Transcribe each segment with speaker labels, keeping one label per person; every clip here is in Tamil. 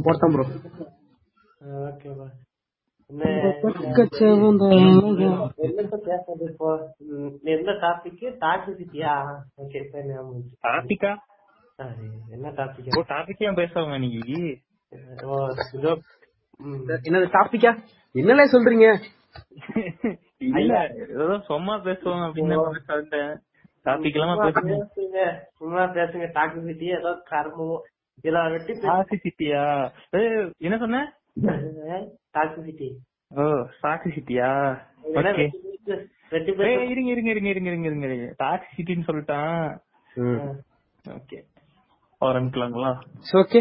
Speaker 1: போட்டேன் ப்ரோ
Speaker 2: ஆ, ஓகேவா என்ன டாபிக் டாக்ஸிசிட்டியா ஓகே.
Speaker 3: டாபிக்கா
Speaker 2: ஆ, என்ன டாபிக்
Speaker 3: ஓ
Speaker 2: ம்.
Speaker 1: என்னது டாபிக்கா என்னலே சொல்றீங்க
Speaker 3: இல்ல ஏதோ சும்மா பேசுவோம் அப்படின்னு டாபிக் பேசுங்க
Speaker 2: பேசுங்க சும்மா பேசுங்க டாக்ஸிசிட்டி ஏதோ கர்மம் இதெல்லாம் வெட்டி
Speaker 3: டாக்ஸிசிட்டியா என்ன சொன்ன?
Speaker 2: டாக்ஸிசிட்டி
Speaker 3: ஓ டாக்ஸிசிட்டியா ஓகே.
Speaker 2: வெட்டி
Speaker 3: ஏய், இருங்க இருங்க இருங்க இருங்க இருங்க இருங்க இருங்க. டாக்ஸிசிட்டின்னு சொல்லிட்டான். ஓகே. ஆரம்பிக்கலாங்களா?
Speaker 1: Okay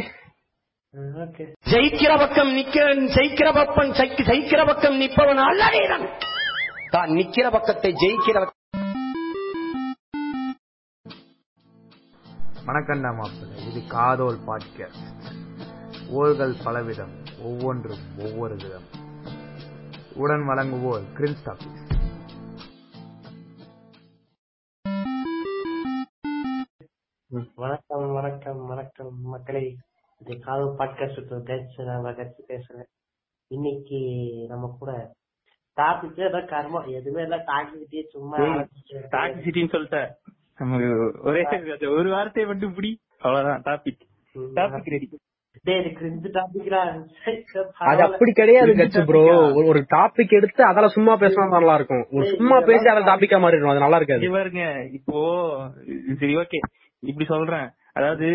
Speaker 2: okay.
Speaker 4: ஜெயிக்கிற பக்கம் நிக்க ஜெயிக்கிற பக்கம் ஜெயிக்க- ஜெயிக்கிற பக்கம் நிற்பவன் அல்லடேதான் தான் நிக்கிற பக்கத்தை ஜெயிக்கிற பக்கம்
Speaker 5: வணக்கம்டா மாப்பிள்ளை இது காதோல் பாட்காஸ்ட். ஓர்கள் பலவிதம் ஒவ்வொன்றும் ஒவ்வொரு விதம். உடன் வழங்குவோர் கிரின்ஸ் டாபிக்ஸ்
Speaker 2: வணக்கம் வணக்கம் வணக்கம் மக்களே. இது காதல் பாட்காஸ்ட் நான் கட்சி பேசுறேன். இன்னைக்கு நம்ம கூட டாபிக் ஏதோ கர்மம் எதுவுமே இல்ல டாக்ஸிசிட்டி சும்மா
Speaker 3: டாக்ஸிசிட்டின்னு சொல்லிட்டேன் ஒரே ஒரு வார்த்தையை மட்டும் பிடி. அவ்வளவுதான் டாபிக் டாபிக் ரெடி
Speaker 1: அது அப்படி கிடையாது கட்சி ப்ரோ ஒரு டாபிக் எடுத்து அதெல்லாம் சும்மா பேசினா நல்லா இருக்கும். ஒரு சும்மா பேசி அதை டாபிக்கா மாறிடும் அது நல்லா இருக்காது.
Speaker 3: பாருங்க. இப்போ சரி ஓகே இப்படி சொல்றேன். அதாவது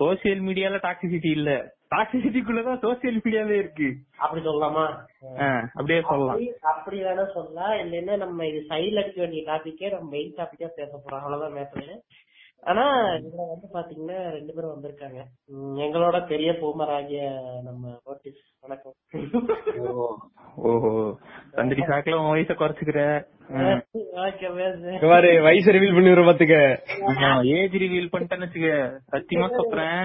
Speaker 3: சோசியல் மீடியால டாக்ஸிசிட்டி இல்ல. டாக்ஸிசிட்டிக்குள்ளதான் சோசியல் மீடியாவே இருக்கு.
Speaker 2: அப்படி சொல்லலாமா?
Speaker 3: அப்படியே சொல்லலாம்.
Speaker 2: அப்படி- வேணா சொல்லலாம். இல்லைன்னா நம்ம இது சைடுல அடிக்க வேண்டிய டாபிக்கே நம்ம மெயின் டாபிக்கா பேச போறோம். அவ்வளவுதான் மேட்டர் ஆனா இதுல வந்து பாத்தீங்கன்னா ரெண்டு பேரும் வந்திருக்காங்க. உம், எங்களோட பெரிய பூமர் ஆகிய நம்ம நோட்டீஸ் வணக்கம்.
Speaker 3: ஓஹோ. தந்திரி சாக்குல உன் வயசை குறைச்சுக்கிற.
Speaker 1: பாரு வயசு ரிவீல் பண்ணி வர பாத்துக்க
Speaker 3: ஏஜ் ரிவீல் பண்ணிட்டேன்னு வச்சுக்க சத்தியமா சொல்றேன்.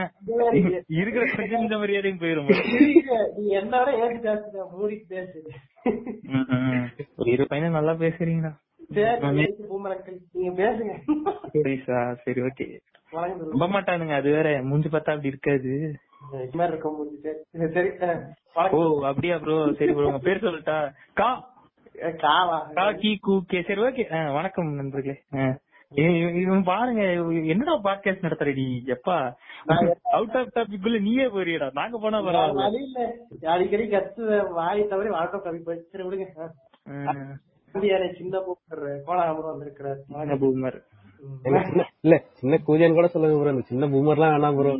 Speaker 3: இருக்கிற கொஞ்சம் இந்த மரியாதையும் போயிரும்.
Speaker 2: நீ என்னோட ஏஜ் ஜாஸ்தி மூடிக்கு பேசு.
Speaker 3: இரு பையனை நல்லா பேசுறீங்கடா.
Speaker 2: சரி
Speaker 3: ஓகே
Speaker 2: வணக்கம்
Speaker 3: நம்ப மாட்டானுங்க அது வேற. மூஞ்சி பார்த்தா அப்படி இருக்காது.
Speaker 2: சரி. சரி அஹ்,
Speaker 3: ஓ
Speaker 2: வணக்கம்.
Speaker 3: அப்படியா ப்ரோ சரி ப்ரோ உங்க பேர் சொல்லட்டா? கா. கா கி கு கே. சரி ஓகே வணக்கம் நண்பர்களே. இவன் பாருங்க என்னடா பாட்காஸ்ட் நடத்துறடி? எப்பா? அவுட் ஆஃப் டாபிக் குள்ள நீயே போறியடா. நாங்க போனா பரவாயில்ல.
Speaker 2: அடிக்கடி கத்து வாய் தவிர வாழ்க்கை சரி விடுங்க. சின்ன பூக்கர் கோலாபுரம் வந்திருக்கிறார்.
Speaker 3: பூமர்
Speaker 1: இல்ல, சின்ன- கூட சொல்லுங்க ப்ரோ இந்த சின்ன பூமர்லாம் வேணாம் ப்ரோ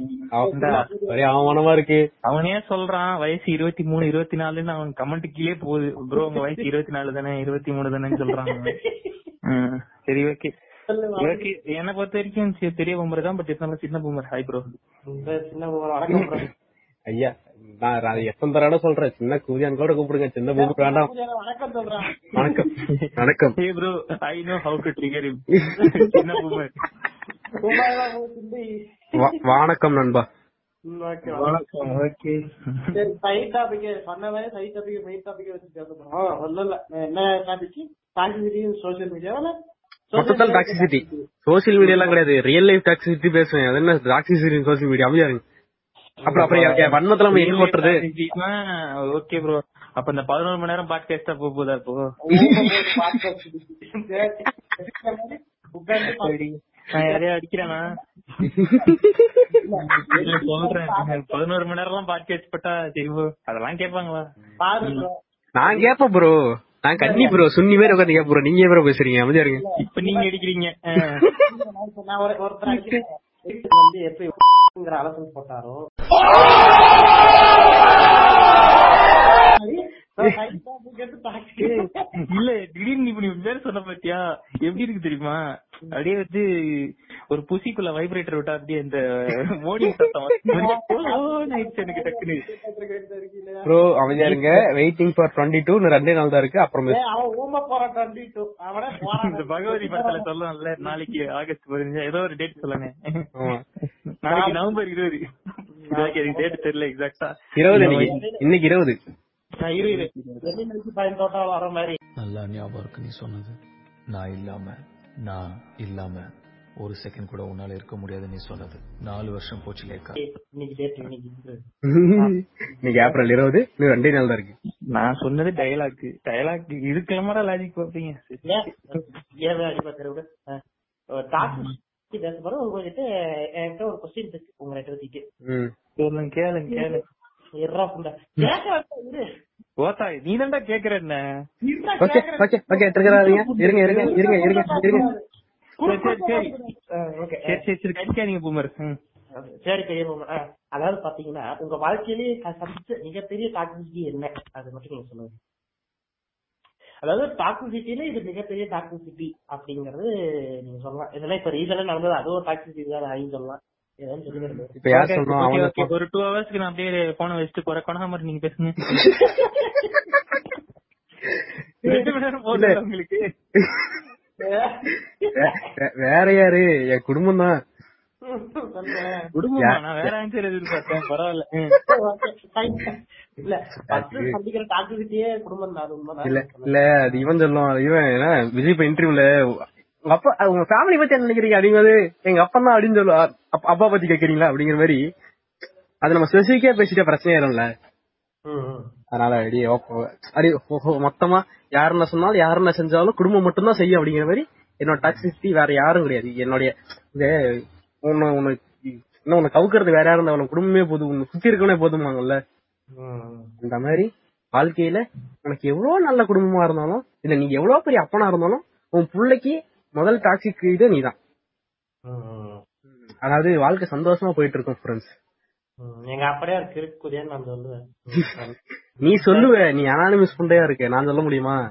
Speaker 1: ஒரே அவமானமா இருக்கு.
Speaker 3: அவனே சொல்றான் வயசு இருபத்தி மூணு இருபத்தி நாலுன்னு அவன் கமெண்ட் கீழே போகுது. ப்ரோ உங்க வயசு இருபத்தி நாலு தானே இருபத்தி மூணு தானே. ம், சரி ஓகே என்ன பொறுத்த வரைக்கும் பெரிய பூமர் தான் பட் இருந்தாலும் சின்ன பூமர் ஹாய் ப்ரோ
Speaker 2: இந்த சின்ன பூமர் வணக்கம்.
Speaker 1: ஐயா நான் அது எத்தனை தடவை சொல்றேன். சின்ன கூஜன் கூட கூப்பிடுங்க. சின்ன பூமர் வேண்டாம்.
Speaker 2: வணக்கம் சொல்றான்.
Speaker 1: வணக்கம். வணக்கம்.
Speaker 3: Hey bro I know how to trigger him சின்ன.
Speaker 1: வ- வணக்கம் நண்பா.
Speaker 3: வணக்கம். ஓகே.
Speaker 2: சரி சைட் டாபிக் மாதிரி சைட் டாபிக் மெயின் டாபிக் வச்சு பேச போறோம். ஒண்ணும் இல்ல என்ன டாபிக் டாக்ஸிசிட்டி சோசியல் மீடியாவில்
Speaker 1: மொத்தத்தில் டாக்ஸிசிட்டி சோசியல் மீடியா எல்லாம் கிடையாது. ரியல் லைஃப் டாக்ஸிசிட்டி பேசுவேன். அது என்ன டாக்ஸிசிட்டி சோசியல் மீடியா அமைதியா இருங்க. அப்புறம் அப்புறம் வன்மத்துல நம்ம எங்க ஓட்டுறது?
Speaker 3: ஓகே ப்ரோ அப்ப இந்த பதினோரு மணி நேரம் பாட்காஸ்டா போக போதா இப்போ? நான் யாரையா அடிக்கிறேனா? சொல்றேன் பதினோரு மணி நேரம் எல்லாம் பாட்காஸ்ட் பட்டா சரி bro. அதெல்லாம் கேட்பாங்களா.
Speaker 1: நான் கேப்பேன் ப்ரோ நான் கன்னி ப்ரோ சுன்னி பேர் உட்காந்து கேப்ப ப்ரோ நீங்க ப்ரோ பேசுறீங்க? அமைதியா இருங்க.
Speaker 3: இப்ப நீங்க அடிக்கிறீங்க.
Speaker 2: அடிக்கிறேன். வந்து எப்படி அலசல் போட்டாரோ
Speaker 3: இல்ல திடீர்னு இப்ப நீ பேர் சொன்ன பாத்தியா? எப்படி இருக்கு தெரியுமா? அப்படியே வந்து ஒரு புசிக்குள்ள வைப்ரேட்டர் விட்டா அப்படியே இந்த மோடி எனக்கு டக்குனு
Speaker 1: ப்ரோ அமைதியா இருங்க. வெயிட்டிங் ஃபார் டுவெண்ட்டி டூ ரெண்டே நாள் தான் இருக்கு. அப்புறம்
Speaker 3: இந்த பகவதி படத்துல சொல்லலாம்ல நாளைக்கு ஆகஸ்ட் பதினஞ்சு ஏதோ ஒரு டேட் சொல்லுங்க. நாளைக்கு நவம்பர் இருபது. எனக்கு டேட் தெரியல எக்ஸாக்டா
Speaker 1: இருபது இன்னைக்கு இன்னைக்கு இருபது.
Speaker 2: தோட்டம் வர மாதிரி.
Speaker 6: நல்லா ஞாபகம் இருக்கு நீ சொன்னது. நான் இல்லாம நான் இல்லாம ஒரு செகண்ட் கூட உன்னால இருக்க முடியாது நீ சொன்னது. நாலு வருஷம் போச்சு லேக்கா
Speaker 2: இன்னைக்கு
Speaker 1: ஏப்ரல் இருபது இன்னும் ரெண்டே நாள் தான் இருக்கு.
Speaker 3: நான் சொன்னது டயலாக் டயலாக் இது கிளம்புற லாஜிக்
Speaker 2: டாக்டர் பேச போறோம் உங்ககிட்ட என்கிட்ட ஒரு கொஸ்டின் இருக்கு. உங்க ரெண்டு.
Speaker 3: சொல்லுங்க கேளுங்க. ஓத்தா நீ தான்டா கேக்குற என்ன?
Speaker 1: ஓகே
Speaker 2: கேட்கறேன்.
Speaker 1: ஓகே ஓகே எடுத்துக்கிறாதீங்க இருங்க இருங்க இருங்க இருங்க இருங்க.
Speaker 3: சரி சரி கடிக்காதீங்க பூமர்.
Speaker 2: சரி பெரிய. ஆ, அதாவது பாத்தீங்கன்னா உங்க வாழ்க்கையிலேயே சந்திச்ச மிகப்பெரிய டாக்ஸிசிட்டி என்ன? அது மட்டும் நீங்க சொல்லுங்க. அதாவது டாக்ஸிசிட்டில இது மிகப்பெரிய டாக்ஸிசிட்டி அப்படிங்கறது நீங்க சொல்லலாம். இதெல்லாம் இப்ப ரீசனா நடந்தது. அது ஒரு டாக்ஸிசிட்டி தான் சொல்லலாம்.
Speaker 1: இப்ப யார் அவங்க.
Speaker 3: ஒரு டூ ஹவர்ஸ்க்கு நான் அப்படியே போன வச்சுட்டு போறேன். கொணாமர் நீங்க பேசுங்க. உங்களுக்கு?
Speaker 1: வேற யாரு? என் குடும்பம் தான்.
Speaker 3: நான் வேற ஆன்சர் எதிர்பார்த்தேன். பரவாயில்ல.
Speaker 2: இல்ல அது
Speaker 1: இல்ல இல்ல அது இவன் சொல்லுவான். இவன் என்ன விஜய் இப்ப இன்டர்வியூல உங்க அப்பா உங்க ஃபேமிலி பத்தி என்ன நினைக்கிறீங்க அப்படிங்கிறது எங்க அப்பா தான் அப்படின்னு சொல்லுவா அப்பா பத்தி கேக்குறீங்களா அப்படிங்கிற மாதிரி அது நம்ம ஸ்பெசிபிக்கா பேசிட்டா பிரச்சனை ஆயிரும்ல. அதனால அடி அடி ஓஹோ, மொத்தமா யார் என்ன சொன்னாலும் யார் என்ன செஞ்சாலும் குடும்பம் மட்டும்தான் செய்யும் அப்படிங்கிற மாதிரி என்னோட டாக்ஸிசிட்டி வேற யாரும் கிடையாது என்னுடைய இந்த உன்னை உன்னை இன்னும் உன்னை கவுக்கிறது வேற யாரும் இருந்தாலும் குடும்பமே போதும் உன்னை சுத்தி இருக்கவனே போதுமாங்கல்ல
Speaker 2: ம்.
Speaker 1: இந்த மாதிரி வாழ்க்கையில உனக்கு எவ்வளவு நல்ல குடும்பமா இருந்தாலும் இல்ல நீ எவ்வளவு பெரிய அப்பனா இருந்தாலும் உன் பிள்ளைக்கு முதல் டாக்ஸிக் இது நீதான்.
Speaker 2: ம்.
Speaker 1: அதாவது வாழ்க்கை சந்தோஷமா போயிட்டு இருக்கும் ஃப்ரெண்ட்ஸ்.
Speaker 2: எங்க அப்படியே ஒரு கிறுக்குதியான்னு நான் சொல்லுவேன்.
Speaker 1: நீ சொல்லுவ நீ அனானிமஸ் புண்டையா இருக்க நான் சொல்ல முடியுமா?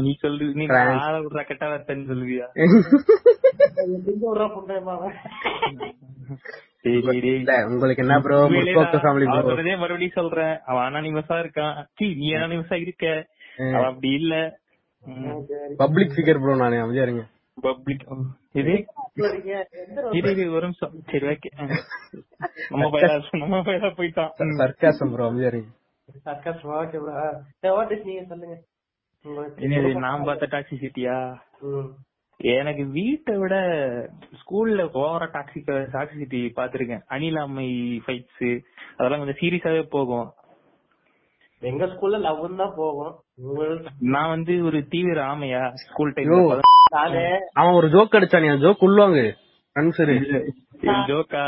Speaker 3: நீ சொல்லு நீ. ஆள விடுற கெட்ட வார்த்தைன்னு சொல்லுவியா?
Speaker 1: உங்களுக்கு என்ன ப்ரோ முற்போக்கு ஃபேமிலி ப்ரோ
Speaker 3: மறுபடியும் சொல்றேன். அவன் அனானிமஸா இருக்கான். சீ நீ அனானிமஸா இருக்க. அவன் அப்படி இல்ல.
Speaker 1: பப்ளிக் ஃபிகர் ப்ரோ நானே அமைதியா இருங்க.
Speaker 3: பப்ளிக் இது? இது ஒரு நிமிஷம். சரி ஓகே நம்ம பையலா நம்ம பையலா போயிட்டான்.
Speaker 1: சர்க்காசம் ப்ரோ அமைதியா இருங்க.
Speaker 2: சர்க்கஸ் ஓகே ப்ரோ சரி ஓகே நீங்க சொல்லுங்க.
Speaker 3: நான் பார்த்த டாக்ஸிசிட்டியா. எனக்கு வீட்டை விட ஸ்கூல்ல ஓவரா டாக்ஸிக் டாக்ஸிசிட்டி பாத்திருக்கேன் அணிலாமை ஃபைட்ஸ் அதெல்லாம் கொஞ்சம் சீரியஸாவே போகும்.
Speaker 2: எங்க ஸ்கூல்ல லவ் தான் போகும்.
Speaker 3: நான் வந்து ஒரு தீவிர ஆமையா ஸ்கூல்
Speaker 2: நானு.
Speaker 1: அவன் ஒரு ஜோக் அடிச்சான் என் ஜோக் உள்ளாங்க கன்சரு
Speaker 3: ஜோக்கா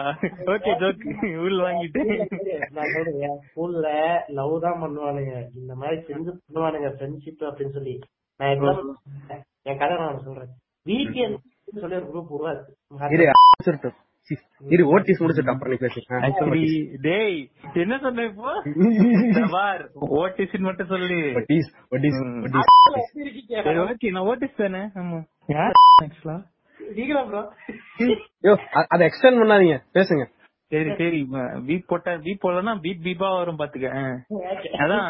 Speaker 3: ஓகே ஜோக் உள் வாங்கிட்டு.
Speaker 2: நான் சொல்றேன் ஸ்கூல்ல லவ் தான் பண்ணுவானுங்க. இந்த மாதிரி செஞ்சு பண்ணுவானுங்க ஃப்ரெண்ட்ஷிப் அப்படின்னு சொல்லி. நான் என் கதை நான் சொல்றேன். வீக்கெண்ட் சொல்லி ஒரு குரூப் உருவாச்சு
Speaker 1: இரு ஓட்டிஸ் முடிச்சிட்டு அப்புறம் நீ பேசு.
Speaker 3: டேய் என்ன சொன்ன இப்போ? ஓட்டிஸ் மட்டும் சொல்லு. ம்.
Speaker 1: ஒட்டிஸ்
Speaker 3: சரி ஓகே நான் ஓட்டிஸ் தானே? ஆமா. யார்? ஆக்சுவலா
Speaker 2: நீங்களா ப்ரோ
Speaker 1: யோ அ- அதை எக்ஸ்டெண்ட் பண்ணாதீங்க. பேசுங்க.
Speaker 3: சரி சரி. பீப் போட்டா பீப் போடலன்னா பீப் பீப்பா வரும் பாத்துக்க. அதான்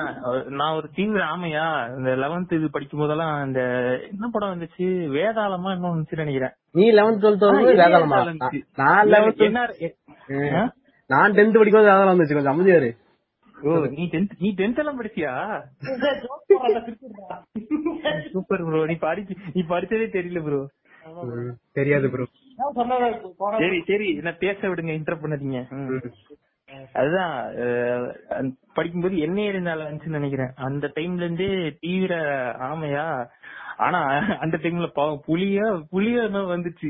Speaker 3: நான் ஒரு தீவிர ஆமையா இந்த லெவன்த் இது படிக்கும் போதெல்லாம் இந்த என்ன படம் வந்துச்சு? வேதாளமா இன்னும் வந்துச்சு நினைக்கிறேன்.
Speaker 1: நீ லெவன்த் டுவெல்த் வேதாளமா. நான் லெவன்த்
Speaker 3: என்ன?
Speaker 1: நான் டென்த் படிக்கும்போது வேதாளம் வந்துச்சு. கொஞ்சம் அமைதியாரு
Speaker 3: ஓ நீ டென்த் நீ டென்த் எல்லாம் படிச்சியா? சூப்பர் ப்ரோ நீ படிச்சு நீ படிச்சதே தெரியல ப்ரோ
Speaker 1: தெரியாது ப்ரோ
Speaker 3: சரி சரி. என்ன பேச விடுங்க இன்டர் பண்ணாதீங்க. அதுதான் படிக்கும்போது என்ன இருந்தால வந்துச்சுன்னு நினைக்கிறேன். அந்த டைம்ல இருந்தே தீவிர ஆமையா? ஆனா அந்த டைம்ல பாவம் புலியா புலியா வந்துச்சு.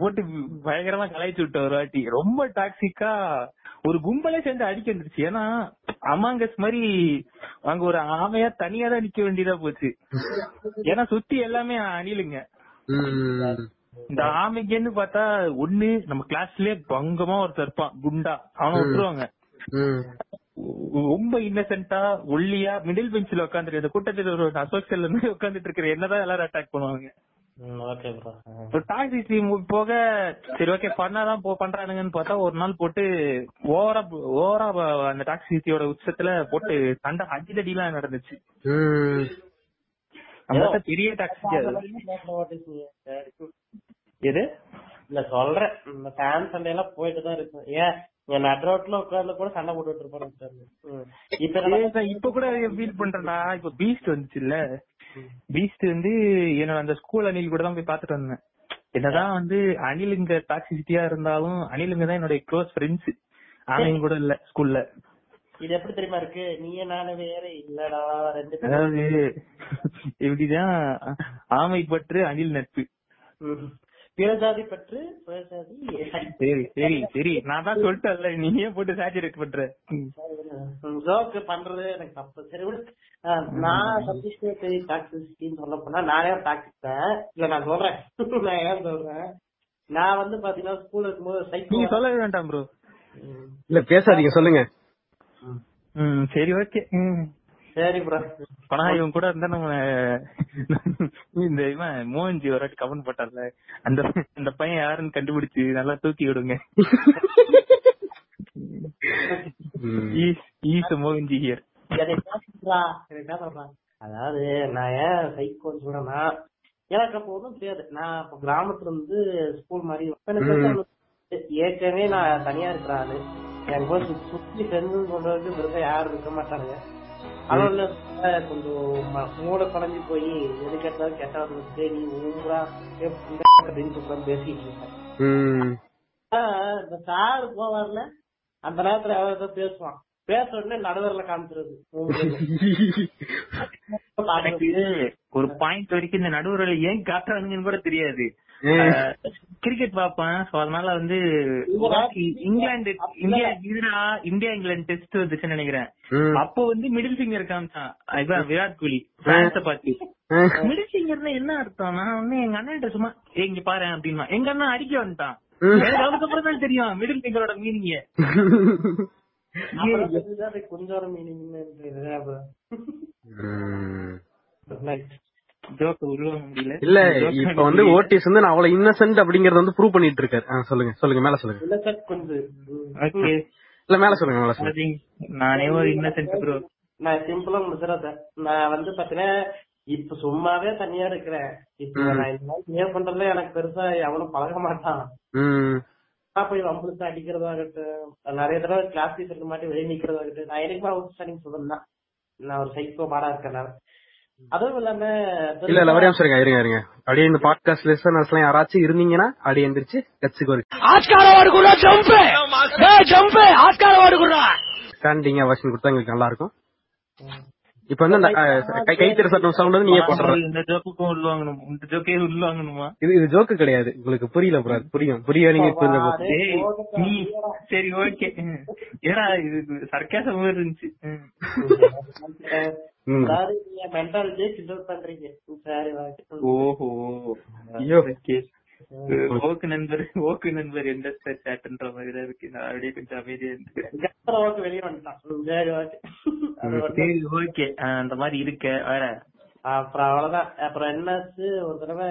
Speaker 3: போட்டு பயங்கரமா கலாய்ச்சி விட்ட ஒரு வாட்டி. ரொம்ப டாக்ஸிக்கா ஒரு கும்பலே சேர்ந்து அடிக்க வந்துருச்சு. ஏன்னா அமாங்கஸ் மாதிரி அங்க ஒரு ஆமையா தனியா தான் நிக்க வேண்டியதா போச்சு. ஏன்னா சுத்தி எல்லாமே அணிலுங்க. இந்த ஆமைக்குன்னு பார்த்தா ஒண்ணு நம்ம கிளாஸ்லயே பங்கமா ஒருத்தர் இருப்பான் குண்டா. அவனை விட்டுருவாங்க. ரொம்ப இன்னசென்ட்டா ஒல்லியா மிடில் பெஞ்ச்ல உட்காந்துட்டு இந்த கூட்டத்தில் ஒரு அசோசியல் இருந்து உட்காந்துட்டு இருக்கிற என்னதான் எல்லாரும் அட்டாக் பண்ணுவாங்க
Speaker 2: ஓகே ப்ரோ
Speaker 3: ஒரு டாக்ஸி போக சரி ஓகே பண்ணாதான் போ பண்றானுங்கன்னு பார்த்தா ஒரு நாள் போட்டு ஓவரா ஓவரா அந்த டாக்ஸி சிட்டியோட உச்சத்துல போட்டு சண்டை அடிதடி எல்லாம் நடந்துச்சு பெரிய டாக்ஸி எது?
Speaker 2: இல்ல சொல்றேன். இந்த ஃபேன் சண்டை எல்லாம் போயிட்டு தான் இருக்கு. ஏன்? என் நட் ரோட்ல உட்கார்ந்து கூட சண்டை போட்டுட்டு இருப்பானு இப்ப
Speaker 3: கூட ஃபீல் பண்றேன்டா. இப்ப பீஸ்ட் வந்துச்சுல்ல. பீஸ்ட் வந்து என்னோட அந்த ஸ்கூல் அணில் கூட தான் போய் பாத்துட்டு வந்தேன். என்னதான் வந்து அனிலுங்க டாக்ஸிசிட்டியா இருந்தாலும் அனிலுங்க தான் என்னோட க்ளோஸ் ஃப்ரெண்ட்ஸ் அவன் கூட இல்ல ஸ்கூல்ல
Speaker 2: இது எப்படி தெரியுமா இருக்கு? நீயே நானு வேற. இல்லடா ரெண்டு பேரும்
Speaker 3: அதாவது இப்படிதான் ஆமை பற்று அணில் நட்பு.
Speaker 2: பிறஜாதி பற்று பிறஜாதி
Speaker 3: சரி சரி சரி. நான் தான் சொல்லிட்டேன்ல நீ ஏன் போட்டு சேச்சுரேட் பண்ற.
Speaker 2: ஜோக் பண்றது எனக்கு தப்பு. சரி விடு. நான் சந்திஷ்டே டாக்ஸிசிட்டின்னு சொல்ல போனா நானே டாக்ஸிக் தான் இல்ல நான் சொல்றேன். நான் ஏன் சொல்றேன்? நான் வந்து பாத்தீங்கன்னா ஸ்கூல் இருக்கும்போது
Speaker 3: நீங்க
Speaker 2: சைக்கிள்
Speaker 3: சொல்லவே வேண்டாம் ப்ரோ
Speaker 1: இல்ல பேசாதீங்க சொல்லுங்க.
Speaker 3: ம் சரி ஓகே. ம்
Speaker 2: சரி ப்ரோ
Speaker 3: ஆனா இவன் கூட இருந்தா நம்ம இந்த இவன் மோகன்ஜி ஒரு வாட்டி கமெண்ட் போட்டார்ல. அந்த அந்த பையன் யாருன்னு கண்டுபிடிச்சு நல்லா தூக்கி விடுங்க.
Speaker 1: ம்.
Speaker 3: Is Mohanji here?
Speaker 2: அதாவது நான் ஏன் சைக்கோன்னு சொல்றேன்னா எனக்கு அப்போ ஒன்றும் தெரியாது. நான் அப்போ கிராமத்துல இருந்து ஸ்கூல் மாதிரி ஏற்கனவே நான் தனியா இருக்கிற ஆளு. என் கூட சுத்தி ஃப்ரெண்ட்ஸ் சொல்றதுக்கு பெருசா யாரும் இருக்க மாட்டாங்க அதனால கொஞ்சம் மூட குறைஞ்சு போய் எது கேட்டாலும் கெட்டவர்களுக்கு நீ ஊரா அப்படின்னு உட்கார்ந்து பேசிட்டு இருக்கேன் இந்த சார் போவார்ல அந்த நேரத்துல அவன் ஏதோ பேசுவான். பேச உடனே நடுவரில் காமிச்சிருது
Speaker 3: ஒரு பாயிண்ட் வரைக்கும் இந்த நடுவர்களை ஏன் காட்டுறானுங்கன்னு கூட தெரியாது. கிரிக்கெட் பாப்பேன். சோ அதனால வந்து England India India England test வந்துச்சுன்னு நினைக்கிறேன். அப்போ வந்து மிடில் ஃபிங்கர் காமிச்சான். இவன் விராட் கோலி பிரான்ஸ. மிடில் ஃபிங்கர்னா என்ன அர்த்தம்? நான் வந்து எங்க அண்ணன் சும்மா "ஏய், இங்க பாரு அப்படின்னா. எங்க அண்ணன் அடிக்க வந்துட்டான். எனக்கு அதுக்கப்புறம் தான் தெரியும் மிடில் ஃபிங்கரோட மீனிங்க
Speaker 2: கொஞ்சம் மீனிங்
Speaker 1: ம்.
Speaker 3: ஜோக்க உருவாக முடியல.
Speaker 1: இல்ல இப்ப வந்து ஓட்டிஸ் வந்து நான் அவ்வளவு இன்னசென்ட் அப்படிங்கறத வந்து ப்ரூவ் பண்ணிட்டு இருக்காரு. சொல்லுங்க சொல்லுங்க மேல சொல்லுங்க.
Speaker 2: இல்ல சார் கொஞ்சம்
Speaker 3: ஓகே
Speaker 1: இல்ல மேல சொல்லுங்க மேல சொல்லுங்க.
Speaker 3: நானே ஒரு இன்னசென்ட் ப்ரோ
Speaker 2: நான் சிம்பிளா முடிச்சிடறேன் நான் வந்து பாத்தீங்கன்னா இப்ப சும்மாவே தனியா இருக்கிறேன். இப்ப. நான் இந்த மாதிரி பிஹேவ் பண்றதுல எனக்கு பெருசா எவனும் பழக மாட்டான். போய் வம்பளுக்கு அடிக்கிறதாகட்டும் நிறைய தடவை கிளாஸ் டீச்சருக்கு மாட்டி வெளியே நிக்கிறதாகட்டும் நான் எனக்கு அவுட் ஸ்டாண்டிங் சொல்லணும் நான் ஒரு சைக்கோ பாடா இருக்கேன் அதுவும் இல்லாம
Speaker 1: இல்ல இல்ல ஒரே நிமிஷம் இருங்க இருங்க. இருங்க அப்படியே இந்த பாட்காஸ்ட் லிசனர்ஸ் எல்லாம் யாராச்சும் இருந்தீங்கன்னா அப்படியே எந்திரிச்சு கட்சிக்கு ஒரு
Speaker 4: ஆஸ்கார அவார்டு குடுறா ஜம்ப்! ஜம்ப்! ஆஸ்கார அவார்டு குடுறா!
Speaker 1: ஸ்டாண்டிங் அவசியம் கொடுத்தா எங்களுக்கு நல்லா இருக்கும் இப்ப வந்து அந்த அஹ், கை கைத்தறி சட்டம் சவுண்ட் வந்து நீங்க போட்டுற.
Speaker 3: இந்த ஜோக்குக்கும் உள்வாங்கணும் இந்த ஜோக்கே உள்வாங்கணுமா
Speaker 1: இது இது ஜோக்கு கிடையாது. உங்களுக்கு புரியல ப்ரோ புரியும். புரிய நீங்க புரிஞ்ச போது.
Speaker 3: ஏய் நீ சரி ஓகே. ஏடா இது சர்க்காசம் மாதிரி இருந்துச்சு ஓஹோ
Speaker 1: ஐயோ.
Speaker 3: ஓக்கு நண்பர் ஓக்கு நண்பர் சேட்டுன்ற மாதிரி தான் இருக்கு நான் அப்படியே கொஞ்சம் அமைதியா
Speaker 2: வெளியே வந்துட்டான் சரி ஓகே
Speaker 3: அந்த மாதிரி இருக்க வேற
Speaker 2: அப்புறம் அவ்வளவுதான் அப்புறம் என்னாச்சு ஒரு தடவை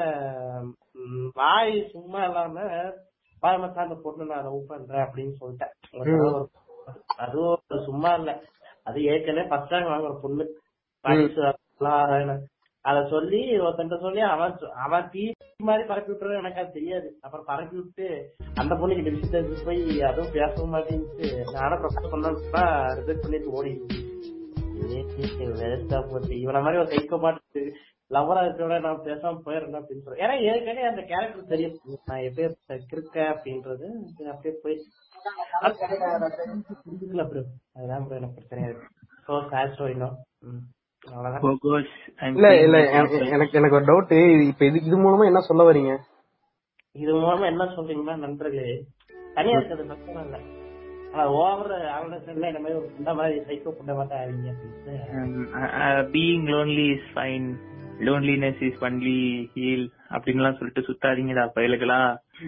Speaker 2: வாய் சும்மா இல்லாம வாய் மச்சான் அந்த பொண்ணு நான் லவ் பண்றேன் அப்படின்னு சொல்லிட்டேன் அதுவும் சும்மா இல்ல அது ஏற்கனவே ஃபர்ஸ்ட் ரேங்க் வாங்குற பொண்ணு. அத சொல்லி ஒருத்தன்ட்ட சொல்லி அவன் அவன் தீ மாதிரி பரப்பி விட்டுறது எனக்கு அது தெரியாது. அப்புறம் பரப்பி விட்டு அந்த பொண்ணுக்கு டிஸ்டன்ஸ் போய் அதுவும் பேசவும் மாட்டேங்குது. நானும் ப்ரொபோஸ் பண்ணா ரிஜெக்ட் பண்ணிட்டு ஓடி. வேஸ்டா போச்சு. இவன மாதிரி ஒரு சைக்கோ பாட்டு லவரா இருக்கிறோட நான் பேசாம போயிடுறேன் அப்படின்னு சொல்றேன். ஏன்னா ஏற்கனவே அந்த கேரக்டர் தெரியும். நான் எப்படியே இருக்கேன் அப்படின்றது அப்படியே போய் புரிஞ்சுக்கல ப்ரோ அதுதான் ப்ரோ எனக்கு பிரச்சனையா இருக்கு. ஸோ சேட் ஸ்டோரினோ
Speaker 1: இல்ல இல்ல எனக்கு- எனக்கு எனக்கு ஒரு டவுட் இப்ப இது இது மூலமா என்ன சொல்ல வரீங்க
Speaker 2: இது மூலமா என்ன சொல்றீங்கன்னா நண்பர்களே தனியா இருக்கிறது பிரச்சனை இல்ல. ஆனா ஓவர் ஆர்கனைசேஷன்ல இந்த மாதிரி ஒரு இந்த மாதிரி சைக்கோ புண்ட மாட்டேன் ஆவீங்க
Speaker 3: being lonely is fine loneliness is only heal அப்படின்லாம் சொல்லிட்டு சுத்தாதீங்கடா பயலுகளா.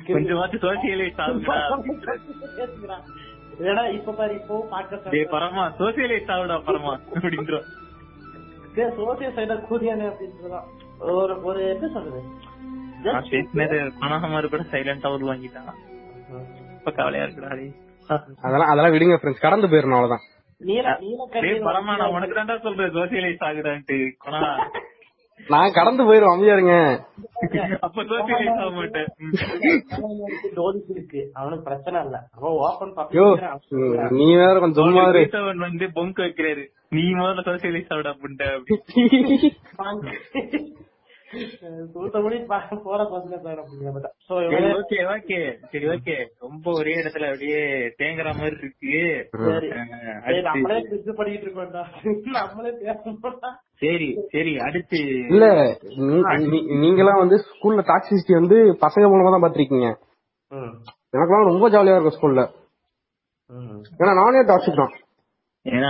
Speaker 3: கொஞ்சமாச்சும் சோசியலைஸ் ஆகுதா.
Speaker 2: ஏன்னா இப்ப பாரு இப்போ பாக்க
Speaker 3: பரமா சோசியலைஸ் ஆகுடா பரமா அப்படின்றோம்.
Speaker 2: சோசியல் சைட கூதியானே அப்படின்றதுதான் ஒரு ஒரு என்ன சொல்றது?
Speaker 3: பேசினது கூட சைலண்டா ஒரு வாங்கிட்டான் இப்ப கவலையா இருக்குடா.
Speaker 1: அதெல்லாம் அதெல்லாம் விடுங்க ஃப்ரெண்ட்ஸ் கடந்து போயிடணும் அவ்வளவுதான்.
Speaker 2: நீல நீல
Speaker 3: டேய் பரமா நான் உனக்கு தான்டா சொல்றேன் சோசியலைஸ் ஆகுடான்ட்டு கொனா.
Speaker 1: நான் கடந்து போயிருவேன் அமைதியா இருங்க
Speaker 3: அப்ப சோசியலைஸ் ஆக மாட்டேன். ம்.
Speaker 2: டோன்ஸ் இருக்கு. அவனுக்கு பிரச்சனை இல்ல. அவன் ஓபன்
Speaker 1: நீ வேற கொஞ்சம்
Speaker 3: கேட்டவன் வந்து பொங்கு வைக்கிறாரு. நீ முதல்ல சோசியலைஸ் ஆவிட அப்படின்ட்டு அப்படி.
Speaker 2: தூத்துக்குடி பா- போற பசங்க சார் அப்படிங்கிற சோ
Speaker 3: சரி ஓகே ஓகே சரி ஓகே ரொம்ப ஒரே இடத்துல அப்படியே தேங்குற மாதிரி இருக்கு.
Speaker 2: நம்மளே பண்ணிட்டு இருக்கோம்டா. நம்மளே பேசணும்டா
Speaker 3: சரி சரி அடுத்து
Speaker 1: இல்ல நீ- நீ- நீங்கெல்லாம் வந்து ஸ்கூல்ல டாக்ஸிசிட்டி வந்து பசங்க மூலமா தான் பாத்திருக்கீங்க
Speaker 2: ம்.
Speaker 1: எனக்கெல்லாம் ரொம்ப ஜாலியா இருக்கும் ஸ்கூல்ல
Speaker 2: ம்.
Speaker 1: ஏன்னா நானே டாக்ஸிக் தான்.
Speaker 3: ஏன்னா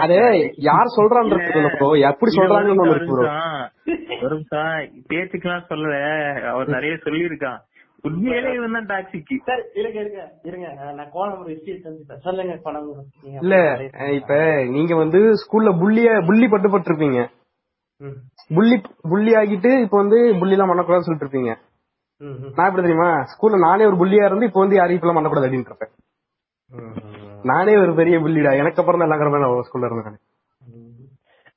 Speaker 1: அது- யார் சொல்றான்றது எப்படி சொல்றாங்கன்னு
Speaker 3: ஒரு நிமிஷம் பேச்சுக்கெல்லாம் சொல்லல. அவர் நிறைய சொல்லியிருக்கான். உண்மையிலே இவன் தான் டாக்ஸிக்கு
Speaker 2: சரி இருங்க இருங்க இருங்க. நான் கோலம் ஒரு விஷயம் தெரிஞ்சுட்டேன் சொல்லுங்க கோலம்
Speaker 1: இல்ல இப்ப நீங்க வந்து ஸ்கூல்ல புள்ளிய புள்ளி பட்டு பட்டிருப்பீங்க
Speaker 2: ம்.
Speaker 1: புள்ளி புள்ளி ஆகிட்டு இப்ப வந்து புள்ளி எல்லாம் பண்ணக்கூடாதுன்னு சொல்லிட்டு இருப்பீங்க
Speaker 2: ம் ம்.
Speaker 1: நான் எப்படி தெரியுமா? ஸ்கூல்ல நானே ஒரு புள்ளியா இருந்து இப்ப வந்து யாரையும் இப்பெல்லாம் பண்ணக்கூடாது அப்படின்னு இருப்பேன் நானே ஒரு பெரிய புள்ளிடா. எனக்கு அப்புறம் தான் எல்லாம் கிடமே நான் ஸ்கூல்ல இருந்தேன்.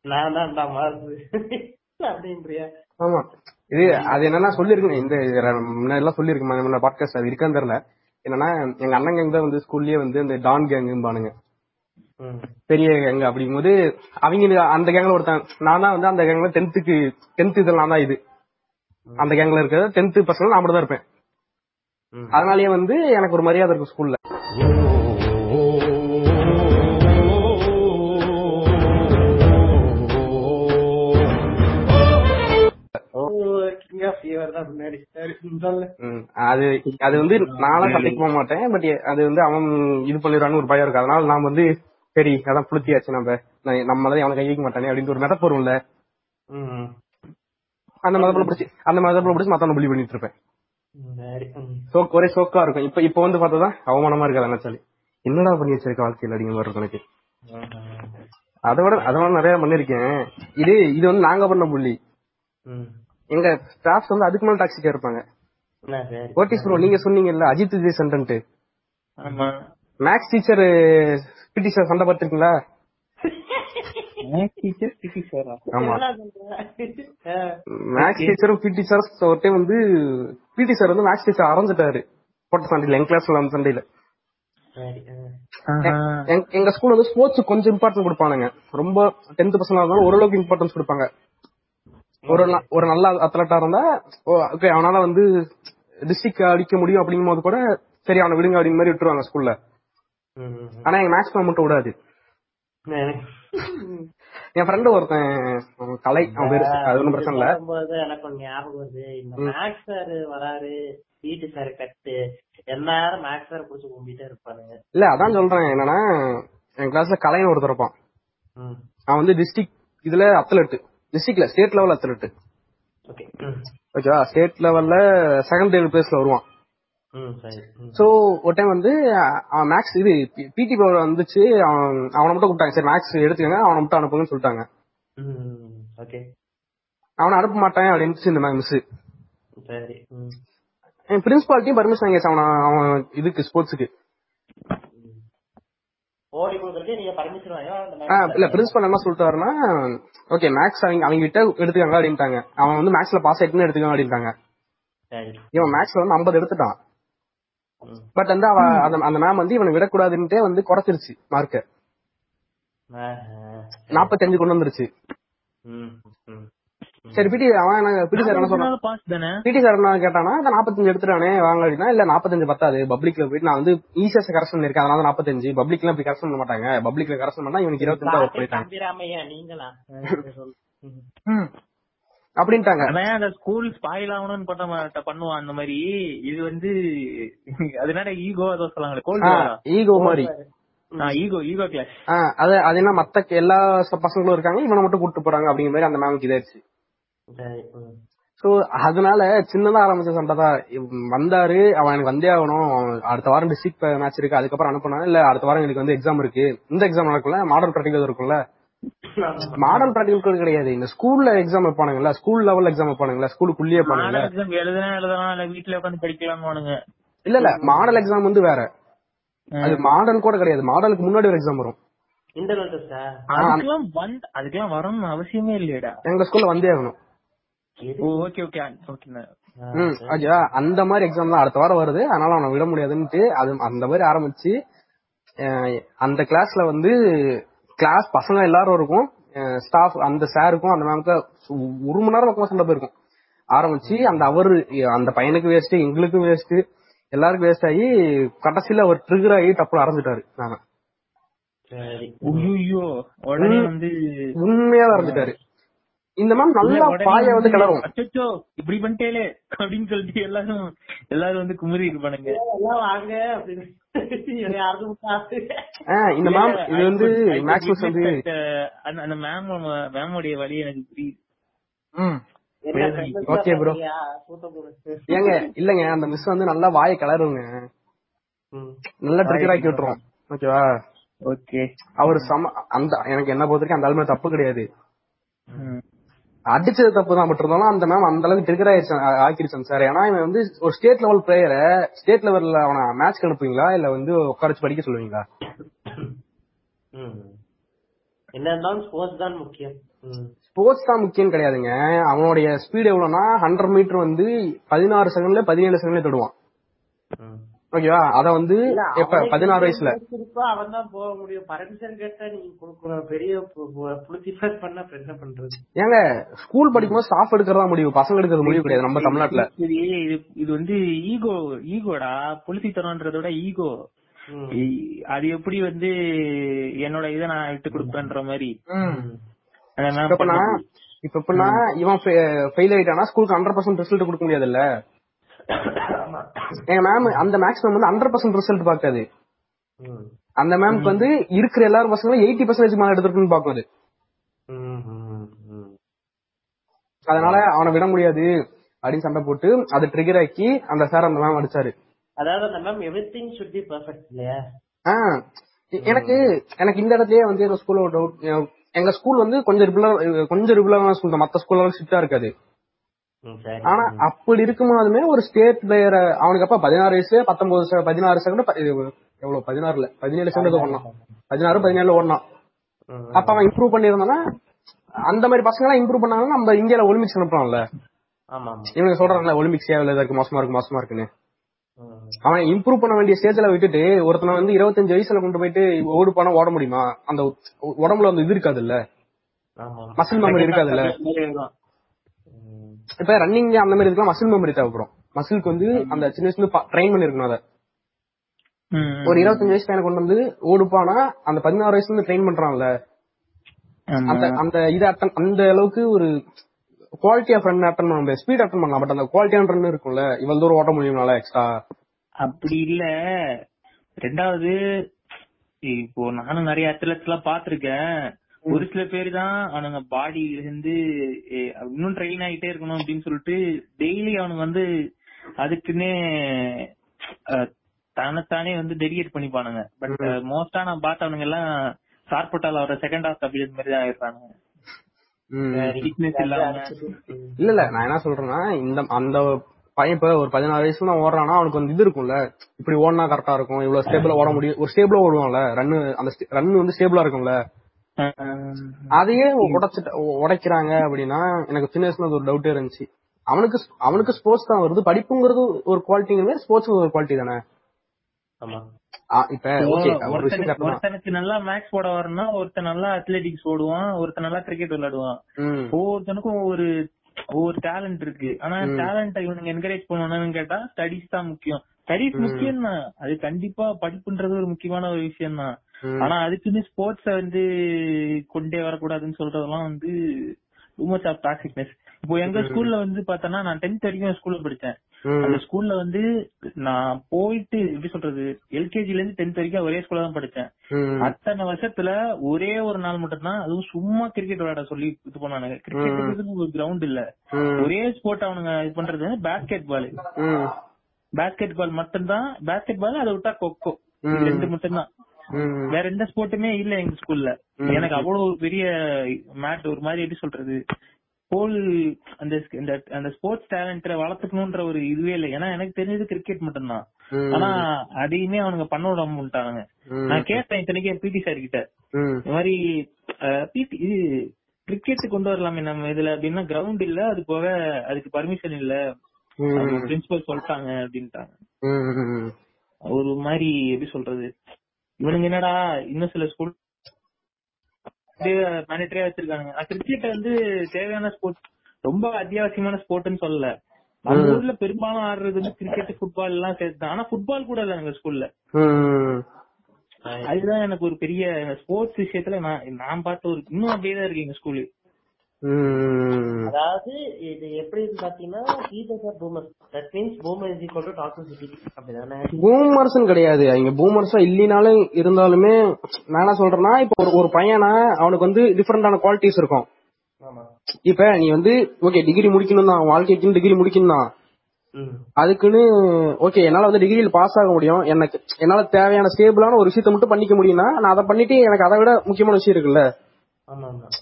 Speaker 2: நான். தான்டா மாறுது. அப்படின்றியா?
Speaker 1: ஆமா. இது அது என்னன்னா சொல்லிருக்கேன் இந்த முன்னாடி எல்லாம் சொல்லிருக்கேன் பாட்காஸ்ட் அது இருக்கான்னு தெரியல. என்னன்னா எங்க அண்ணன் கேங் தான் வந்து ஸ்கூல்லயே வந்து இந்த டான் கேங்கும்பானுங்க பெரிய கேங் அப்படிங்கும்போது அவங்க அந்த கேங்ல ஒருத்தன் நான் தான் வந்து அந்த கேங்ல டென்த்துக்கு டென்த் இதுல நான் தான் இது. அந்த கேங்ல இருக்கிறது டென்த் பர்சனல் நான் மட்டும் தான் இருப்பேன். அதனாலயே வந்து எனக்கு ஒரு மரியாதை இருக்கும் ஸ்கூல்ல அது அது வந்து நானும் சண்டைக்கு போக மாட்டேன். பட் அது வந்து அவன் இது பண்ணிடுறான்னு ஒரு பயம் இருக்கு. அதனால நான் வந்து சரி அதான் புளுத்தியாச்சு நம்ம. நம்ம தான் அவனை கை வைக்க மாட்டானே அப்படின்னு ஒரு மெதப்பு வரும்ல. அந்த மதப்புல பிடிச்சி அந்த மதப்புல பிடிச்சி மத்தவன புள்ளி பண்ணிட்டு இருப்பேன். ஒரே சோக்கா இருக்கும். இப்ப இப்ப வந்து பார்த்தா அவமானமா இருக்காது நினைச்சாலே என்னடா பண்ணி வச்சிருக்க வாழ்க்கையில் அப்படிங்கிற மாதிரி இருக்கும் எனக்கு அதை விட அதை விட நிறைய பண்ணிருக்கேன் இது இது வந்து நாங்க பண்ண புள்ளி
Speaker 2: ம்.
Speaker 1: எங்க ஸ்டாஃப்ஸ் வந்து அதுக்கு மேல டாக்ஸிக்கா இருப்பாங்க.
Speaker 2: என்ன சரி.
Speaker 1: ஓட்டிஸ் ப்ரோ நீங்க சொன்னீங்கல்ல அஜித் விஜய் சண்டன்ட்டு.
Speaker 3: ஆமா.
Speaker 1: மேக்ஸ் டீச்சர் பிடி சார் சண்டை பார்த்திருக்கீங்களா. மேக்ஸ் டீச்சரும் பிடி சார் ஒரு டைம் வந்து பிடி சார் வந்து மேக்ஸ் டீச்சர் அரைஞ்சிட்டாரு. போட்ட சண்டையில எங்க கிளாஸ்ல அந்த சண்டையில. எங்க- ஸ்கூல் வந்து ஸ்போர்ட்ஸ் கொஞ்சம் இம்பார்ட்டன்ஸ் கொடுப்பானுங்க. ரொம்ப டென்த் பர்சன்ட் இருந்தாலும் ஓரளவுக்கு இம்பார்ட்டன்ஸ் கொடுப்பாங்க. ஒரு ஒரு நல்ல அத்லட்டா இருந்தா ஓகே அவனால வந்து டிஸ்ட்ரிக்ட் அடிக்க முடியும் அப்படிங்கும் போது கூட சரி அவனை விடுங்க அப்படிங்கிற மாதிரி விட்டுருவாங்க ஸ்கூல்ல. ஆனா எங்க மேக்ஸ் மட்டும் விடாது. என் ஃப்ரெண்டு ஒருத்தன் கலை அவன் பேரு அது ஒன்றும் பிரச்சனை இல்ல.
Speaker 2: எனக்கு ஞாபகம் வருது. இந்த மேக்ஸ் சார் வராரு பிடி சார் கட்டு எல்லாரும் மேக்ஸ் சார் புடிச்சு கும்பிட்டே இருப்பானுங்க.
Speaker 1: இல்ல அதான் சொல்றேன் என்னன்னா என் கிளாஸ்ல கலைன்னு ஒருத்தர் இருப்பான். அவன் வந்து டிஸ்ட்ரிக்ட் இதுல அத்லெட் டிஸ்ட்ரிக்ட்ல ஸ்டேட் லெவல் அத்லெட். ஓகேவா ஸ்டேட் லெவல்ல செகண்ட் பிளேஸ்ல வருவான். சோ ஒரு டைம் வந்து அவன் மேக்ஸ் இது பிடி பவர் வந்துச்சு அவன் அவனை மட்டும் கூப்பிட்டாங்க. சரி மேக்ஸ் எடுத்துக்கங்க அவனை மட்டும் அனுப்புங்கன்னு சொல்லிட்டாங்க. அவனை அனுப்ப மாட்டேன் அப்படின்னு இந்த மிஸ்
Speaker 2: சரி. ம்.
Speaker 1: என் பிரின்சிபாலிட்டியும் பர்மிஷன் கேஸ் அவன் அவன் இதுக்கு ஸ்போர்ட்ஸுக்கு
Speaker 2: ஓடி கொடுக்கறதுக்கு நீங்க பர்மிஷன் வாங்க அந்த
Speaker 1: ஆ,
Speaker 2: maths
Speaker 1: இல்ல. பிரின்சிபல் என்ன சொல்லிட்டாருன்னா ஓகே மேக்ஸ் அவங்க அவங்க கிட்ட எடுத்துக்காங்க அப்படின்ட்டாங்க அவன் வந்து மேக்ஸ்ல பாஸ் ஆயிட்டுன்னு எடுத்துக்காங்க அப்படின்ட்டாங்க இவன் மேக்ஸ்ல வந்து 50 எடுத்துட்டான். பட் வந்து அவ அந்த மேம் வந்து இவனை விடக்கூடாதுன்ட்டே வந்து குறைச்சிருச்சு மார்க்க
Speaker 2: ஆ,
Speaker 1: நாற்பத்தஞ்சு கொண்டு வந்துருச்சு. சரி பிடி அவன் பிடி சார் என்ன சொன்னான்? பிடி சார் என்ன கேட்டானா 45 எடுத்துட்டானே வாங்க அப்படின்னா இல்ல 45 பத்தாது பப்ளிக்ல போயிட்டு நான் வந்து ஈஸியஸ் கரெக்ஷன் இருக்கேன் அதனால 45 பப்ளிக்ல இப்படி கரெக்ஷன் பண்ண மாட்டாங்க. பப்ளிக்ல கரெக்ஷன் பண்ணா இவனுக்கு 25 ஒர்க் பண்ணிட்டாங்க
Speaker 2: தம்பிராமையா நீங்களா? சொல்லு. ம்.
Speaker 1: அப்படின்ட்டாங்க.
Speaker 3: அதான் அந்த ஸ்கூல் ஸ்பாயில் ஆகணும்னு பண்ண பண்ணுவான் அந்த மாதிரி. இது வந்து அதனால ஈகோ அதோ சொல்லாங்களே
Speaker 1: ஈகோ மாதிரி.
Speaker 3: ஈகோ ஈகோ கிளாஸ்
Speaker 1: அது அது என்ன மத்த எல்லா பசங்களும் இருக்காங்க இவனை மட்டும் கூட்டு போறாங்க அப்படிங்கிற மாதிரி அந்த மேமுக்கு இதாயிருச்சு. சோ அதனால சின்னதா ஆரம்பிச்ச சண்டை தான். வந்தாரு அவன் எனக்கு வந்தே ஆகணும். அவன் அடுத்த வாரம் டிஸ்ட்ரிக்ட் மேட்ச் இருக்கு அதுக்கப்புறம் அனுப்புனா இல்ல அடுத்த வாரம் எனக்கு வந்து எக்ஸாம் இருக்கு. இந்த எக்ஸாம் நடக்கும்ல மாடல் ப்ராக்டிகல் இருக்கும்ல. மாடல் ப்ராக்டிகல் கிடையாது. இந்த ஸ்கூல்ல எக்ஸாம் வைப்பானுங்கல்ல ஸ்கூல் லெவல் எக்ஸாம் வைப்பானுங்கல்ல ஸ்கூலுக்குள்ளேயே வைப்பானுங்கல்ல
Speaker 3: மாடல் எக்ஸாம் எழுதுனா எழுதலாம் இல்ல வீட்டுல உட்காந்து படிக்கலாம்னுவானுங்க
Speaker 1: இல்ல இல்ல மாடல் எக்ஸாம் வந்து வேற. அது மாடல் கூட கிடையாது. மாடலுக்கு முன்னாடி ஒரு எக்ஸாம் வரும்.
Speaker 2: இன்டர்னல் டெஸ்டா
Speaker 3: அதுக்கெல்லாம் வந்து அதுக்கெல்லாம் வரணும்னு அவசியமே இல்லையடா.
Speaker 1: எங்க ஸ்கூல்ல வந்தே ஆகணும்.
Speaker 3: Okay okay.
Speaker 1: அந்த மாதிரி எக்ஸாம் தான் அடுத்த வாரம் வருது. அதனால அவனை விட முடியாதுன்ட்டு அது அந்த மாதிரி ஆரம்பிச்சு அந்த கிளாஸ்ல வந்து கிளாஸ் பசங்க எல்லாரும் இருக்கும். ஸ்டாஃப் அந்த சாருக்கும் அந்த மேம்க்கு ஒரு மணி நேரம் பக்கமா சண்டை போயிருக்கும். ஆரம்பிச்சு அந்த அவரு அந்த பையனுக்கு வேஸ்ட் எங்களுக்கும் வேஸ்ட் எல்லாருக்கும் வேஸ்ட் ஆகி கடைசியில அவர் ட்ரிகர் ஆகி டப்புல அரைஞ்சிட்டாரு நாங்க உண்மையா அரைஞ்சிட்டாரு. இந்த மேம் நல்லா பாய வந்து கிளறும்.
Speaker 3: அச்சச்சோ இப்படி பண்ணிட்டேலே அப்படின்னு சொல்லிட்டு எல்லாரும் எல்லாரும் வந்து குமுறி இருப்பானுங்க.
Speaker 2: எல்லாம் வாங்க
Speaker 1: இந்த மேம் இது வந்து மேக்ஸிமஸ் வந்து
Speaker 3: அந்த மேம் மேமோடைய வழி எனக்கு புரியுது?
Speaker 2: சூத்த போடு.
Speaker 1: ஏங்க இல்லங்க அந்த மிஸ் வந்து நல்லா வாயை கிளறுங்க
Speaker 2: ம்.
Speaker 1: நல்லா ட்ரிகர் ஆக்கி விட்டுரும். ஓகேவா
Speaker 3: ஓகே
Speaker 1: அவர் சம அந்த எனக்கு என்ன பொறுத்த வரைக்கும் அந்த ஆளுமே தப்பு கிடையாது. அடிச்சது தப்பு தான் பட் இருந்தாலும் அந்த மேம் அந்த அளவுக்கு ட்ரிகர் ஆயிருச்சு ஆக்கிருச்சு சார் ஏன்னா இவன் வந்து ஒரு ஸ்டேட் லெவல் பிளேயரை ஸ்டேட் லெவல்ல அவனை மேட்ச் அனுப்புவீங்களா இல்ல வந்து உட்கார வச்சு படிக்க சொல்லுவீங்களா
Speaker 2: ம். என்ன இருந்தாலும் ஸ்போர்ட்ஸ் தான் முக்கியம்.
Speaker 1: ஸ்போர்ட்ஸ் தான் முக்கியம் கிடையாதுங்க அவனுடைய ஸ்பீடு எவ்வளவுனா ஹண்ட்ரட் மீட்டர் வந்து பதினாறு செகண்ட்ல பதினேழு செகண்ட்ல தொடுவான். ஓகேவா? அத வந்து எப்ப பதினாறு வயசுல.
Speaker 2: அவன் தான் போக முடியும். பர்மிஷன் கேட்டா நீங்க கொடுக்கணும் பெரிய புளுத்திஃபர் பண்ண என்ன பண்றது?
Speaker 1: ஏங்க ஸ்கூல் படிக்கும்போது ஸ்டாஃப் எடுக்கிறதா முடிவு பசங்க எடுக்கிறது முடிவு கிடையாது நம்ம தமிழ்நாட்டுல.
Speaker 3: இது இது வந்து ஈகோ ஈகோடா விட ஈகோ. அது எப்படி வந்து என்னோட இதை நான் விட்டு கொடுப்பேன்ற மாதிரி.
Speaker 1: இப்ப எப்படின்னா இவன் ஃபெயில் ஆயிட்டானா ஸ்கூலுக்கு ஹண்ட்ரட் பர்சன்ட் ரிசல்ட் கொடுக்க முடியாதுல்ல? எங்க மேம் அந்த மேக்ஸ் மேம் வந்து ஹண்ட்ரட் பர்சன்ட் ரிசல்ட் பார்க்காது.
Speaker 2: ம்.
Speaker 1: அந்த மேம்க்கு வந்து இருக்கிற எல்லாரும் பசங்களும் எயிட்டி பர்சன்டேஜ் மேல எடுத்துருக்குன்னு பாக்கும் அது. அதனால அவனை விட முடியாது. அப்படின்னு சண்டை போட்டு அது ட்ரிகர் ஆக்கி அந்த சார் அந்த மேம் அடிச்சாரு.
Speaker 2: அதாவது அந்த ma'am everything should be perfect இல்லையா
Speaker 1: எனக்கு எனக்கு இந்த இடத்துலயே வந்து எங்க ஸ்கூல்ல ஒரு டவுட் எங்க ஸ்கூல் வந்து கொஞ்சம் ரெகுலர் கொஞ்சம் ரெகுலரான ஸ்கூல் தான். மத்த ஸ்கூல்ல ஸ்ட்ரிக்டா இருக்காது. ஆனா அப்படி இருக்கும்போதுமே ஒரு ஸ்டேட் பிளேயரை அவனுக்கு அப்ப பதினாறு வயசு பத்தொன்பது பதினாறு செகண்ட் எவ்வளவு பதினாறுல பதினேழு செகண்ட் ஓடணும். பதினாறு பதினேழுல ஓடணும்.
Speaker 2: ம்.
Speaker 1: அப்ப அவன் இம்ப்ரூவ் பண்ணியிருந்தானா அந்த மாதிரி பசங்க எல்லாம் இம்ப்ரூவ் பண்ணாங்கன்னா நம்ம இந்தியால ஒலிம்பிக்ஸ் அனுப்பலாம்ல இவங்க சொல்றாங்கல்ல ஒலிம்பிக்ஸ் ஏன் இருக்கு மோசமா இருக்கு மோசமா இருக்குன்னு. அவன் இம்ப்ரூவ் பண்ண வேண்டிய ஸ்டேஜ்ல விட்டுட்டு ஒருத்தனை வந்து இருபத்தஞ்சு வயசுல கொண்டு போயிட்டு ஓடு போனா ஓட முடியுமா? அந்த உடம்புல அந்த இது இருக்காதுல்ல. மசில் மெமரி இருக்காதுல்ல. இப்ப ரன்னிங் அந்த மாதிரி இருக்கலாம் மசில் மெமரி தேவைப்படும். மசிலுக்கு வந்து அந்த சின்ன வயசுல ட்ரைன் பண்ணிருக்கணும் அதை. ஒரு இருபத்தஞ்சு வயசு பையனை கொண்டு வந்து ஓடுப்பானா அந்த பதினாறு வயசுல இருந்து ட்ரெயின் பண்றான்ல. அந்த அந்த இது அட்டன் அந்த அளவுக்கு ஒரு குவாலிட்டி ஆஃப் ரன் அட்டன் பண்ண முடியாது. ஸ்பீட் அட்டன் பண்ணலாம் பட் அந்த குவாலிட்டியான ரன் இருக்கும்ல. இவ்வளவு தூரம் ஓட்ட முடியும்னால எக்ஸ்ட்ரா
Speaker 3: அப்படி இல்ல. ரெண்டாவது இப்போ நானும் நிறைய அத்லெட்ஸ் எல்லாம் பாத்திருக்கேன் ஒரு சில பேர் தான் அவனுங்க பாடி இருந்து இன்னும் ட்ரெயின் ஆகிட்டே இருக்கணும் அப்படின்னு சொல்லிட்டு டெய்லி அவனுங்க வந்து அதுக்குன்னே அஹ், தன்னைத்தானே வந்து டெடிகேட் பண்ணிப்பானுங்க. பட் மோஸ்டா நான் பார்த்தவனுங்க எல்லாம் சார்பட்டால வர செகண்ட் ஹாஃப் அப்படி மாதிரி தான்
Speaker 2: ம்.
Speaker 1: இல்ல இல்ல நான் என்ன சொல்றேன்னா இந்த அந்த பையன் இப்ப ஒரு பதினாறு வயசுல நான் ஓடுறான்னா அவனுக்கு வந்து இது இருக்கும்ல. இப்படி ஓடினா கரெக்டா இருக்கும். இவ்வளவு ஸ்டேபிளா ஓட முடியும். ஒரு ஸ்டேபிளா ஓடுவான்ல. ரன் அந்த ரன் வந்து ஸ்டேபிளா இருக்கும்ல. அதையே உடைச்சிட்டு உடைக்கிறாங்க அப்படின்னா எனக்கு சின்ன வயசுல ஒரு டவுட்டே இருந்துச்சு. அவனுக்கு அவனுக்கு ஸ்போர்ட்ஸ் தான் வருது. படிப்புங்கிறது ஒரு குவாலிட்டிங்கிறது ஸ்போர்ட்ஸ் ஒரு குவாலிட்டி தானே?
Speaker 3: ஒருத்தனுக்கு நல்லா மேக்ஸ் போட வரணும்னா ஒருத்தன் நல்லா அத்லெட்டிக்ஸ் ஓடுவான் ஒருத்தன் நல்லா கிரிக்கெட் விளையாடுவான். ஒவ்வொருத்தனுக்கும் ஒவ்வொரு ஒவ்வொரு டேலண்ட் இருக்கு. ஆனா டேலண்ட் இவனுங்க என்கரேஜ் பண்ணணும்னு கேட்டா ஸ்டடிஸ் தான் முக்கியம். ஸ்டடிஸ் முக்கியம் தான் அது கண்டிப்பா படிப்புன்றது ஒரு முக்கியமான ஒரு விஷயம் தான். ஆனா அதுக்குன்னு ஸ்போர்ட்ஸ வந்து கொண்டே வரக்கூடாதுன்னு சொல்றதெல்லாம் வந்து டூ மச் ஆஃப் டாக்ஸிக்னஸ் இப்போ எங்க ஸ்கூல்ல வந்து பார்த்தோன்னா நான் டென்த் வரைக்கும் ஸ்கூல்ல படிச்சேன் அந்த ஸ்கூல்ல வந்து நான் போயிட்டு எப்படி சொல்றது எல்கேஜில இருந்து டென்த் வரைக்கும் ஒரே ஸ்கூல்ல தான் படிச்சேன் அத்தனை வருஷத்துல ஒரே ஒரு நாள் மட்டும் தான் அதுவும் சும்மா கிரிக்கெட் விளையாட சொல்லி இது பண்ணானுங்க. கிரிக்கெட்டுக்கு ஒரு கிரவுண்ட் இல்ல. ஒரே ஸ்போர்ட் அவனுங்க இது பண்றது பேஸ்கெட் பால் பேஸ்கெட் பால் மட்டும்தான் பேஸ்கெட் பால் அதை விட்டா கொக்கோ. ரெண்டு மட்டும்தான். வேற எந்த ஸ்போர்ட்டுமே இல்ல எங்க ஸ்கூல்ல எனக்கு அவ்வளவு பெரிய மேட் ஒரு மாதிரி எப்படி சொல்றது? ஹோல் அந்த அந்த ஸ்போர்ட்ஸ் டேலண்ட வளர்த்துக்கணும்ன்ற ஒரு இதுவே இல்லை. ஏன்னா எனக்கு தெரிஞ்சது கிரிக்கெட் மட்டும்தான்.
Speaker 1: ம்.
Speaker 3: ஆனா அதையுமே அவனுங்க பண்ண விடாம விட்டானுங்க
Speaker 1: ம்.
Speaker 3: நான் கேட்டேன் இத்தனைக்கு பிடி சார் கிட்ட. இந்த மாதிரி பிடி இது கிரிக்கெட் கொண்டு வரலாமே நம்ம இதுல அப்படின்னா கிரவுண்ட் இல்ல அது போக அதுக்கு பர்மிஷன் இல்ல. பிரின்சிபல் சொல்லிட்டாங்க அப்படின்ட்டாங்க. ஒரு மாதிரி எப்படி சொல்றது? இவனுங்க என்னடா இன்னும் சில ஸ்கூல் மேனிட்டரியா வச்சிருக்காங்க கிரிக்கெட் வந்து தேவையான ஸ்போர்ட்ஸ் ரொம்ப அத்தியாவசியமான ஸ்போர்ட்னு சொல்லல நம்ம ஊர்ல பெரும்பாலும் ஆடுறது வந்து கிரிக்கெட் ஃபுட்பால் எல்லாம் சேர்த்து. ஆனா ஃபுட்பால் கூட இல்ல எங்க ஸ்கூல்ல. அதுதான் எனக்கு ஒரு பெரிய ஸ்போர்ட்ஸ் விஷயத்துல நான் நான் பார்த்த ஒரு இன்னும் அப்படியே தான் இருக்கு எங்க ஸ்கூலு.
Speaker 2: அதாவது இது எப்படி இருக்கு பாத்தீங்கன்னா teachers are boomer that means boomer is equal to toxicity அப்படிதானே?
Speaker 1: பூமர்ஸ்னு கிடையாது. அவங்க பூமர்ஸா இல்லைனாலும் இருந்தாலுமே நான் என்ன சொல்றேன்னா இப்ப ஒரு ஒரு பையனா அவனுக்கு வந்து டிஃபரெண்டான குவாலிட்டிஸ் இருக்கும். இப்ப நீ வந்து ஓகே டிகிரி முடிக்கணும் தான் வாழ்க்கைக்குன்னு டிகிரி முடிக்கணும் தான் அதுக்குன்னு ஓகே என்னால வந்து டிகிரியில் பாஸ் ஆக முடியும். எனக்கு என்னால தேவையான ஸ்டேபிளான ஒரு விஷயத்த மட்டும் பண்ணிக்க முடியும்னா நான் அதை பண்ணிட்டு எனக்கு அதை விட முக்கியமான விஷயம் இருக்குல்ல?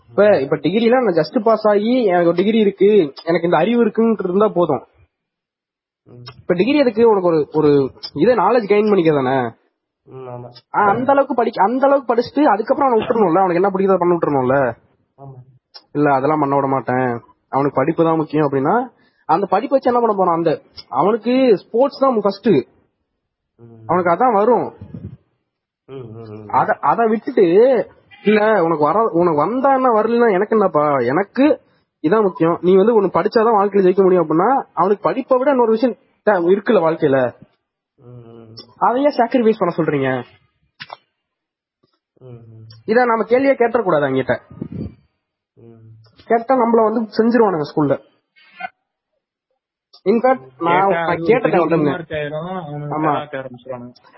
Speaker 1: இப்ப இப்ப டிகிரில நான் ஜஸ்ட் பாஸ் ஆகி எனக்கு ஒரு டிகிரி இருக்கு. எனக்கு இந்த அறிவு இருக்குன்னு இருந்தா போதும். இப்ப டிகிரி எதுக்கு? உனக்கு ஒரு ஒரு இதை நாலேஜ் கெயின் பண்ணிக்க தானே அந்த அளவுக்கு படிக்க அந்த அளவுக்கு படிச்சுட்டு அதுக்கப்புறம் அவனை விட்டுறணும்ல? அவனுக்கு என்ன பிடிக்குதோ பண்ண விட்டுறணும்ல? இல்ல அதெல்லாம் பண்ண விட மாட்டேன். அவனுக்கு படிப்பு தான் முக்கியம் அப்படின்னா அந்த படிப்பு வச்சு என்ன பண்ண போறான்? அந்த அவனுக்கு ஸ்போர்ட்ஸ் தான் ஃபர்ஸ்ட். அவனுக்கு அதான் வரும். அத அத விட்டுட்டு இல்ல உனக்கு வர உனக்கு வந்தா என்ன வரலன்னா எனக்கு என்னப்பா? எனக்கு இதான் முக்கியம். நீ வந்து உனக்கு படிச்சாதான் வாழ்க்கையில ஜெயிக்க முடியும் அப்படின்னா அவனுக்கு படிப்பை விட இன்னொரு விஷயம் இருக்குல்ல வாழ்க்கையில. அதையே சாக்ரிஃபைஸ் பண்ண சொல்றீங்க. இத நம்ம கேள்வியே கேட்டக்கூடாது அவங்கிட்ட.
Speaker 2: ம்.
Speaker 1: கேட்டா நம்மள வந்து செஞ்சிருவானுங்க ஸ்கூல்ல இன்ஃபேக்ட் நான் கேட்டுட்டேன் ஒரு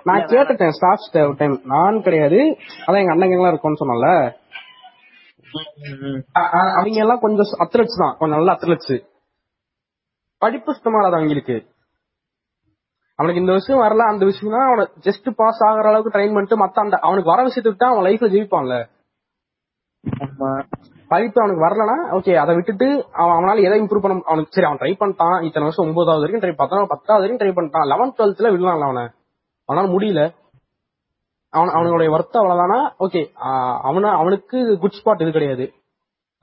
Speaker 1: நான் கேட்டுட்டேன் ஸ்டாஃப்ஸ் டைம் நான் கிடையாது. அதான் எங்க அண்ணங்க இருக்கும்னு சொன்னல அவங்க எல்லாம் கொஞ்சம் அத்லட்ஸ் தான். கொஞ்சம் நல்ல அத்லட்ஸ் படிப்பு சுத்தமானது அவங்களுக்கு. அவனுக்கு இந்த விஷயம் வரல அந்த விஷயம் தான் அவனை ஜஸ்ட் பாஸ் ஆகுற அளவுக்கு ட்ரைன் பண்ணிட்டு மத்த அந்த அவனுக்கு வர விஷயத்தை விட்டா அவன் லைஃப்ல ஜெயிப்பான்ல படிப்பு அவனுக்கு வரலனா ஓகே அதை விட்டுட்டு அவன் அவனால எதை இம்ப்ரூவ் பண்ண அவனுக்கு சரி அவன் ட்ரை பண்ணிட்டான். இத்தனை வருஷம் ஒன்பதாவது வரைக்கும் ட்ரை பத்தாவது பத்தாவது வரைக்கும் ட்ரை பண்ணிட்டான். லெவன்த் டுவெல்த்ல விடலாம்ல அவனை அவனால முடியல. அவன் அவனுடைய ஒர்த் அவ்வளவுதானா ஓகே அவன அவனுக்கு குட் ஸ்பாட் இது கிடையாது.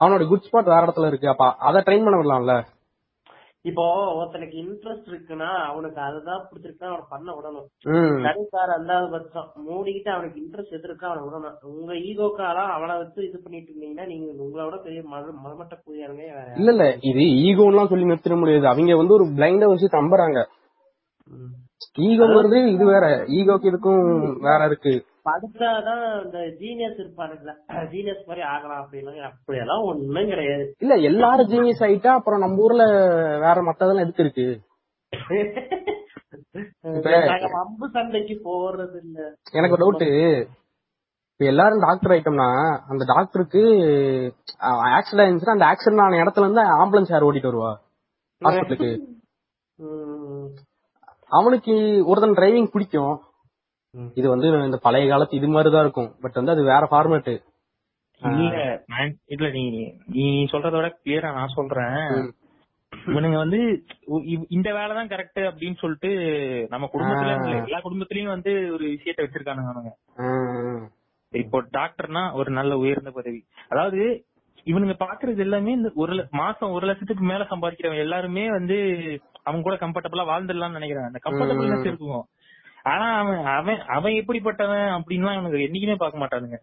Speaker 1: அவனோட குட் ஸ்பாட் வேற இடத்துல இருக்கு. அப்ப அதை ட்ரெயின் பண்ண விடலாம்ல.
Speaker 2: இப்போ ஒருத்தனுக்கு இன்ட்ரெஸ்ட் இருக்குன்னா அவனுக்கு அதுதான் பிடிச்சிருக்கா அவனை பண்ண விடணும். கடைசார் ரெண்டாவது பட்சம். மூடிக்கிட்டு அவனுக்கு இன்ட்ரெஸ்ட் எது இருக்கா அவனை விடணும். உங்க ஈகோக்காலாம் அவனை வச்சு இது பண்ணிட்டு இருந்தீங்கன்னா நீங்க உங்களை விட பெரிய கூடியாருங்க வேற
Speaker 1: இல்ல இல்ல இது ஈகோலாம் சொல்லி நிறுத்திட முடியாது. அவங்க வந்து ஒரு பிளைண்டா வச்சு நம்புறாங்க
Speaker 2: ம்.
Speaker 1: ஈகோங்கிறது இது வேற. ஈகோக்கு இதுக்கும் வேற இருக்கு.
Speaker 2: படிச்சாதான் இந்த ஜீனியஸ் இருப்பானுங்களா ஜீனியஸ் மாதிரி ஆகலாம் அப்படிலாம் அப்படியெல்லாம் ஒண்ணும் கிடையாது.
Speaker 1: இல்ல எல்லாரும் ஜீனியஸ் ஆயிட்டா அப்புறம் நம்ம ஊர்ல வேற மத்ததெல்லாம் எதுக்கு இருக்கு?
Speaker 2: நாங்க வம்பு சண்டைக்கு போறது இல்ல
Speaker 1: எனக்கு டவுட் இப்ப எல்லாரும் டாக்டர் ஆயிட்டோம்னா அந்த டாக்டருக்கு ஆக்சிடென்ட் ஆயிருந்துச்சுன்னா அந்த ஆக்சிடென்ட் ஆன இடத்துல இருந்து ஆம்புலன்ஸ் யார் ஓட்டிட்டு வருவா? ஹாஸ்பிட்டலுக்கு. அவனுக்கு ஒருத்தன் டிரைவிங் பிடிக்கும். இது வந்து இந்த பழைய காலத்து இது மாதிரிதான் இருக்கும். பட் வந்து அது வேற ஃபார்மேட்
Speaker 3: இல்ல இல்ல நீ நீ சொல்றத விட கிளியரா நான் சொல்றேன். இவனுங்க வந்து இந்த வேலைதான் கரெக்ட் அப்படின்னு சொல்லிட்டு நம்ம குடும்பத்துல எல்லா குடும்பத்திலயும் வந்து ஒரு விஷயத்த வச்சிருக்கானுங்க இப்போ டாக்டர்னா ஒரு நல்ல உயர்ந்த பதவி. அதாவது இவனுங்க பாக்குறது எல்லாமே இந்த ஒரு மாசம் ஒரு லட்சத்துக்கு மேல சம்பாதிக்கிறவன் எல்லாருமே வந்து அவங்க கூட கம்ஃபர்டபுளா வாழ்ந்துடலாம்னு நினைக்கிறான். அந்த கம்ஃபர்டபுள்னஸ் இருக்கும் ஆனா அவன் அவன் அவன் எப்படிப்பட்டவன் அப்படின்லாம் அவனுக்கு என்னைக்குமே பார்க்க மாட்டானுங்க.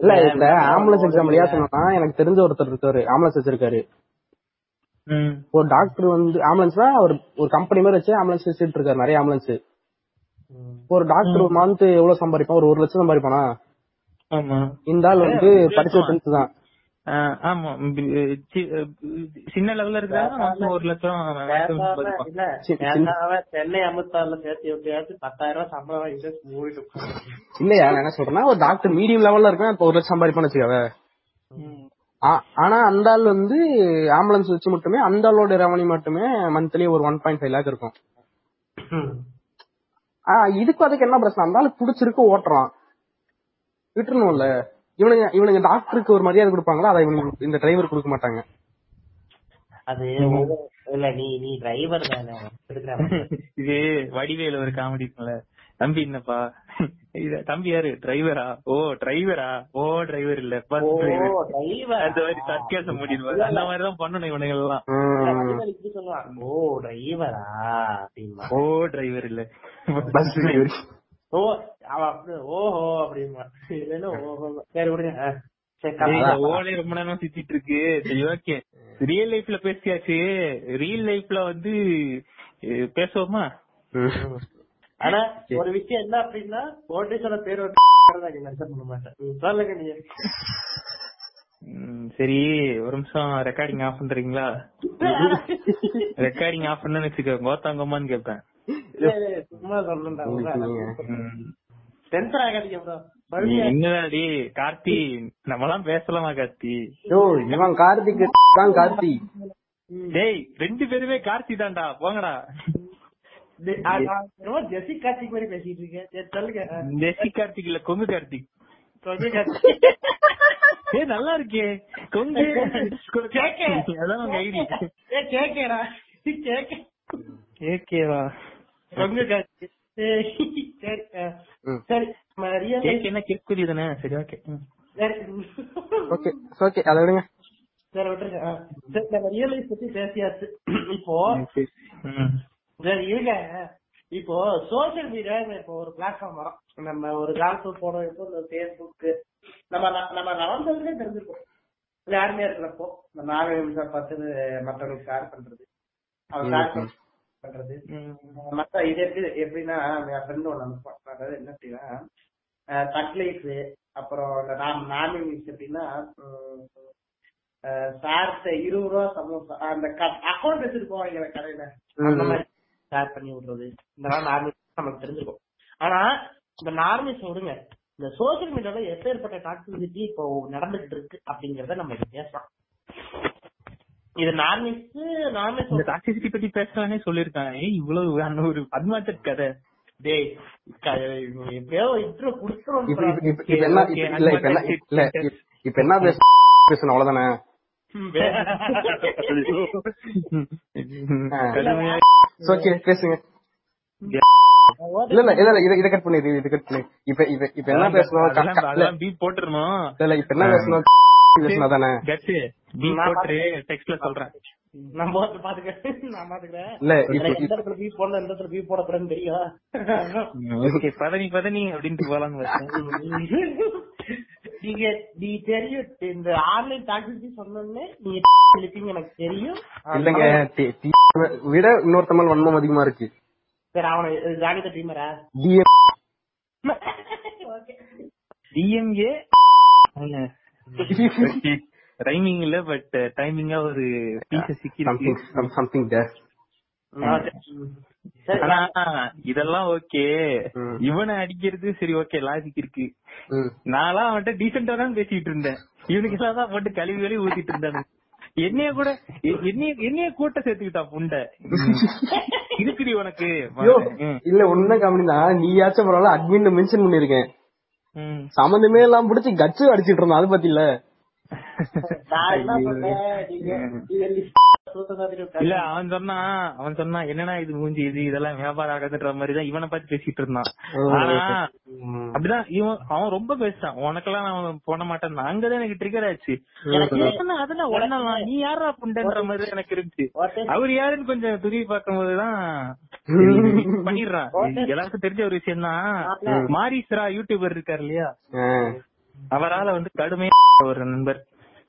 Speaker 1: இல்ல இந்த ஆம்புலன்ஸ் எக்ஸாம் இல்லையா சொன்னா எனக்கு தெரிஞ்ச ஒருத்தர் இருக்காரு ஆம்புலன்ஸ் வச்சிருக்காரு. ஒரு டாக்டர் வந்து ஆம்புலன்ஸ்னா ஒரு ஒரு கம்பெனி மாதிரி வச்சு ஆம்புலன்ஸ் வச்சுட்டு இருக்காரு நிறைய ஆம்புலன்ஸ் ஒரு டாக்டர் ஒரு மந்த் எவ்வளவு சம்பாதிப்பான்? ஒரு ஒரு லட்சம் சம்பாதிப்பானா? இந்த ஆள் வந்து படிச்ச டென்த் தான்.
Speaker 3: ஆமா. சின்ன லெவல்ல இருக்கிறாங்க மாசம் ஒரு லட்சம்
Speaker 2: சென்னை சேர்த்து எப்படியாச்சும் பத்தாயிரம் ரூபாய் சம்பளம் வாங்கிட்டு மூடிட்டு.
Speaker 1: இல்லையா? நான் என்ன சொல்றேன்னா ஒரு டாக்டர் மீடியம் லெவல்ல இருக்கான் இப்ப ஒரு லட்சம் சம்பாதிப்பான்னு வச்சுக்கவே. ஆனா அந்த ஆள் வந்து ஆம்புலன்ஸ் வச்சு மட்டுமே அந்த ஆளோட ரெவன்யூ மட்டுமே மந்த்லி ஒரு ஒன் பாயிண்ட் ஃபைவ் லேக் இருக்கும். இதுக்கு அதுக்கு என்ன பிரச்சனை? அந்த ஆளு புடிச்சிருக்கு ஓட்டுறான். விட்டுறணும்ல. இவனுங்க இவனுங்க டாக்டருக்கு ஒரு மரியாதை கொடுப்பாங்களா? அதை இவனுக்கு இந்த டிரைவர் கொடுக்க மாட்டாங்க.
Speaker 2: அது இல்ல நீ நீ டிரைவர் தானே.
Speaker 3: இது வடிவேல ஒரு காமெடி இருக்குல்ல தம்பி என்னப்பா? இது தம்பி யாரு? டிரைவரா ஓ டிரைவரா ஓ டிரைவர் இல்ல. பஸ்
Speaker 2: ஓ
Speaker 3: டிரைவர் அந்த மாதிரி சர்க்கேசம் முடியும் அந்த மாதிரிதான் பண்ணணும் இவனுங்க எல்லாம்.
Speaker 2: ஓ டிரைவரா அப்படிமா
Speaker 3: ஓ டிரைவர் இல்ல.
Speaker 1: பஸ் டிரைவர்
Speaker 2: ஓ ஓஹோ அப்படிமா இல்லைன்னா ஓஹோ சரி விடுங்க.
Speaker 3: ஓலே ரொம்ப நேரம் சுத்திட்டு இருக்கு சரி ஓகே. ரியல் லைஃப்ல பேசியாச்சு. ரியல் லைஃப்ல வந்து பேசுவோமா?
Speaker 2: ஆனா ஒரு விஷயம் என்ன அப்படின்னா கோட்டீஸ்வர பேர் வந்து மென்ஷன் பண்ண மாட்டேன். ம், சொல்லுங்க நீங்க.
Speaker 3: ம், சரி ஒரு நிமிஷம் ரெக்கார்டிங் ஆஃப் பண்றீங்களா? ரெக்கார்டிங் ஆஃப் பண்ணு வச்சுக்கோ கோத்தாங்கம்மான்னு கேட்பேன்
Speaker 2: சும்மா
Speaker 3: ம்.
Speaker 2: டென்ஷன் ஆகாதீங்க ப்ரோ
Speaker 3: நீ என்னடாடி கார்த்தி நம்மலாம் பேசலாமா கார்த்தி?
Speaker 1: யோ இவன் கார்த்திக் தான் கார்த்தி.
Speaker 3: டேய் ரெண்டு பேருமே கார்த்தி தான்டா போங்கடா.
Speaker 2: ஜெசி கார்த்திக் மாதிரி பேசிட்டு இருக்கேன் சொல்லுங்க
Speaker 3: கார்த்திக் இல்ல கொங்கு கார்த்திக்.
Speaker 2: கார்த்திக்.
Speaker 3: ஏய் நல்லா இருக்கே. கொங்கு
Speaker 2: கேக்க.
Speaker 3: அதான் உங்க ஐடி.
Speaker 2: ஏ, கேக்கேடா. கேக்க.
Speaker 3: ஏகேவா
Speaker 2: ரொம்ப சரி சரி நம்ம
Speaker 3: என்ன கேக்குறி தானே? சரி ஓகே.
Speaker 1: Okay okay. அதை விடுங்க.
Speaker 2: விட்டுருங்க. ஆ. சரி நம்ம ரியல் லைஃப் பத்தி பேசியாச்சு. இப்போ சரி. இருங்க. இப்போ சோசியல் மீடியா இப்போ ஒரு பிளாட்ஃபார்ம் வரும். நம்ம ஒரு காலத்துல போனோம் இப்போ இந்த பேஸ்புக் நம்ம நம்ம நடந்ததுலேயே தெரிஞ்சிருக்கோம் யாருமே இருக்கிறப்போ நாலு நிமிஷம் பார்த்து மற்றவங்களுக்கு ஷேர் பண்றது. அவன் ஷேர் பண்றது. மத்த இது எப்படி எப்படின்னா என் ஃப்ரெண்ட் ஒன்று அனுப்புவான் அதாவது என்ன அப்படின்னா கட்லைஸ் அப்புறம் இந்த நாம் நாமினிஸ் எப்படின்னா சார்ட்ட இருபது ரூபா சமோசா அந்த அக்கௌண்ட் வச்சிருக்கோம் எங்க கடையில. அந்த மாதிரி ஷேர் பண்ணி விடுறது. இதெல்லாம் நார்மல் நமக்கு தெரிஞ்சிருக்கும். ஆனா இந்த நார்மல்ஸ் விடுங்க. இந்த சோசியல் மீடியால எப்பேற்பட்ட டாக்ஸிசிட்டி இப்போ நடந்துகிட்டு இருக்கு அப்படிங்கறத நம்ம பேசலாம். இது நார்மல்ஸ் நார்மல்ஸ்
Speaker 3: இந்த டாக்ஸிசிட்டி பத்தி பேசுறானே சொல்லிருக்கான் ஏய் இவ்வளவு அந்த ஒரு அட்வான்டட் கதை.
Speaker 2: டேய் எப்படியோ இன்ட்ரோ குடுத்துறோம்
Speaker 1: இப்ப என்ன இப்ப இல்ல இப்ப என்ன இல்ல இப்ப- இப்ப என்ன பேச பேசணும் அவ்வளவுதானே? பேசுங்க. இல்ல இல்ல இல்ல இத இத கட் பண்ணி இது இத கட் பண்ணி. இப்ப இப்ப இப்ப என்ன பேசணும்
Speaker 3: பீப் போட்டுறணும்.
Speaker 1: இல்ல இப்ப என்ன பேசணும்
Speaker 3: பீப் டெக்ஸ்ட்ல சொல்றேன்.
Speaker 2: நான் பாத்துக்கிறேன். நான் பாத்துக்கிறேன்.
Speaker 1: இல்ல
Speaker 2: எந்த இடத்துல பீ போடணும் எந்த இடத்துல பீ போடக்கூடாதுன்னு தெரியும்
Speaker 3: ஓகே பதனி பதனி அப்படின்ட்டு போலான்னு பார்த்தேன்.
Speaker 2: நீங்க நீ தெரியும் இந்த ஆன்லைன் டாக்ஸிசிட்டி சொன்னோடனே நீங்க எனக்கு தெரியும்.
Speaker 1: இல்லங்க விட இன்னொருத்தமல் வன்மம் அதிகமா இருக்கு.
Speaker 2: சரி அவனை ஜாகித டீமரா
Speaker 1: டிஎம்
Speaker 2: ஓகே
Speaker 3: டிஎம்ஏ ரைமிங் இல்ல பட் டைமிங்கா ஒரு பீஸ் சிக்கி
Speaker 1: சம்திங் சம்திங் தேர்
Speaker 2: சரி.
Speaker 3: ஆனா இதெல்லாம் ஓகே. இவனை அடிக்கிறது சரி ஓகே லாஜிக் இருக்கு. நான்லாம் அவன்கிட்ட டீசெண்டா தான் பேசிட்டு இருந்தேன். இவனுக்கு எல்லாம் தான் போட்டு கழுவி கழுவி ஊத்திட்டு இருந்தானு. என்னைய கூட என்னைய என்னைய கூட்ட சேர்த்துக்கிட்டா புண்டை? இருக்குடி உனக்கு.
Speaker 1: இல்ல ஒண்ணு கம்பெனினா நீயாச்சும் பரவாயில்ல அட்மின் மென்ஷன் பண்ணிருக்கேன். சம்பந்தமே எல்லாம் பிடிச்சி கச்சு அடிச்சிட்டு இருந்தான் அது பத்தி இல்ல
Speaker 3: இல்ல அவன் சொன்னா அவன் சொன்னா என்னன்னா இது மூஞ்சி இது இதெல்லாம் வியாபாரம் ஆகாதுன்ற மாதிரி தான் இவனை பத்தி பேசிட்டு இருந்தான். ஆனா அப்படிதான் இவன் அவன் ரொம்ப பேசுறான். உனக்கெல்லாம் நான் பண்ண மாட்டேன். அங்கதான் எனக்கு ட்ரிகர் ஆச்சு. அதெல்லாம் ஒண்ணலாம் நீ யாரா புண்டன்ற மாதிரி எனக்கு இருந்துச்சு அவர் யாருன்னு கொஞ்சம் துருவி பார்க்கும்போதுதான் சரி, இது பண்ணிடுறான். எல்லாருக்கும் தெரிஞ்ச ஒரு விஷயம் தான் மாரிஸ்ரா யூடியூபர் இருக்காரு இல்லையா? அவரால வந்து கடுமையா ஒரு நண்பர்.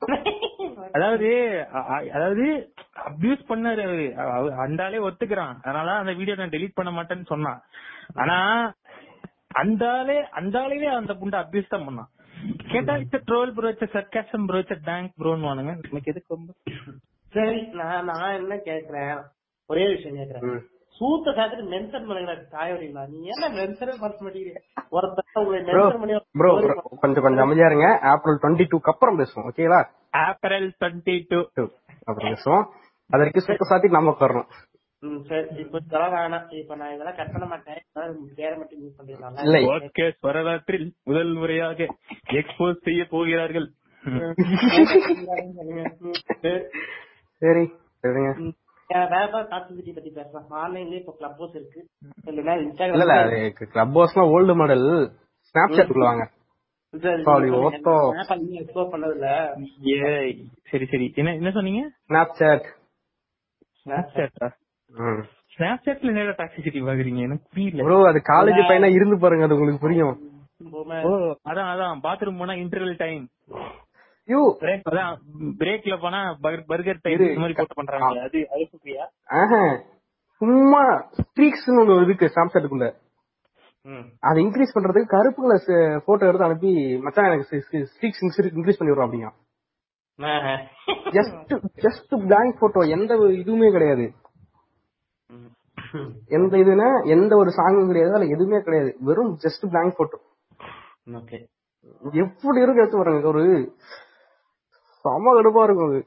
Speaker 3: அதாவது அதாவது அபியூஸ் பண்ணாரு அவரு. அவ- அந்தாலே ஒத்துக்கிறான். அதனால அந்த வீடியோ நான் டெலீட் பண்ண மாட்டேன்னு சொன்னான். ஆனா அந்தாலே அந்தாலே அந்த புண்டை அபியூஸ் தான் பண்ணான். கேட்டா it's troll bro it's sarcasm bro it's bank ப்ரோன்னு வானுங்க. நமக்கு எதுக்கு ரொம்ப?
Speaker 2: சரி நான் நான் என்ன கேக்குறேன்? ஒரே விஷயம் கேக்குறேன். சூத்த சாத்திரம் மென்ஷன் பண்ணுங்க காயோரிங்களா நீ என்ன மென்ஷனே பண்ண மாட்டேங்கிறீங்க ஒருத்தர் உங்களை மென்ஷன் பண்ணி
Speaker 1: ப்ரோ கொஞ்சம் கொஞ்சம் அமைதியா இருங்க. ஏப்ரல் டுவெண்ட்டி டூக்கு அப்புறம் பேசுவோம் ஓகேங்களா
Speaker 3: ஏப்ரல் டுவெண்ட்டி டூ
Speaker 1: அப்புறம் பேசுவோம் அது வரைக்கும் சுத்த சாத்தி நாம உட்காரணும்.
Speaker 2: ம், சரி. இப்ப இதெல்லாம் வேணாம். இப்ப நான் இதெல்லாம் கட் பண்ண மாட்டேன். பேர மட்டும் யூஸ் பண்ணிடலாம்
Speaker 1: இல்லை.
Speaker 3: ஓகே. வரலாற்றில் முதல் முறையாக எக்ஸ்போஸ் செய்ய போகிறார்கள்.
Speaker 1: சரி சரிங்க
Speaker 2: கிளப் ஹவுஸ் இருக்கு இல்லைன்னா
Speaker 1: இல்ல இல்ல.
Speaker 2: இன்ஸ்டாகிராம்
Speaker 1: அது கிளப் ஹவுஸ்லாம் ஓல்டு மாடல் ஸ்னாப் சாட்டுக்குள்ள
Speaker 3: சரி சரி என்ன என்ன சொன்னீங்க
Speaker 1: ஸ்னாப் சாட்
Speaker 3: ஸ்னாப் சாட்டா ஸ்னாப் சாட்ல என்ன டாக்ஸிசிட்டி பாக்குறீங்க எனக்கு புரியல
Speaker 1: ப்ரோ அது காலேஜ் பையனா இருந்து பாருங்க அது உங்களுக்கு புரியும்.
Speaker 3: ஓ அதான் அதான். பாத்ரூம் போனா இன்டர்வல் டைம்
Speaker 1: யூ
Speaker 3: பிரேக் அதான். பிரேக்ல போனா பர்கர் டைம். இந்த மாதிரி போட்டு பண்றாங்க. அது அது
Speaker 1: சும்மா ஸ்ட்ரீக்ஸ்னு ஒண்ணு இருக்கு ஸ்னாப் சாட்டுக்குள்ள அதை இன்க்ரீஸ் பண்றதுக்கு கருப்பு கலர் போட்டோ எடுத்து அனுப்பி மச்சான் எனக்கு ஸ்ட்ரீக்ஸ் இன்க்ரீஸ் பண்ணி விடுறோம் அப்படிங்க ஜஸ்ட் ஜஸ்ட் பிளாங்க் போட்டோ எந்த ஒரு இதுவுமே கிடையாது. எந்த இதுனா எந்த ஒரு சாங்கும் கிடையாது அதுல எதுவுமே கிடையாது. வெறும் ஜஸ்ட் பிளாங்க் போட்டோ எப்படி இருக்கு எடுத்து பாருங்க ஒரு செம கடுப்பா இருக்கும் அது.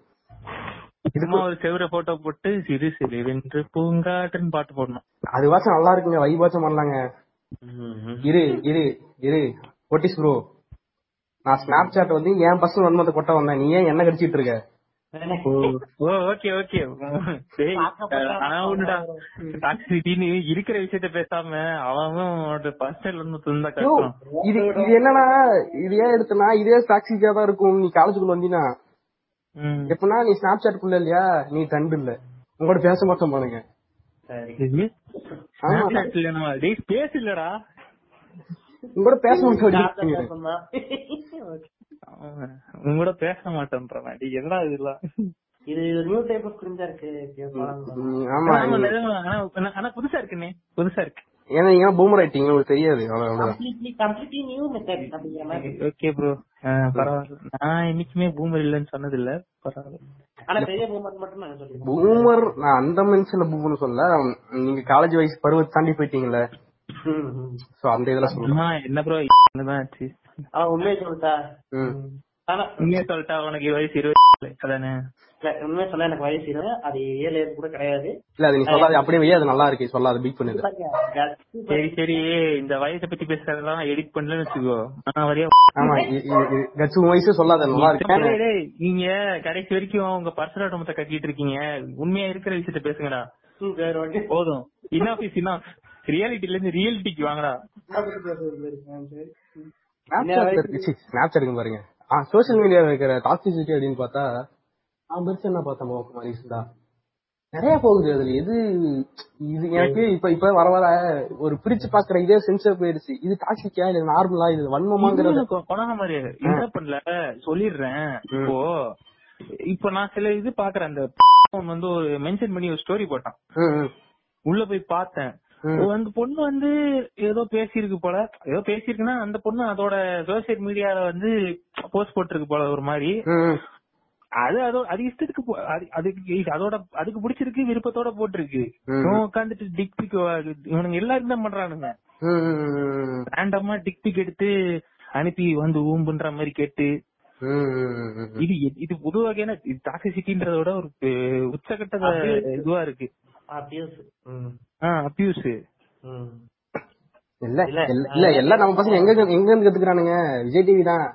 Speaker 3: சும்மா ஒரு செவர போட்டோ போட்டு சிறு சிறு வென்று பூங்காட்டுன்னு பாட்டு போடணும்.
Speaker 1: அதுவாச்சும் நல்லா இருக்குங்க வைபாச்சும் பண்ணலாங்க. இரு இரு இரு. ஒட்டிஸ் ப்ரோ நான் ஸ்னாப் சாட் வந்து என் பர்சனல் வன்மத்தை கொட்ட வந்தேன். நீ ஏன் என்ன கடிச்சிட்டு இருக்க?
Speaker 3: ஓ ஓகே இருக்கிற விஷயத்த பேசாம அவன் பர்சனல்
Speaker 1: இது இது என்னன்னா இது ஏன் எடுத்தனா? இதே டாக்ஸிக்கா தான் இருக்கும். நீ காலேஜுக்குள்ள வந்தீங்கன்னா
Speaker 3: ம்.
Speaker 1: எப்படின்னா நீ ஸ்னாப் சாட்டுக்குள்ள இல்லையா? நீ ட்ரெண்ட் இல்ல. உங்களோட பேச மாட்டோம் பாருங்க.
Speaker 3: டேய் இல்லடா.
Speaker 1: உங்களோட பேச மாட்டோம்
Speaker 3: அவன் உன் கூட பேச மாட்டேன்றான் டேய் என்னடா இதெல்லாம்?
Speaker 2: இது நியூ டைப் ஆஃப் கிரிஞ்சா இருக்கு.
Speaker 1: ம், ஆமா.
Speaker 3: ஆமா, நிஜமா. ஆனா ஆனா புதுசா இருக்குண்ணே புதுசா இருக்கு.
Speaker 1: ஏன்னா நீங்க பூமர் ஆயிட்டீங்க. உங்களுக்கு தெரியாது. அவ்வளவு- அவ்வளவுதான்
Speaker 2: கம்ப்ளீட்லி கம்ப்ளீட்லி நியூ மெத்தட் அப்படிங்கிற மாதிரி.
Speaker 3: ஓகே ப்ரோ பரவாயில்ல. நான் என்னைக்குமே பூமர் இல்லைன்னு சொன்னது இல்ல பரவாயில்ல.
Speaker 1: பூமர் நான் அந்த மென்ஷன்ல பூமர்னு சொல்ல நீங்க காலேஜ் வயசு பருவத்தை தாண்டி போயிட்டீங்கல்ல. சோ அந்த இதுல சொல்லுங்க
Speaker 3: என்ன ப்ரோ என்னதான் ஆச்சு?
Speaker 2: உண்மையை சொல்லிட்டா.
Speaker 3: உண்மையா சொல்லிட்டா உனக்கு வயசு இருபது அதானே
Speaker 2: உண்மையை சொல்ல எனக்கு வயசு இருபது அது ஏழு கூட கிடையாது.
Speaker 1: இல்ல அது நீ சொல்லாத அப்படியே வையே அது நல்லா இருக்கு. சொல்லாத பீட் பண்ணுது
Speaker 3: சரி சரி. இந்த வயசை பத்தி பேசுறதெல்லாம் எடிட் பண்ணலன்னு வச்சுக்கோ.
Speaker 1: ஆமா கட்சி வயசு சொல்லாத நல்லா இருக்கு.
Speaker 3: டேய், டேய், நீங்க கடைசி வரைக்கும் உங்க பர்சனல் டொமத்தை கட்டிட்டு இருக்கீங்க. உண்மையா இருக்கிற விஷயத்த பேசுங்கடா. போதும். இனாஃப் இஸ் இனாஃப் ரியாலிட்டில இருந்து ரியாலிட்டிக்கு வாங்கடா.
Speaker 1: ஸ்னாப்சாட்ல இருக்கு. பாருங்க. ஆ சோசியல் மீடியால இருக்கிற டாக்ஸிசிட்டி அப்படின்னு பார்த்தா நான் பெருசா என்ன பார்த்தேன் பாப்போம் ரீசெண்டா நிறைய போகுது அதுல. எது இது எனக்கு இப்ப இப்ப வர வர ஒரு பிரிச்சு பாக்குற இதே சென்சர் போயிடுச்சு. இது டாக்ஸிக்கா இல்ல நார்மலா இது வன்மமாங்கிறது?
Speaker 3: கொண்டாட மாதிரி என்ன பண்ணல சொல்லிடுறேன். இப்போ இப்போ நான் சில இது பாக்குறேன் அந்த வந்து ஒரு மென்ஷன் பண்ணி ஒரு ஸ்டோரி போட்டான். உள்ள போய் பார்த்தேன். அந்த பொண்ணு வந்து ஏதோ பேசியிருக்கு போல. ஏதோ பேசியிருக்குன்னா அந்த பொண்ணு அதோட சோசியல் மீடியால வந்து போஸ்ட் போட்டிருக்கு போல ஒரு மாதிரி. அது அதோ அது இஷ்டத்துக்கு போ- அது- அதுக்கு அதோட அதுக்கு பிடிச்சிருக்கு விருப்பத்தோட போட்டிருக்கு.
Speaker 1: ம்.
Speaker 3: இவன் உட்காந்துட்டு டிக் பிக் இவனுங்க எல்லாரும் தான் பண்றானுங்க.
Speaker 1: ம், ம், ம்,
Speaker 3: ரேண்டமா டிக் பிக் எடுத்து அனுப்பி வந்து ஊம்புன்ற மாதிரி கேட்டு.
Speaker 1: ம், ம், ம், ம்.
Speaker 3: இது இது புது வகையான டாக்ஸிசிட்டின்றதோட ஒரு அஹ், உச்சகட்ட இதுவா இருக்கு.
Speaker 2: அபியூஸ்
Speaker 3: அபியூஸ்
Speaker 1: இல்ல இல்ல. இல்ல எல்லாம் நம்ம பசங்க எங்க எங்க இருந்து கத்துக்கிறானுங்க? விஜய் டிவி தான்.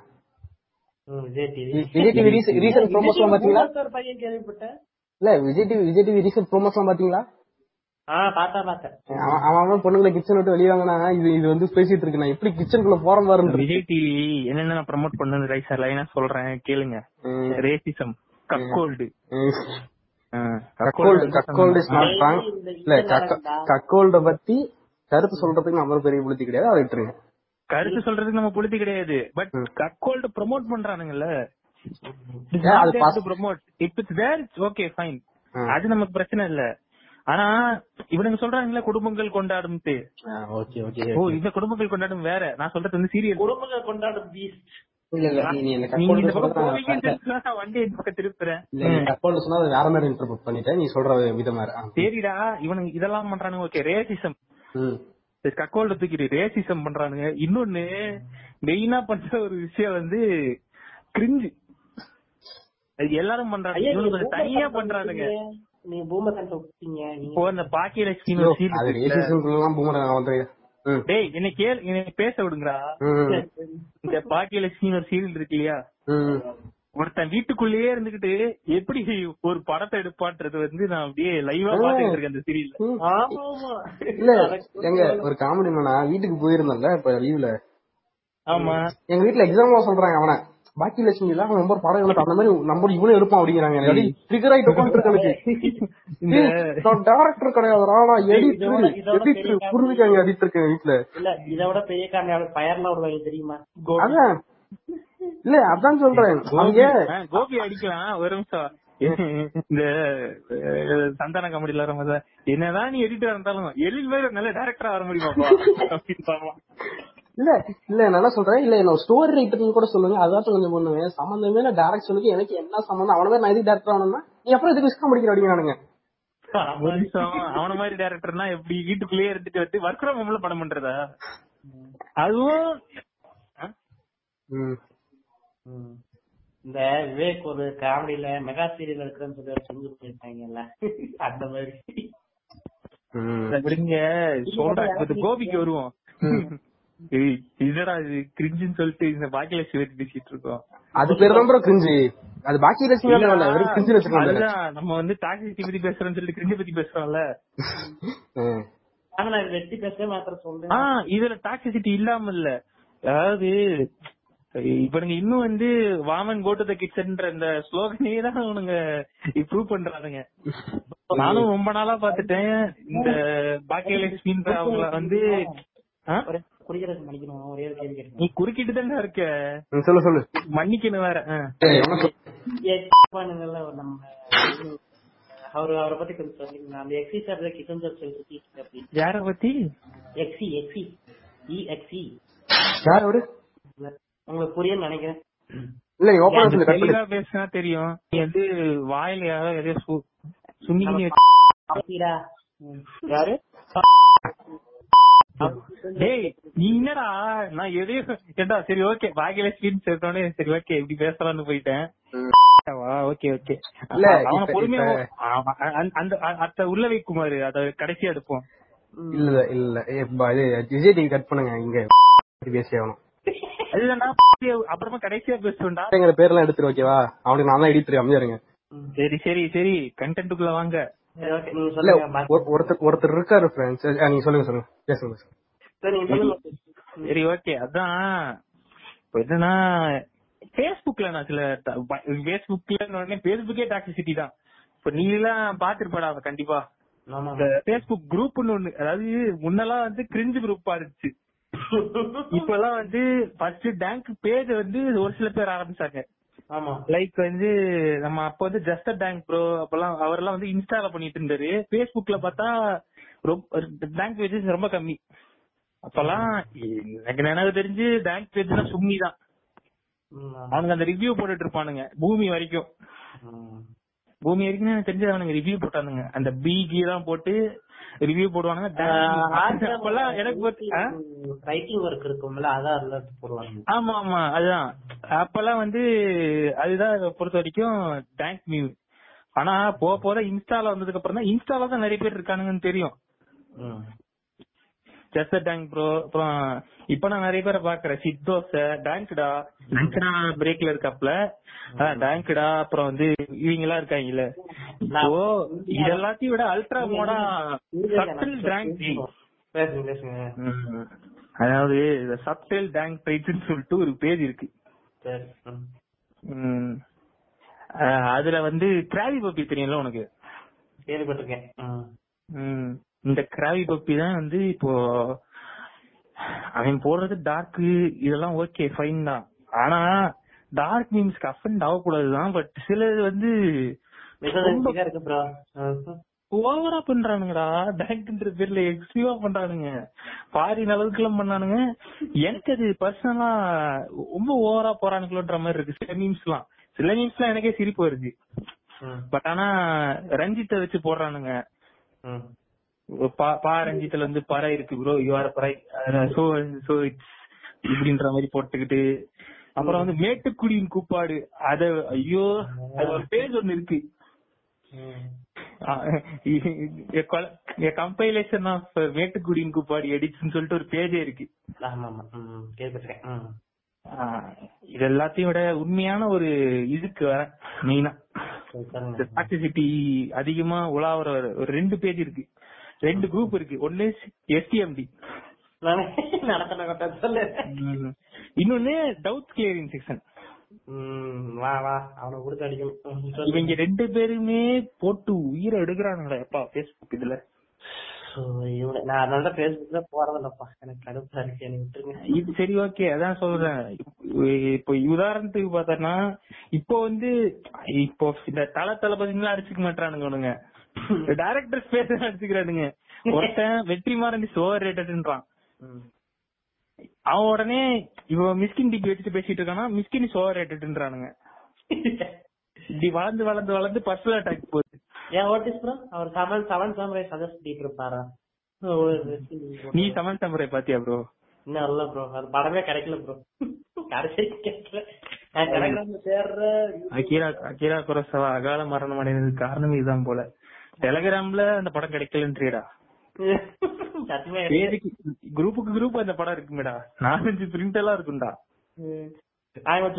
Speaker 2: Vijay TV
Speaker 1: Vijay TV recent பாத்தீங்களா?
Speaker 2: ஒரு பையன் கேள்விப்பட்டேன்.
Speaker 1: இல்ல Vijay TV Vijay TV recent promos எல்லாம் பாத்தீங்களா?
Speaker 2: ஆ பார்த்தா பார்த்தேன்.
Speaker 1: அவன் பொண்ணுங்களை கிச்சன் விட்டு வெளியே வாங்கினா இது இது வந்து பேசிட்டு இருக்கு. நான் எப்படி கிச்சனுக்குள்ள போறேன் பாருன்னு
Speaker 3: விஜய் டிவி என்னென்ன நான் ப்ரோமோட் பண்ணது லைனா சொல்றேன் கேளுங்க. ரேசிசம் கக்கோல்டு
Speaker 1: கக்கோல்டு கக்கோல்டு இல்ல கக்கோல்ட பத்தி கருத்து சொல்றதுக்கு நம்ம பெரிய புளுத்தி கிடையாது. அதை விட்டுருங்க.
Speaker 3: கருத்து சொல்றதுக்கு நம்ம புளுத்தி கிடையாது. பட் கக்கோல்டு ப்ரோமோட் பண்றானுங்கல்ல.
Speaker 1: ஏன் அது pass-
Speaker 3: promote if it's there okay fine. அது நமக்கு பிரச்சனை இல்ல. ஆனா இவனுங்க சொல்றாங்கல்ல குடும்பங்கள் கொண்டாடும்ட்டு
Speaker 1: ஓகே ஓகே
Speaker 3: ஓ இந்த குடும்பங்கள் கொண்டாடும் வேற. நான் சொல்றது வந்து சீரியல்
Speaker 2: குடும்பங்கள் கொண்டாடும் பீஸ்ட்
Speaker 3: இதெல்லாம் பண்றானுங்க. Okay racism. கக்கோல்ட தூக்கிட்டு ரேசிசம் பண்றானுங்க. இன்னொன்னு மெயினா பண்ற ஒரு விஷயம் வந்து கிரிஞ்சு அது எல்லாரும் பண்றாங்க. இவனுங்க கொஞ்சம் தனியா பண்றானுங்க.
Speaker 2: நீங்க பூமர் கண்ட விட்டீங்க நீங்க
Speaker 3: இப்போ அந்த பாக்கியலட்சுமி
Speaker 1: ஐயோ,
Speaker 3: ஒரு scene
Speaker 1: அது
Speaker 3: இருக்குல்ல.
Speaker 1: ரேசிசம் பூமர் வந்து ம்.
Speaker 3: டேய் என்னை கேள் என்னை பேச விடுங்கடா. இந்த பாக்கியலட்சுமி ஒரு சீரியல் இருக்கு இல்லையா. ஒருத்தன் வீட்டுக்குள்ளேயே இருந்துகிட்டு எப்படி ஒரு படத்தை எடுப்பான்றது வந்து நான் அப்படியே லைவா பாத்துட்டு இருக்கேன் அந்த சீரியல்ல
Speaker 1: இல்ல எங்க ஒரு காமெடி நான் வீட்டுக்கு போயிருந்தேன்ல இப்ப லீவ்ல
Speaker 3: ஆமா.
Speaker 1: எங்க வீட்ல எக்ஸாம் சொல்றாங்க அவன. பாக்கி லட்சுமி இல்ல அவன் நம்பர் படம் எடுத்து அந்த மாதிரி நம்பர் இவனும் எடுப்பான் அப்படிங்கிறாங்க எனக்கு. ட்ரிகர் ஆயிட்டு உட்காந்துருக்கு
Speaker 3: இந்த
Speaker 1: டேரக்டர் கிடையாதுடா நான் எடிட்டர்
Speaker 2: இதோட
Speaker 1: எடிட்டர் புரிஞ்சுக்காங்க எடிட்டர் இருக்கேன் வீட்ல
Speaker 2: இல்ல இத விட பெரிய காரணம் பயர்லாம் விடுவாங்க தெரியுமா.
Speaker 1: அதான். இல்ல அதான் சொல்றேன்.
Speaker 3: கோபி அடிக்கலாம் ஒரு நிமிஷம். இந்த சந்தான காமெடியில வர மாதிரி என்னதான் நீ எடிட்டர் இருந்தாலும் எழில் ஒரு நல்ல டேரக்டரா வர அப்படின்னு பாக்கலாம்.
Speaker 1: இல்ல இல்ல நான் என்ன சொல்றேன்? இல்ல என்ன ஸ்டோரி ரைட்டர்னு கூட சொல்லுங்க. அதான் கொஞ்சம் பண்ணுவேன் சம்பந்தமே இல்ல டேரக்ஷனுக்கு எனக்கு என்ன சம்பந்தம்? அவனவே நான் எதுக்கு டேரக்டர் ஆகணும்னா நீ அப்புறம் இதுக்கு விஸ்கம் படிக்கிற அப்படிங்கிறானுங்க
Speaker 3: அவன மாதிரி டேரக்டர்னா எப்படி வீட்டுக்குள்ளேயே இருந்துட்டு வந்து ஒர்க் ஃப்ரம் ஹோம்ல படம் பண்றதா? அதுவும்?
Speaker 1: ம்.
Speaker 2: இந்த விவேக் ஒரு காமெடியில மெகா சீரியல் இருக்கிறேன்னு சொல்லி ஒரு போயிருக்காங்கல்ல. அந்த மாதிரி.
Speaker 1: ம்.
Speaker 3: அப்படிங்க சொல்றேன் கோபிக்கு வருவோம். என்னடா இது? கிரிஞ்சுன்னு சொல்லிட்டு இந்த பாக்கியலட்சுமி பத்தி பேசிட்டு இருக்கோம்.
Speaker 1: அது பேர் தான் ப்ரோ கிரிஞ்சு. அது பாக்கி லட்சுமி இல்ல வெறும் கிரிஞ்சு வச்சுக்கோங்க.
Speaker 3: அதுதான் நம்ம வந்து டாக்ஸி பத்தி பேசுறோம்னு சொல்லிட்டு கிரிஞ்சு பத்தி பேசுறோம்ல.
Speaker 2: ஆனா நான் வெட்டி பேசவே மாத்திரம்
Speaker 3: ஆ
Speaker 2: சொல்றேன்
Speaker 3: இதுல டாக்ஸிசிட்டி இல்லாம இல்ல அதாவது இப்ப நீங்க இன்னும் வந்து வாமன் கோட்டு த கிச்சன்ற இந்த ஸ்லோகனே தான் அவனுங்க இம்ப்ரூவ் பண்றானுங்க. நானும் ரொம்ப நாளா பாத்துட்டேன் இந்த பாக்கியலட்சுமின்ற அவங்கள வந்து நீ குறுக்கிட்டு தானே இருக்க?
Speaker 1: சொல்லு சொல்லு.
Speaker 3: மன்னிக்கணும் வேற
Speaker 2: அவரு அவரை பத்தி கொஞ்சம் சொல்லுங்க அந்த எக்ஸி சார் கிஷன் சார் சொல்லி
Speaker 3: யார பத்தி?
Speaker 2: எக்ஸி எக்ஸி இ எக்ஸி
Speaker 1: யார் அவரு?
Speaker 2: உங்களுக்கு புரியும்னு நினைக்கிறேன்.
Speaker 1: இல்ல கட்
Speaker 3: தெளிவா பேசினா தெரியும். நீ வந்து வாயில யாரோ எதையோ சு-
Speaker 2: அப்படிடா. யாரு?
Speaker 3: டேய் நீ என்னடா? நான் எதையும் ஏண்டா சரி ஓகே பாகியலட்சுமின்னு சொல்லிட்டோன்னே சரி ஓகே இப்படி பேசலாம்னு போயிட்டேன். ஓகே ஓகே
Speaker 1: இல்ல,
Speaker 3: அவன
Speaker 1: இப்ப-
Speaker 3: பொறுமையா
Speaker 1: இப்ப-
Speaker 3: அவன் அந்த- அந்த அத்த உள்ள வைக்குமாரு அத கடைசியா எடுப்போம்.
Speaker 1: இல்ல இல்ல. ஏ, பா, இது விஜய் டிவி கட் பண்ணுங்க இங்க. பேசி ஆகணும்.
Speaker 3: அதுதான்டா அப்புறமா கடைசியா பேசுவேன்டா.
Speaker 1: எங்க பேர்லாம் எடுத்துரு ஓகேவா அவனுக்கு நான் தான் எடிட்டர் இருங்க
Speaker 3: சரி சரி சரி. கண்டென்ட்டுக்குள்ள வாங்க.
Speaker 1: ஒருத்தர் ஒருத்தர் இருக்காரு ஃப்ரெண்ட்ஸ் நீங்க சொல்லுங்க சொல்லுங்க. பேசுங்க
Speaker 2: சரி, நீங்க சொல்லுங்க
Speaker 3: சரி ஓகே அதான் இப்ப என்னன்னா பேஸ்புக்ல நான் சில பேஸ்புக்ல உடனே பேஸ்புக்கே டாக்ஸிசிட்டி தான். இப்ப நீ எல்லாம் பாத்துருப்படா அவ கண்டிப்பா. பேஸ்புக் குரூப்னு ஒண்ணு அதாவது முன்னெல்லாம் வந்து கிரிஞ்சு குரூப்பா இருந்துச்சு. இப்பெல்லாம் வந்து ஃபர்ஸ்ட் டேங்க் பேஜ் வந்து ஒரு சில பேர் ஆரம்பிச்சாங்க.
Speaker 2: ஆமா.
Speaker 3: லைக் வந்து நம்ம அப்ப வந்து ஜஸ்ட் டேங்க் ப்ரோ அப்பெல்லாம் அவரெல்லாம் வந்து இன்ஸ்டால பண்ணிட்டு இருந்தாரு. பேஸ்புக்ல பார்த்தா ரொம்ப டேங்க் பேஜஸ் ரொம்ப கம்மி. அப்பெல்லாம் எனக்கு நினைவு தெரிஞ்சு டேங்க் பேஜ்னா சும்மி தான். அவனுங்க அந்த ரிவ்யூ போட்டுட்டு இருப்பானுங்க பூமி வரைக்கும். பூமி வரைக்கும் எனக்கு தெரிஞ்சு அவனுங்க ரிவ்யூ போட்டானுங்க. அந்த பிகி தான் போட்டு ரிவ்யூ அப்பெல்லாம் எனக்கு?
Speaker 2: ரைட்டிங் ஒர்க் இருக்கும்ல அதான் போடுவாங்க
Speaker 3: ஆமா ஆமா அதுதான். அப்பெல்லாம் வந்து அதுதான் பொறுத்த வரைக்கும் டேங்க் நியூ ஆனா போக போக இன்ஸ்டால வந்ததுக்கு அப்புறம் தான் இன்ஸ்டால தான் நிறைய பேர் இருக்கானுங்கன்னு தெரியும். ஜஸ்ட் டேங்க் ப்ரோ அப்புறம் இப்ப நான் நிறைய பேரை பாக்குறேன் சித்தோச டேங்க்டா லஞ்சனா பிரேக்ல இருக்காப்ல? டேங்க்டா அப்புறம் வந்து இவங்க எல்லாம் இருக்காங்கல்ல இப்போ இது எல்லாத்தையும் விட அல்ட்ரா மோடா சட்டில் டேங்க் அதாவது சப்டைல் டேங்க் ரைட்ஸ்னு சொல்லிட்டு ஒரு பேஜ் இருக்கு. அதுல வந்து கிராவி பப்பி தெரியும்ல உனக்கு?
Speaker 2: கேள்விப்பட்டிருக்கேன்.
Speaker 3: இந்த கிராவி பப்பி தான் வந்து இப்போ அவன் போடுறது டார்க் இதெல்லாம் ஓகே ஃபைன் தான். ஆனா டார்க் மீம்ஸ்க்கு அஃபெண்ட் ஆகக்கூடாதுதான் பட் சிலது வந்து ஓவரா பண்றானுங்கடா. டேங்க்ன்ற பேர்ல எக்ஸ்ட்ரீவா பண்றானுங்க. பாரின் அளவுக்கு எல்லாம் பண்ணானுங்க. எனக்கு அது பர்சனலா ரொம்ப ஓவரா போறானுங்களோன்ற மாதிரி இருக்கு. சில மீம்ஸ் எல்லாம் சில மீம்ஸ் எல்லாம் எனக்கே சிரிப்பு வருது பட் ஆனா ரஞ்சித்தை வச்சு போடுறானுங்க. பா- ரஞ்சித்துல வந்து பறை இருக்கு ப்ரோ யூஆர் பறை. சோ சோ இட்ஸ் இப்படின்ற மாதிரி போட்டுக்கிட்டு அப்புறம் வந்து மேட்டுக்குடியின் கூப்பாடு. அத ஐயோ அது ஒரு பேஜ் ஒண்ணு இருக்கு. கம்பைலேஷன் ஆஃப் மேட்டுக்குடியின் கூப்பாடு எடிட்ஸ்னு சொல்லிட்டு ஒரு பேஜே இருக்கு. இது எல்லாத்தையும் விட உண்மையான ஒரு இதுக்கு வர மெயினா டாக்ஸிசிட்டி அதிகமா உலாவுற ஒரு ரெண்டு பேஜ் இருக்கு. ரெண்டு குரூப் இருக்கு. ஒன்னு எஸ்டிஎம்டி இன்னொன்னு டவுட் கிளியரிங் செக்ஷன்
Speaker 2: வா வா. அவனை கொடுத்து அடிக்கணும்.
Speaker 3: இவங்க ரெண்டு பேருமே போட்டு உயிரை எடுக்கிறானுங்களே. எப்பா பேஸ்புக் இதுல.
Speaker 2: நான் அதனால தான் பேஸ்புக்ல போறதில்லப்பா. எனக்கு கடுப்பா இருக்கு. எனக்கு விட்டுருங்க.
Speaker 3: இது சரி ஓகே. அதான் சொல்றேன். இப்போ உதாரணத்துக்கு பார்த்தோன்னா இப்போ வந்து இப்போ இந்த தல தளபதிலாம் அடிச்சுக்க மாட்டானுங்க டைரக்டர் ஸ்பேஸ் அடிச்சுக்கிறானுங்க ஒருத்தன் வெற்றிமாறன் இஸ் ஓவர் ரேட்டட்ன்றான் அவன் உடனே இவன் மிஸ்கின் டிபி வச்சுட்டு பேசிட்டு இருக்கானா மிஸ்கின் இஸ் ஓவர் ரேட்டட்ன்றானுங்க இப்படி வளர்ந்து வளர்ந்து வளர்ந்து பர்சனல் அட்டாக் போகுது
Speaker 2: ஏன் ஓட்டிஸ் ப்ரோ அவர் செவன் செவன் சாமுரை சஜஸ்ட் பண்ணிட்டு இருப்பாரா
Speaker 3: நீ சமன் சமுறை பாத்தியா ப்ரோ
Speaker 2: இன்னும் இல்ல ப்ரோ அது படமே கிடைக்கல ப்ரோ கடைசி கிடைக்கல
Speaker 3: அகிரா அகிரா குரோசவா அகால மரணம் அடைந்ததுக்கு காரணம் இதுதான் போல. டெலகிராம்ல அந்த படம் கிடைக்கலன்றியடா. குரூப்புக்கு குரூப் அந்த படம் இருக்குமேடா. நாலஞ்சு பிரிண்ட் எல்லாம் இருக்கும்டா.
Speaker 2: அவன்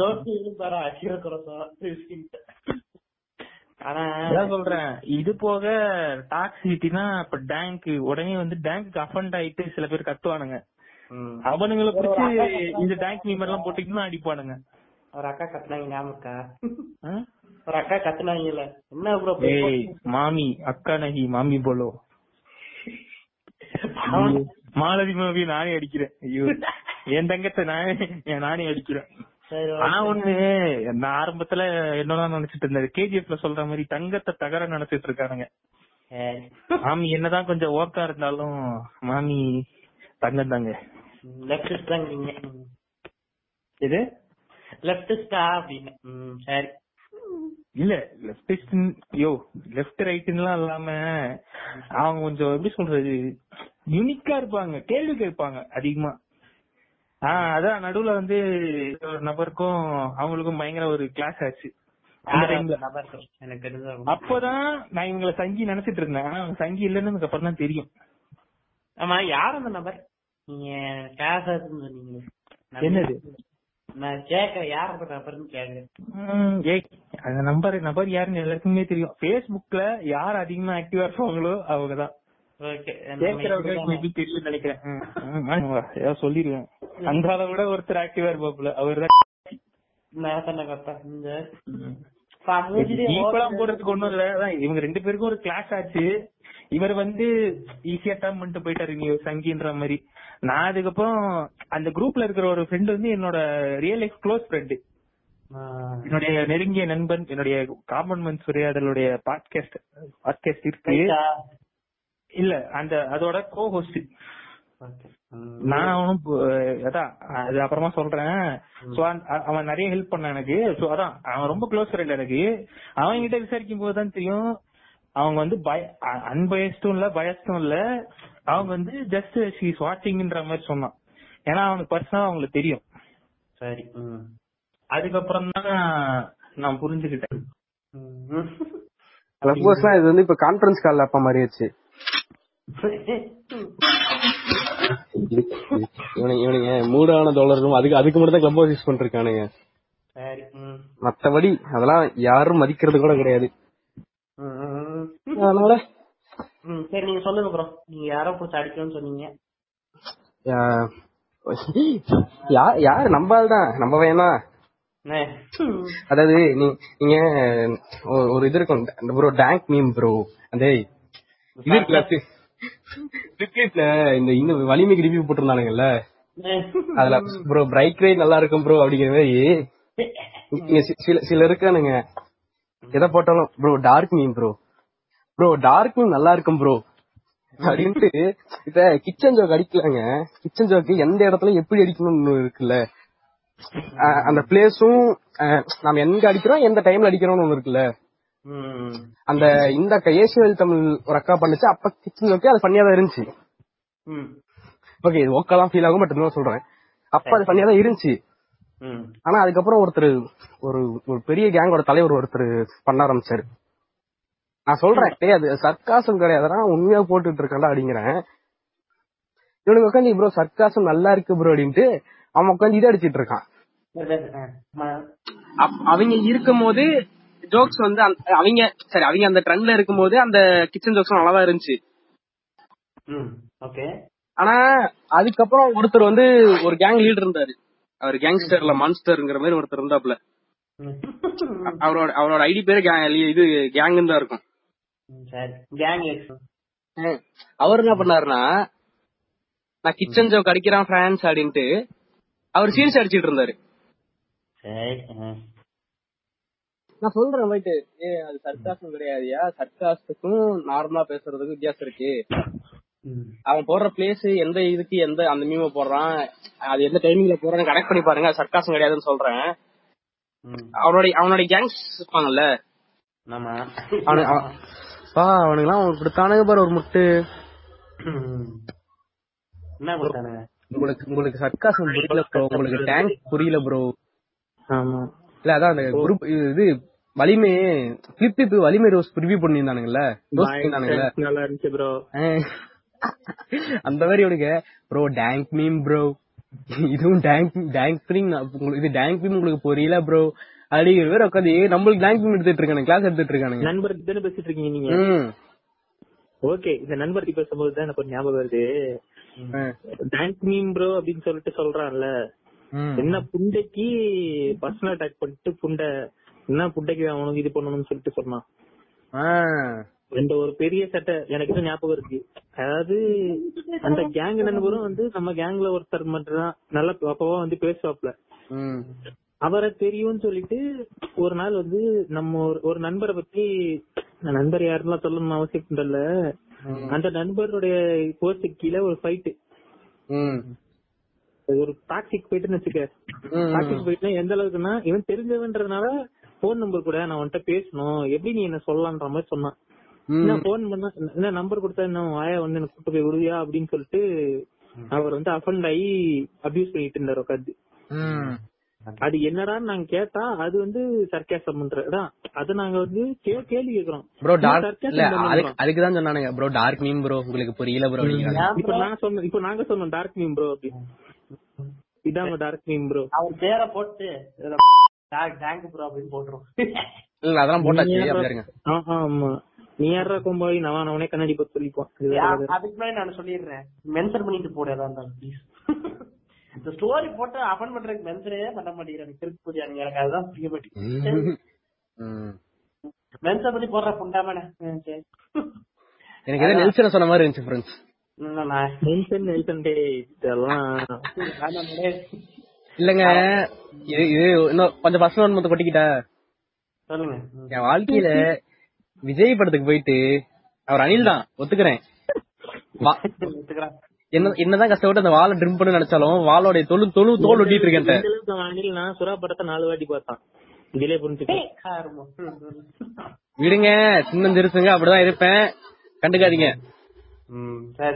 Speaker 3: அதான் சொல்றேன். இது போக டாக்ஸிட்டினா இப்ப டேங்க் உடனே வந்து டேங்க் அஃபண்ட் ஆயிட்டு சில பேர் கத்துவானுங்க. அவனுங்களை பிடிச்சு இந்த டேங்க் மீமர் எல்லாம் போட்டுக்கிட்டு அடிப்பானுங்க.
Speaker 2: ஒரு அக்கா கத்துனாங்க ஞாபகம் இருக்கா?
Speaker 3: ஆ?
Speaker 2: ஒரு அக்கா கத்துனாங்கல்ல. என்ன ப்ரோ
Speaker 3: மாமி அக்கா நகி மாமி போலோ. மாலதி மாமி நானே அடிக்கிறேன். ஐயோ என் தங்கத்தை நானே நானே அடிக்கிறேன். ஆனா ஒண்ணு நான் ஆரம்பத்துல என்னதான் நினைச்சிட்டு இருந்தேன். கேஜிஎஃப்ல சொல்ற மாதிரி தங்கத்தை தகர நினைச்சிட்டு இருக்கானுங்க. மாமி என்னதான் கொஞ்சம் ஓக்கா இருந்தாலும் மாமி தங்கம் தாங்க.
Speaker 2: நீங்க.
Speaker 3: இது
Speaker 2: லெப்டிஸ்டா அப்படின்னு. ம், சரி.
Speaker 3: இல்ல லெப்டிஸ்ட் யோ லெப்ட் ரைட்லாம் இல்லாம அவங்க கொஞ்சம் எப்படி சொல்றது யூனிக்கா இருப்பாங்க கேள்வி கேட்பாங்க அதிகமா. ஆஹ் அதான் நடுவுல வந்து ஒரு நபருக்கும் அவங்களுக்கும் பயங்கர ஒரு கிளாஸ் ஆச்சு. அப்பதான் நான் இவங்கள சங்கி நினைச்சிட்டு இருந்தேன். ஆனா அவங்க சங்கி இல்லைன்னு அப்புறம் தான் தெரியும்.
Speaker 2: ஆமா யார் அந்த நபர்? நீங்க கிளாஸ்
Speaker 3: என்னது?
Speaker 2: நான் கேக்குறேன் யார் அந்த
Speaker 3: ஏய் நம்பர் நபர் யாருன்னு எல்லாருக்குமே தெரியும். Facebookல யார் அதிகமா ஆக்டிவா இருப்பாங்களோ மேபி தெரியும் நினைக்கிறேன். சொல்லிருவேன். அந்த விட ஒருத்தர் ஆக்டிவா இருப்பாப்புல. அவர் தான் போடுறதுக்கு ஒண்ணும் இல்ல. இவங்க ரெண்டு பேருக்கும் ஒரு கிளாஸ் ஆச்சு. இவர் வந்து ஈஸியா டேர்ம் பண்ணிட்டு போயிட்டாரு நீ சங்கின்ற மாதிரி. நான் அதுக்கப்புறம் அந்த குரூப்ல இருக்கிற ஒரு ஃப்ரெண்ட் வந்து என்னோட ரியல் லைஃப் க்ளோஸ் ஃப்ரெண்டு என்னுடைய நெருங்கிய நண்பன் என்னுடைய காமன் உரையாடலுடைய பாட்காஸ்ட் பாட்காஸ்ட் இருக்கு? இல்ல அந்த அதோட கோ ஹோஸ்ட். நான் அவனும் அதான் அது அப்புறமா சொல்றேன். சோ அவன் நிறைய ஹெல்ப் பண்ணான் எனக்கு. சோ அதான் அவன் ரொம்ப க்ளோஸ் ஃப்ரெண்ட் எனக்கு. அவன் கிட்ட விசாரிக்கும் போது தான் தெரியும் அவங்க வந்து அன்பயஸ்டும் இல்ல பயஸ்டும் இல்ல. அவங்க வந்து ஜஸ்ட் ஷீஸ் வாட்சிங்ன்ற மாதிரி சொன்னான். ஏன்னா அவனுக்கு பர்சனலா அவங்களுக்கு தெரியும்.
Speaker 2: சரி.
Speaker 3: அதுக்கப்புறம் தான் நான் புரிஞ்சுக்கிட்டேன்.
Speaker 1: இது வந்து இப்ப கான்பரன்ஸ் கால்ல அப்ப மாறிடுச்சு இவனுங்க இவனுங்க மூடான டாலரும் அதுக்கு அதுக்கு மட்டும் தான் கிளப் ஹவுஸ் யூஸ் பண்ணிருக்கானுங்க. மத்தபடி அதெல்லாம் யாரும் மதிக்கிறது கூட கிடையாது. அதனால
Speaker 2: ம், சரி நீங்க சொல்லுங்க ப்ரோ நீங்க யாரோ புடிச்சு அடிக்கணும்னு சொன்னீங்க.
Speaker 1: யா- யா- யாரு? நம்பால் தான் நம்ப வேணாம்
Speaker 2: என்ன? ம்.
Speaker 1: அதாவது நீ நீங்க ஒரு- ஒரு இது இருக்கும். ப்ரோ டேங்க் மீம் ப்ரோ அந்த இது இருக்குல்ல இந்த இன்னும் வலிமைக்கு ரிவ்யூ போட்டிருந்தானுங்கல்ல? அதுல ப்ரோ பிரைட் ரைட் நல்லா இருக்கும் ப்ரோ அப்படிங்கிற மாதிரி. சில சில இருக்கானுங்க. எதை போட்டாலும் bro dark meme bro bro dark meme நல்லா இருக்கும் ப்ரோ அப்படின்ட்டு இப்ப கிச்சன் ஜோக் அடிக்கலாங்க. கிச்சன் ஜோக்கு எந்த இடத்துல எப்படி அடிக்கணும்னு இருக்குல்ல? அந்த பிளேஸும் நாம எங்க அடிக்கிறோம் எந்த டைம்ல அடிக்கிறோம்னு ஒண்ணு இருக்குல்ல. அந்த இந்த ஏசியல் தமிழ் ஒரு அக்கா பண்ணுச்சு அப்ப கிச்சன் ஜோக்கே அது பண்ணியா தான் இருந்துச்சு. ஓகே இது ஓக்கா தான் ஃபீல் ஆகும் பட் இன்னும் சொல்றேன். அப்ப அது பண்ணியா தான் இருந்துச்சு. ஆனா அதுக்கப்புறம் ஒருத்தர் ஒரு ஒரு பெரிய கேங்கோட தலைவர் ஒருத்தர் பண்ண ஆரம்பிச்சாரு. நான் சொல்றேன். டேய் அது சர்க்காசம் கிடையாது. அதெல்லாம் உண்மையா போட்டுட்டு இருக்கேன்டா அப்படிங்கிறேன் இவனுக்கு உட்காந்து ப்ரோ சர்க்காசம் நல்லா இருக்கு ப்ரோ அப்படின்ட்டு அவன் உட்காந்து இது அடிச்சிட்டு இருக்கான். அப்- அவங்க இருக்கும்போது ஜோக்ஸ் வந்து அந்த- அவங்க சரி அவங்க அந்த ட்ரெண்ட்ல இருக்கும்போது அந்த கிச்சன் ஜோக்ஸ் நல்லா தான் இருந்துச்சு.
Speaker 2: ஓகே
Speaker 1: ஆனா அதுக்கப்புறம் ஒருத்தர் வந்து ஒரு கேங் லீடர் இருந்தாரு. அவர் கேங்ஸ்டர்ல மான்ஸ்டர்ங்கிற மாதிரி ஒருத்தர் இருந்தாப்ல. அவரோட அவரோட ஐடி பேரு gang- இது கேங்னு தான் இருக்கும். அவர் என்ன பண்ணாருன்னா நான் கிச்சன் ஜோக் அடிக்கிறான் பிரான்ஸ் அப்படின்ட்டு அவர் சீரியஸ் அடிச்சிட்டு இருந்தாரு. நான் சொல்றேன் போயிட்டு. ஏ அது சர்க்காசம் கிடையாதுயா? சர்க்காசத்துக்கும் நார்மலா பேசுறதுக்கும் வித்தியாசம் இருக்கு. அவன் போடுற பிளேஸ் எந்த இதுக்கு எந்த அந்த மீம போடுறான். அது எந்த டைமிங்ல போடுறான்னு கனெக்ட் பண்ணி பாருங்க. அது சர்க்காசம் கிடையாதுன்னு சொல்றேன். அவனுடைய அவனுடைய கேங்ஸ் இருப்பாங்கல்ல?
Speaker 2: ஆமா
Speaker 1: அவனு- அவன்- பா அவனுக்கு எல்லாம் கொடுத்தானுங்க பாரு ஒரு முட்டு.
Speaker 2: என்ன கொடுத்தானுங்க?
Speaker 1: உங்களுக்கு உங்களுக்கு சர்க்காசம் புரியல ப்ரோ உங்களுக்கு டேங்க் புரியல ப்ரோ
Speaker 3: ஆமா.
Speaker 1: இல்ல அதான் அந்த குரூப் இது Valimai flip flip Valimai roast review பண்ணியிருந்தானுங்கல்ல? Roast பண்ணியிருந்தானுங்கல்ல?
Speaker 3: நல்லா இருந்துச்சு ப்ரோ
Speaker 1: அந்த மாதிரி இவனுக்கு ப்ரோ டேங்க் மீம் ப்ரோ இதுவும் டேங்க் டேங்க் மீம் இது டேங்க் மீம் உங்களுக்கு புரியல ப்ரோ அப்படிங்கிற பேர் உட்காந்து நம்மளுக்கு மீம் எடுத்துட்டு இருக்கானுங்க கிளாஸ் எடுத்துட்டு இருக்கானுங்க
Speaker 3: நண்பருக்கு தானே பேசிட்டு இருக்கீங்க நீங்க. ஓகே இந்த நண்பர் பத்தி பேசும்போது தான் எனக்கு ஞாபகம் வருது. டேங்க் மீம் ப்ரோ அப்படின்னு சொல்லிட்டு சொல்றான்ல. என்ன புண்டைக்கு பர்சனல் அட்டாக் பண்ணிட்டு புண்டை என்ன புண்டைக்கு அவனுக்கு இது பண்ணணும்னு சொல்லிட்டு சொன்னான். இந்த ஒரு பெரிய சட்டை எனக்கு இன்னும் ஞாபகம் இருக்கு அதாவது அந்த கேங் நண்பரும் வந்து நம்ம கேங்ல ஒருத்தர் மட்டும் தான் நல்லா அப்பவா வந்து பேசுவாப்ல. அவரை தெரியும்னு சொல்லிட்டு ஒரு நாள் வந்து நம்ம ஒரு- ஒரு நண்பரை பத்தி நண்பர் யாருலாம் சொல்லணும்னு அவசியம் இல்ல அந்த நண்பருடைய போஸ்ட் கீழே ஒரு ஃபைட். ஒரு டாக்ஸிக் போயிட்டுன்னு வச்சுக்க. டாக்ஸிக் போயிட்டுனா எந்த அளவுக்குன்னா இவன் தெரிஞ்சவன்றதுனால போன் நம்பர் கூட நான் உன்கிட்ட பேசணும் எப்படி நீ என்ன சொல்லலான்ற மாதிரி சொன்னான். நான் போன் பண்ணா என்ன நம்பர் கொடுத்தா என்ன வாயா வந்து எனக்கு கூட்டு போய் விடுவியா அப்படின்னு சொல்லிட்டு அவர் வந்து அஃபண்ட் ஆகி அபியூஸ் பண்ணிட்டு இருந்தாரு உட்காந்து. அது என்னடான்னு நாங்க கேட்டா அது வந்து சர்க்காசம் பண்றதுதான் அது நாங்க வந்து கே- கேள்வி கேக்குறோம்.
Speaker 1: ப்ரோ டார்க் இல்ல. அதுக்கு தான் சொன்னானுங்க ப்ரோ டார்க் மீம் ப்ரோ உங்களுக்கு புரியல ப்ரோ
Speaker 3: இப்ப நான் சொன்னோம் இப்ப நாங்க சொன்னோம் டார்க் மீம் ப்ரோ அப்படி. இதாங்க டார்க் மீம் ப்ரோ
Speaker 2: அவன் பேரை போட்டு டேங்க் ப்ரோ அப்படின்னு போட்டுரும்
Speaker 1: இல்ல அதெல்லாம் போட்டாச்சு அப்படியா இருங்க
Speaker 3: ஆமா நீ யாரா கொம்பாடி நான் அவனே கண்ணாடி பத்தி சொல்லிப்பான்.
Speaker 2: அதுக்கு முன்னாடி நான் சொல்லிடுறேன். மென்ஷன் பண்ணிட்டு போடு இருந்தாலும் ப்ளீஸ் இந்த ஸ்டோரி போட்டு அஃபன் பண்றதுக்கு மென்ஷனே பண்ண மாட்டேங்கிறேன் திருப்பி புரியா எனக்கு அதுதான் புரிய மாட்டேங்குது.
Speaker 1: ம்.
Speaker 2: மென்ஷன் பண்ணி போடுற புண்டாமனே
Speaker 1: எனக்கு ஏதோ நெல்சன் சொன்ன மாதிரி இருந்துச்சு ஃப்ரெண்ட்ஸ்
Speaker 3: நெல்சன் நெல்சன் டேய் இதெல்லாம்.
Speaker 1: இல்லங்க. இது இது இன்னும் கொஞ்சம் பர்சனல் மொத்தம் கொட்டிக்கிட்ட.
Speaker 2: சொல்லுங்க. ம்.
Speaker 1: என் வாழ்க்கையில விஜய் படத்துக்கு போயிட்டு அவர் அனில் தான். ஒத்துக்கிறேன். என்ன என்னதான் கஷ்டப்பட்டு அந்த வாழை ட்ரிம் பண்ண நினைச்சாலும் வாளோட தொழு தொழு தோல் ஒட்டிட்டு இருக்கேன்
Speaker 3: நான் சுறா படத்தை நாலு வாட்டி பார்த்தான்.
Speaker 2: ம், ம்.
Speaker 1: விடுங்க சின்ன திருசுங்க அப்படிதான் இருப்பேன். கண்டுக்காதீங்க.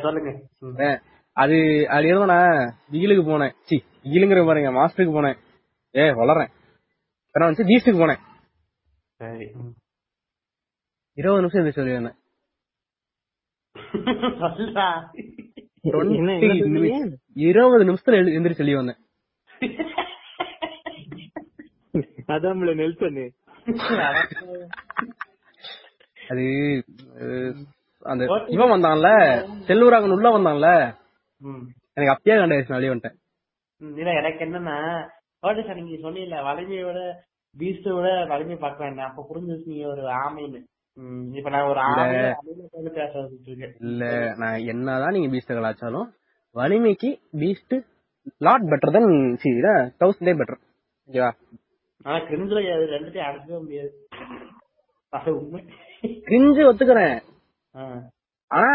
Speaker 2: சொல்லுங்க.
Speaker 1: அது அது நான் விகிலுக்கு போனேன். சி விகிலுங்கிற பாருங்க மாஸ்டருக்கு போனேன். ஏ வளர்றேன். அப்புறம் வந்து பீஸ்டுக்கு போனேன். இருபது நிமிஷம் எந்திரிச்சு சொல்லி இருபது நிமிஷத்துல எந்திரிச்சு சொல்லி வந்தேன்.
Speaker 3: அதான்ல நெல்சன்.
Speaker 1: அது அந்த இவன் வந்தான்ல செல்வராகன் உள்ள வந்தான்ல. எனக்கு அப்பயே கண்டாச்சு வெளியே வந்துட்டேன்.
Speaker 2: இல்ல எனக்கு என்னன்னா நீங்க சொன்னீங்கல்ல வலிமையோட பீஸ்ட விட வலிமை பார்க்க வேண்டாம். அப்ப புரிஞ்சிச்சு நீங்க ஒரு ஆமைன்னு. இப்ப நான் ஒரு
Speaker 1: இல்ல. நான் என்னதான் நீங்க பீஸ்ட கலாச்சாலும் வலிமைக்கு பீஸ்ட் லாட் பெட்டர் தென் சி தௌசண்டே பெட்டர் ஓகேவா?
Speaker 2: ஆனா கிரிஞ்சுல ரெண்டுத்தையும் அடக்கவே முடியாது.
Speaker 1: கிரிஞ்சு ஒத்துக்கிறேன். ஆனா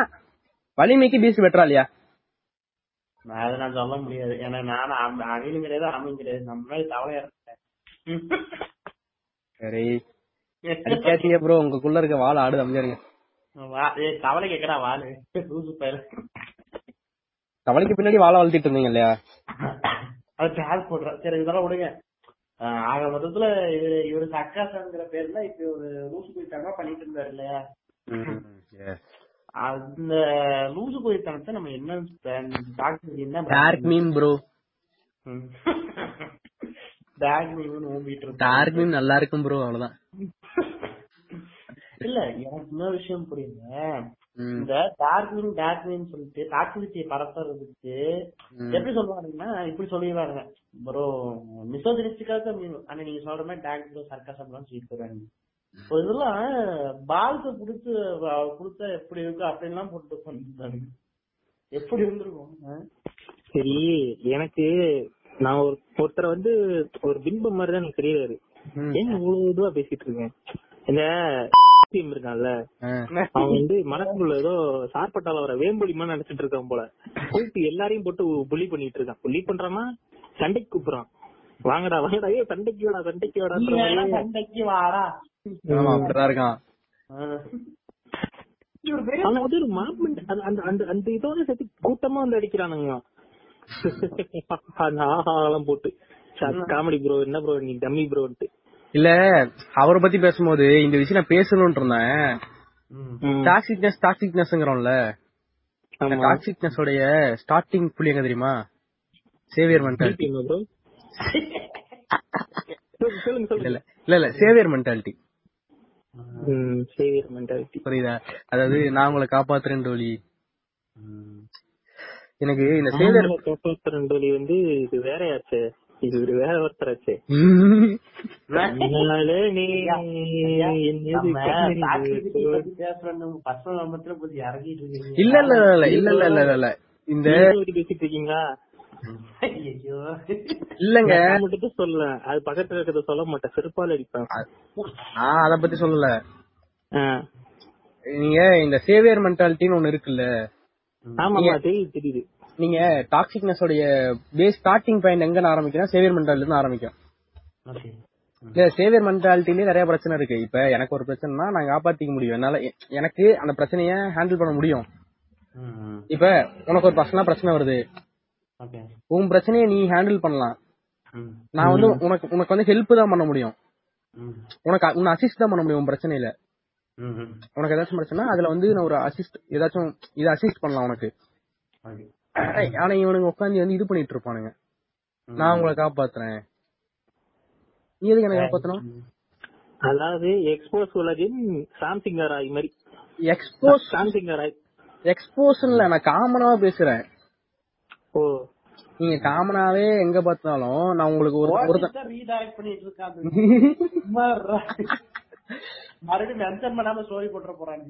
Speaker 1: வலிமைக்கு பீஸ்ட் பெட்டரா இல்லையா?
Speaker 2: நான் அதை நான் சொல்ல முடியாது. ஏன்னா நானும் அணிலும் கிடையாது அமையும் கிடையாது. நம்ம தவளையா இருக்கேன்
Speaker 1: சரி. அடிக்காதீங்க ப்ரோ உங்களுக்குள்ள இருக்க வாழ ஆடு அமைஞ்சாருங்க
Speaker 2: தவளை கேக்குறா வாழு
Speaker 1: தவளைக்கு பின்னாடி வாழ வளர்த்திட்டு இருந்தீங்க இல்லையா?
Speaker 2: அது டேக் போடுறேன் சரி இதெல்லாம் விடுங்க. ஆக மொத்தத்துல இவரு இவரு சக்காசங்கிற பேர்ல இப்ப ஒரு லூசு போயிட்டாங்க பண்ணிட்டு இருந்தாரு இல்லையா? அந்த லூசு போயிட்டானத்தை நம்ம என்ன டாக்டர் என்ன
Speaker 1: டார்க் மீம் ப்ரோ
Speaker 2: ம். டார்க்வின் ஓம்பிட்டு இருக்கு
Speaker 1: டார்க்வின் நல்லா இருக்கும் ப்ரோ அவ்வளவுதான்.
Speaker 2: இல்ல எனக்கு இன்னொரு விஷயம் புரியல இந்த டார்க்வின் டார்க்வின் சொல்லிட்டு டாக்ஸிசிட்டியை பரப்புறதுக்கு. எப்படி சொல்லுவாங்கன்னா இப்படி சொல்லிடுவாங்க. ப்ரோ மிசோஜனிஸ்டிக்காக ஆனா நீங்க சொல்ற மாதிரி டாக் ப்ரோ சர்க்காசம்லாம் சொல்லிட்டு போறாங்க இதெல்லாம் பால்ஸ புடிச்சு புடிச்சா எப்படி இருக்கும் அப்படின்லாம் போட்டு பண்ணிருந்தாங்க எப்படி இருந்திருக்கும்?
Speaker 3: சரி எனக்கு நான் ஒரு ஒருத்தரை வந்து ஒரு பிம்பம் மாதிரி தான் எனக்கு தெரியாது. ஏன் இவ்வளவு இதுவா பேசிட்டு இருக்கேன்? இந்த team இருக்கான்ல. அவன் வந்து மனசுக்குள்ள ஏதோ சார்பட்டால வர வேம்புலிமா நினைச்சிட்டு இருக்கான் போல. கூப்பிட்டு எல்லாரையும் போட்டு புலி பண்ணிட்டு இருக்கான். புலி பண்றான்னா சண்டைக்கு கூப்பிடுறான். வாங்கடா வாங்கடா. ஏ சண்டைக்கு வாடா சண்டைக்கு மாதிரி
Speaker 2: சண்டைக்கு வாடா.
Speaker 1: ஆமா அப்படிதான் இருக்கான்.
Speaker 2: ஆ. இவரு பெரிய
Speaker 3: அவன் வந்து ஒரு மாப்மெண்ட் அந்த அந்த அந்த இதோட சேர்த்து கூட்டமா வந்து அடிக்கிறானுங்க. அந்த ஆஹாலாம் போட்டு. காமெடி ப்ரோ என்ன ப்ரோ நீ டம்மி ப்ரோன்ட்டு
Speaker 1: இல்ல அவரை பத்தி பேசும்போது இந்த விஷயம் நான் பேசணும்னு இருந்தேன். டாக்ஸிக்னஸ் டாக்ஸிக்னஸ்ங்கிறோம்ல டாக்ஸிக்னஸ் உடைய ஸ்டார்டிங் புள்ளி எங்க தெரியுமா? சேவியர் மென்டாலிட்டி இல்ல இல்ல இல்ல சேவியர் மென்டாலிட்டி
Speaker 3: சேவியர் மென்டாலிட்டி
Speaker 1: புரியுதா? அதாவது நான் உங்களை காப்பாத்துறேன் டோலி எனக்கு இந்த சேவியர்
Speaker 3: காப்பாத்துறேன் வந்து இது வேறையாச்சே இது இவரு வேற ஒருத்தராச்சு
Speaker 1: இல்ல இல்ல இல்ல இல்ல இல்ல இல்ல இல்ல இந்த
Speaker 3: பேசிட்டு இருக்கீங்களா
Speaker 1: இல்லங்க
Speaker 3: மட்டும் சொல்ல அது பக்கத்துல இருக்கிறத சொல்ல மாட்டேன் செருப்பால் அடிப்பேன்
Speaker 1: ஆஹ் அத பத்தி சொல்லல நீங்க இந்த சேவியர் மென்டாலிட்டின்னு ஒண்ணு இருக்குல்ல
Speaker 3: ஆமா தெரியுது தெரியுது
Speaker 1: நீங்க டாக்ஸிக்னஸ் உடைய பேஸ் ஸ்டார்டிங் பாயிண்ட் எங்க ஆரம்பிக்கும் சேவியர் மென்டாலிட்டி இருந்து ஆரம்பிக்கும். இல்ல சேவியர் மென்டாலிட்டிலே நிறைய பிரச்சனை இருக்கு. இப்ப எனக்கு ஒரு பிரச்சனைனா நான் காப்பாத்திக்க முடியும். என்னால எனக்கு அந்த பிரச்சனைய ஹேண்டில் பண்ண முடியும். இப்ப உனக்கு ஒரு பர்சனலா பிரச்சனை வருது. உன் பிரச்சனையை நீ ஹேண்டில் பண்ணலாம். நான் வந்து உனக்கு உனக்கு வந்து ஹெல்ப் தான் பண்ண முடியும். உனக்கு உன்னை அசிஸ்ட் தான் பண்ண முடியும் உன் பிரச்சனையில. உனக்கு ஏதாச்சும் பிரச்சனை அதுல வந்து நான் ஒரு அசிஸ்ட் ஏதாச்சும் இதை அசிஸ்ட் பண்ணலாம் உனக்கு. ஆனா இவனுங்க உட்காந்து வந்து இது பண்ணிட்டு இருப்பானுங்க. நான் உங்களை காப்பாத்துறேன். நீ எதுக்கு என்ன காப்பாத்தணும்?
Speaker 3: அதாவது எக்ஸ்போஸ் உலகின் சாம்சிங் ராய் மாதிரி.
Speaker 1: எக்ஸ்போஸ்
Speaker 3: சாம்சிங் ராய்
Speaker 1: எக்ஸ்போஸ்ல நான் காமனாவா பேசுறேன்.
Speaker 3: ஓ.
Speaker 1: நீங்க காமனாவே எங்க பார்த்தாலும் நான் உங்களுக்கு ஒரு
Speaker 2: தான் redirect பண்ணிட்டு இருக்காங்க. மறுபடியும் மென்ஷன் பண்ணாம ஸ்டோரி போட்டுற போறாங்க.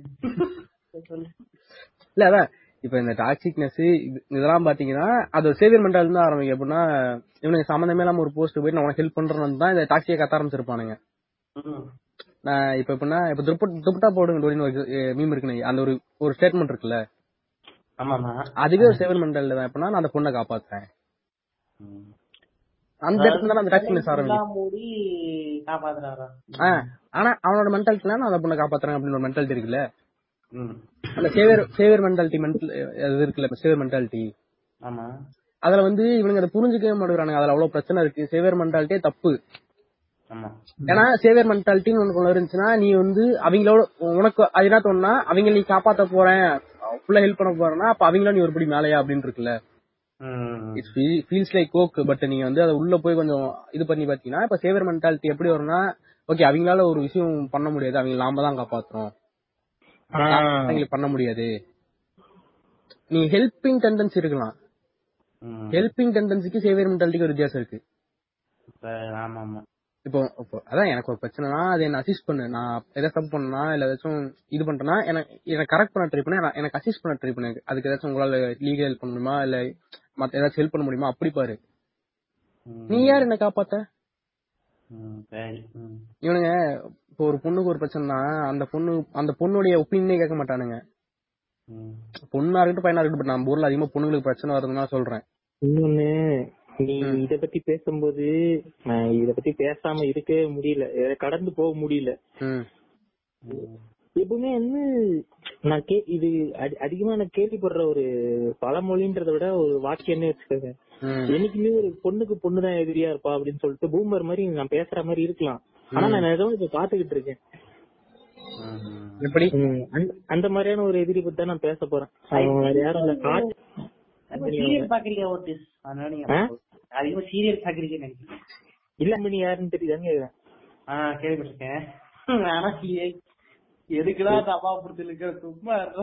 Speaker 1: இல்ல அதான். இப்ப இந்த டாக்ஸிக்னஸ் இதெல்லாம் பாத்தீங்கன்னா அது சேவியர் மென்டால் இருந்து ஆரம்பிக்கும். எப்படின்னா இவனுக்கு சம்மந்தமே இல்லாம ஒரு போஸ்ட் போயிட்டு நான் உனக்கு ஹெல்ப் பண்றேன்னு தான் இந்த டாக்ஸியை கத்த ஆரம்பிச்சிருப்பானுங்க. நான் இப்ப எப்படின்னா இப்ப துப்பட் துப்பட்டா போடுங்க டோலின்னு ஒரு மீம் இருக்குன்னு அந்த ஒரு ஒரு ஸ்டேட்மெண்ட் இருக்குல்ல? அதுவே ஒரு சேவியர் மென்டால் தான். எப்படின்னா நான் அந்த பொண்ணை காப்பாத்துறேன். அந்த இடத்துல அந்த டாக்ஸிக்னஸ் ஆரம்பிக்கும் ஆனா அவனோட மென்டாலிட்டினா நான் அந்த பொண்ணை காப்பாத்துறேன் அப்படின்னு ஒரு மென்டாலிட்டி இருக்குல்ல. அந்த சேவியர் சேவியர் மென்டாலிட்டி மென்டல் அது இருக்குல்ல சேவியர் மென்டாலிட்டி
Speaker 2: ஆமா.
Speaker 1: அதுல வந்து இவனுங்க அதை புரிஞ்சுக்கவே மாட்டேங்கிறானுங்க. அதுல அவ்வளவு பிரச்சனை இருக்கு. சேவியர் மென்டாலிட்டியே தப்பு. ஏன்னா சேவியர் மென்டாலிட்டின்னு உனக்கு ஒண்ணு இருந்துச்சுன்னா நீ வந்து அவங்களோட உனக்கு அது என்ன தோணுனா அவங்க நீ காப்பாத்த போறேன். ஃபுல்லா ஹெல்ப் பண்ண போறேன்னா அப்ப அவங்கள நீ ஒருபடி மேலையா அப்படின்னு இருக்குல்ல. ஃபீல்ஸ் லைக் கோக் பட் நீங்க வந்து அதை உள்ள போய் கொஞ்சம் இது பண்ணி பாத்தீங்கன்னா இப்ப சேவியர் மென்டாலிட்டி எப்படி வரும்னா ஓகே அவங்களால ஒரு விஷயம் பண்ண முடியாது. அவங்க நாம தான் காப்பாத்துறோம். அவங்களுக்கு பண்ண முடியாது. நீ ஹெல்பிங் டெண்டன்சி இருக்கலாம். ஹெல்பிங் டெண்டன்சிக்கு சேவியர் மென்டாலிட்டிக்கு ஒரு வித்தியாசம் இருக்கு.
Speaker 2: இப்ப
Speaker 1: அதான் எனக்கு ஒரு பிரச்சனைனா அதை என்ன அசிஸ்ட் பண்ணு. நான் ஏதாச்சும் தப்பு பண்ணா இல்ல ஏதாச்சும் இது பண்றேன்னா எனக்கு கரெக்ட் பண்ண ட்ரை பண்ணு. எனக்கு அசிஸ்ட் பண்ண ட்ரை பண்ணு. அதுக்கு ஏதாச்சும் உங்களால லீகல் ஹெல்ப் பண்ண முடியுமா? இல்ல மத்த ஏதாச்சும் ஹெல்ப் பண்ண முடியுமா? அப்படி பாரு. நீ யார் என்ன காப்பாத்த. இவனுங்க இப்போ ஒரு பொண்ணுக்கு ஒரு பிரச்சனைனா அந்த பொண்ணு அந்த பொண்ணுடைய ஒப்பீனியனே கேட்க மாட்டானுங்க
Speaker 2: ம்.
Speaker 1: பொண்ணா இருக்கட்டும் பையனா இருக்கட்டும் நம்ம ஊர்ல அதிகமா பொண்ணுங்களுக்கு பிரச்சனை வருதுன்னு தான் சொல்றேன்
Speaker 3: இன்னொன்னு நீ இத பத்தி பேசும்போது நான் இத பத்தி பேசாம இருக்கவே முடியல கடந்து போக முடியல
Speaker 1: ம்.
Speaker 3: எப்பவுமே வந்து நான் கே இது அதி- அதிகமா நான் கேள்விப்படுற ஒரு பழமொழின்றத விட ஒரு வாக்கியம்னு வச்சுக்கோங்க. என்னைக்குமே ஒரு பொண்ணுக்கு பொண்ணுதான் எதிரியா இருப்பா அப்படின்னு சொல்லிட்டு பூமர் மாதிரி நான் பேசுற மாதிரி இருக்கலாம். ஆனா நான் ஏதோ இப்ப பாத்துக்கிட்டு இருக்கேன்.
Speaker 1: எப்படி?
Speaker 3: அந்த- மாதிரியான ஒரு எதிரி பத்தி தான் நான் பேச போறேன். வேற யாரும் இல்ல.
Speaker 2: சீரியல் பாக்குறீங்க ஓட்டிஸ் அதனால நீங்க
Speaker 3: ஆ?
Speaker 2: அதிகமா சீரியல் பாக்குறீங்க நினைக்கிறேன்.
Speaker 3: இல்ல மணி யாருன்னு தெரியுதான்னு கேக்குறேன்.
Speaker 2: ஆஹ் கேள்விப்பட்டிருக்கேன். ஆனா எதுக்குதான் சும்மா.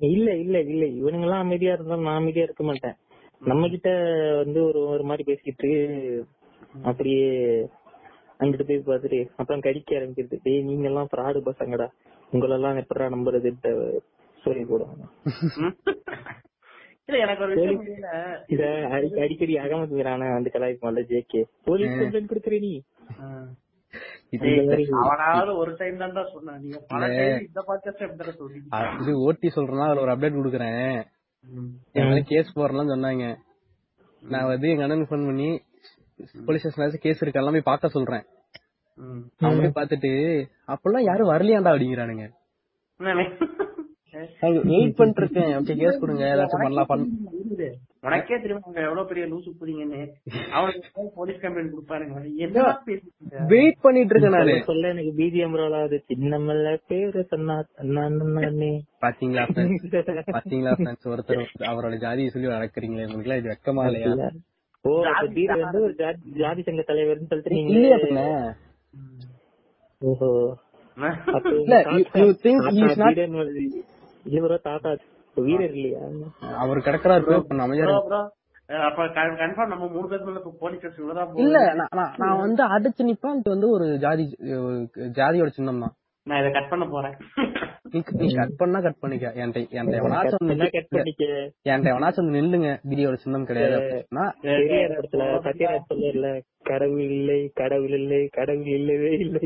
Speaker 3: இல்ல இல்ல இல்ல. இவனுங்க எல்லாம் அமைதியா இருந்தாலும் நான் அமைதியா இருக்க மாட்டேன். நம்ம கிட்ட வந்து ஒரு ஒரு மாதிரி பேசிட்டு அப்படியே அங்கிட்டு போய் பார்த்துட்டு அப்புறம் கடிக்க ஆரம்பிக்கிறது. டேய் நீங்க எல்லாம் ஃப்ராடு பசங்கடா. உங்களெல்லாம் எப்படா நம்புறதுன்ட்டு சொல்லி போடுவாங்க.
Speaker 2: இல்ல எனக்கு ஒரு விஷயம் புரியல.
Speaker 3: இத அடி- அடிக்கடி அகமது மீரான வந்து கலாய்ப்பான்ல ஜேகே போலீஸ் கம்ப்ளைண்ட் கொடுக்குற நீ.
Speaker 1: இது ஓட்டி சொல்றேன்னா அதுல ஒரு அப்டேட் கொடுக்குறேன். என் மேல கேஸ் போறலாம் சொன்னாங்க நான் வந்து எங்க அண்ணனுக்கு ஃபோன் பண்ணி போலீஸ் ஸ்டேஷன்ல கேஸ் இருக்கு எல்லாமே பார்க்க சொல்றேன். அவன் போய் பார்த்துட்டு அப்பெல்லாம் யாரும் வரலையாண்டா அப்படிங்கிறானுங்க? வெயிட் பண்ணிட்டு இருக்கேன் கேஸ் கொடுங்க ஏதாச்சும் பண்ணலாம்.
Speaker 2: உனக்கே தெரியும் அவங்க எவ்வளவு பெரிய லூசு புரியுங்கன்னு அவனுக்கு போலீஸ் கம்ப்ளைண்ட் கொடுப்பாருங்க என்ன
Speaker 1: வெயிட் பண்ணிட்டு இருக்கேன் நானு.
Speaker 3: சொல்ல எனக்கு பிஜிஎம் ரோல் ஆகுது சின்னமல்ல பேரு சொன்னா
Speaker 1: பாத்தீங்களா? பாத்தீங்களா ஒருத்தர் அவரோட ஜாதியை சொல்லி வளர்க்குறீங்களே உங்களுக்கு இது வெக்கமா இல்லையா?
Speaker 3: ஓ வந்து ஒரு ஜாதி- ஜாதி சங்க தலைவர்னு சொல்லிட்டு
Speaker 1: இல்லையா
Speaker 3: ஓஹோ.
Speaker 1: இல்ல,
Speaker 3: இவரோ தாத்தா வீரர் இல்லையா?
Speaker 1: அவர் கிடக்குறாரு
Speaker 2: அப்ப கன்ஃபார்ம் நம்ம மூணு பேர் மேல போலீஸ்
Speaker 1: இல்ல. நான் வந்து அடிச்சு நிப்பேன். இது வந்து ஒரு ஜாதி ஜாதியோட சின்னம் தான்.
Speaker 2: நான் இதை கட் பண்ண போறேன்.
Speaker 1: நீ கட் பண்ணா கட் பண்ணிக்க. என்கிட்ட என்கிட்ட எவனாச்சும்
Speaker 3: கட் பண்ணிக்க.
Speaker 1: என்கிட்ட எவனாச்சும் வந்து நில்லுங்க கிரியோட சின்னம் கிடையாது
Speaker 3: இடத்துல கடவுள் இல்லை கடவுள் இல்லை கடவுள் இல்லவே இல்லை.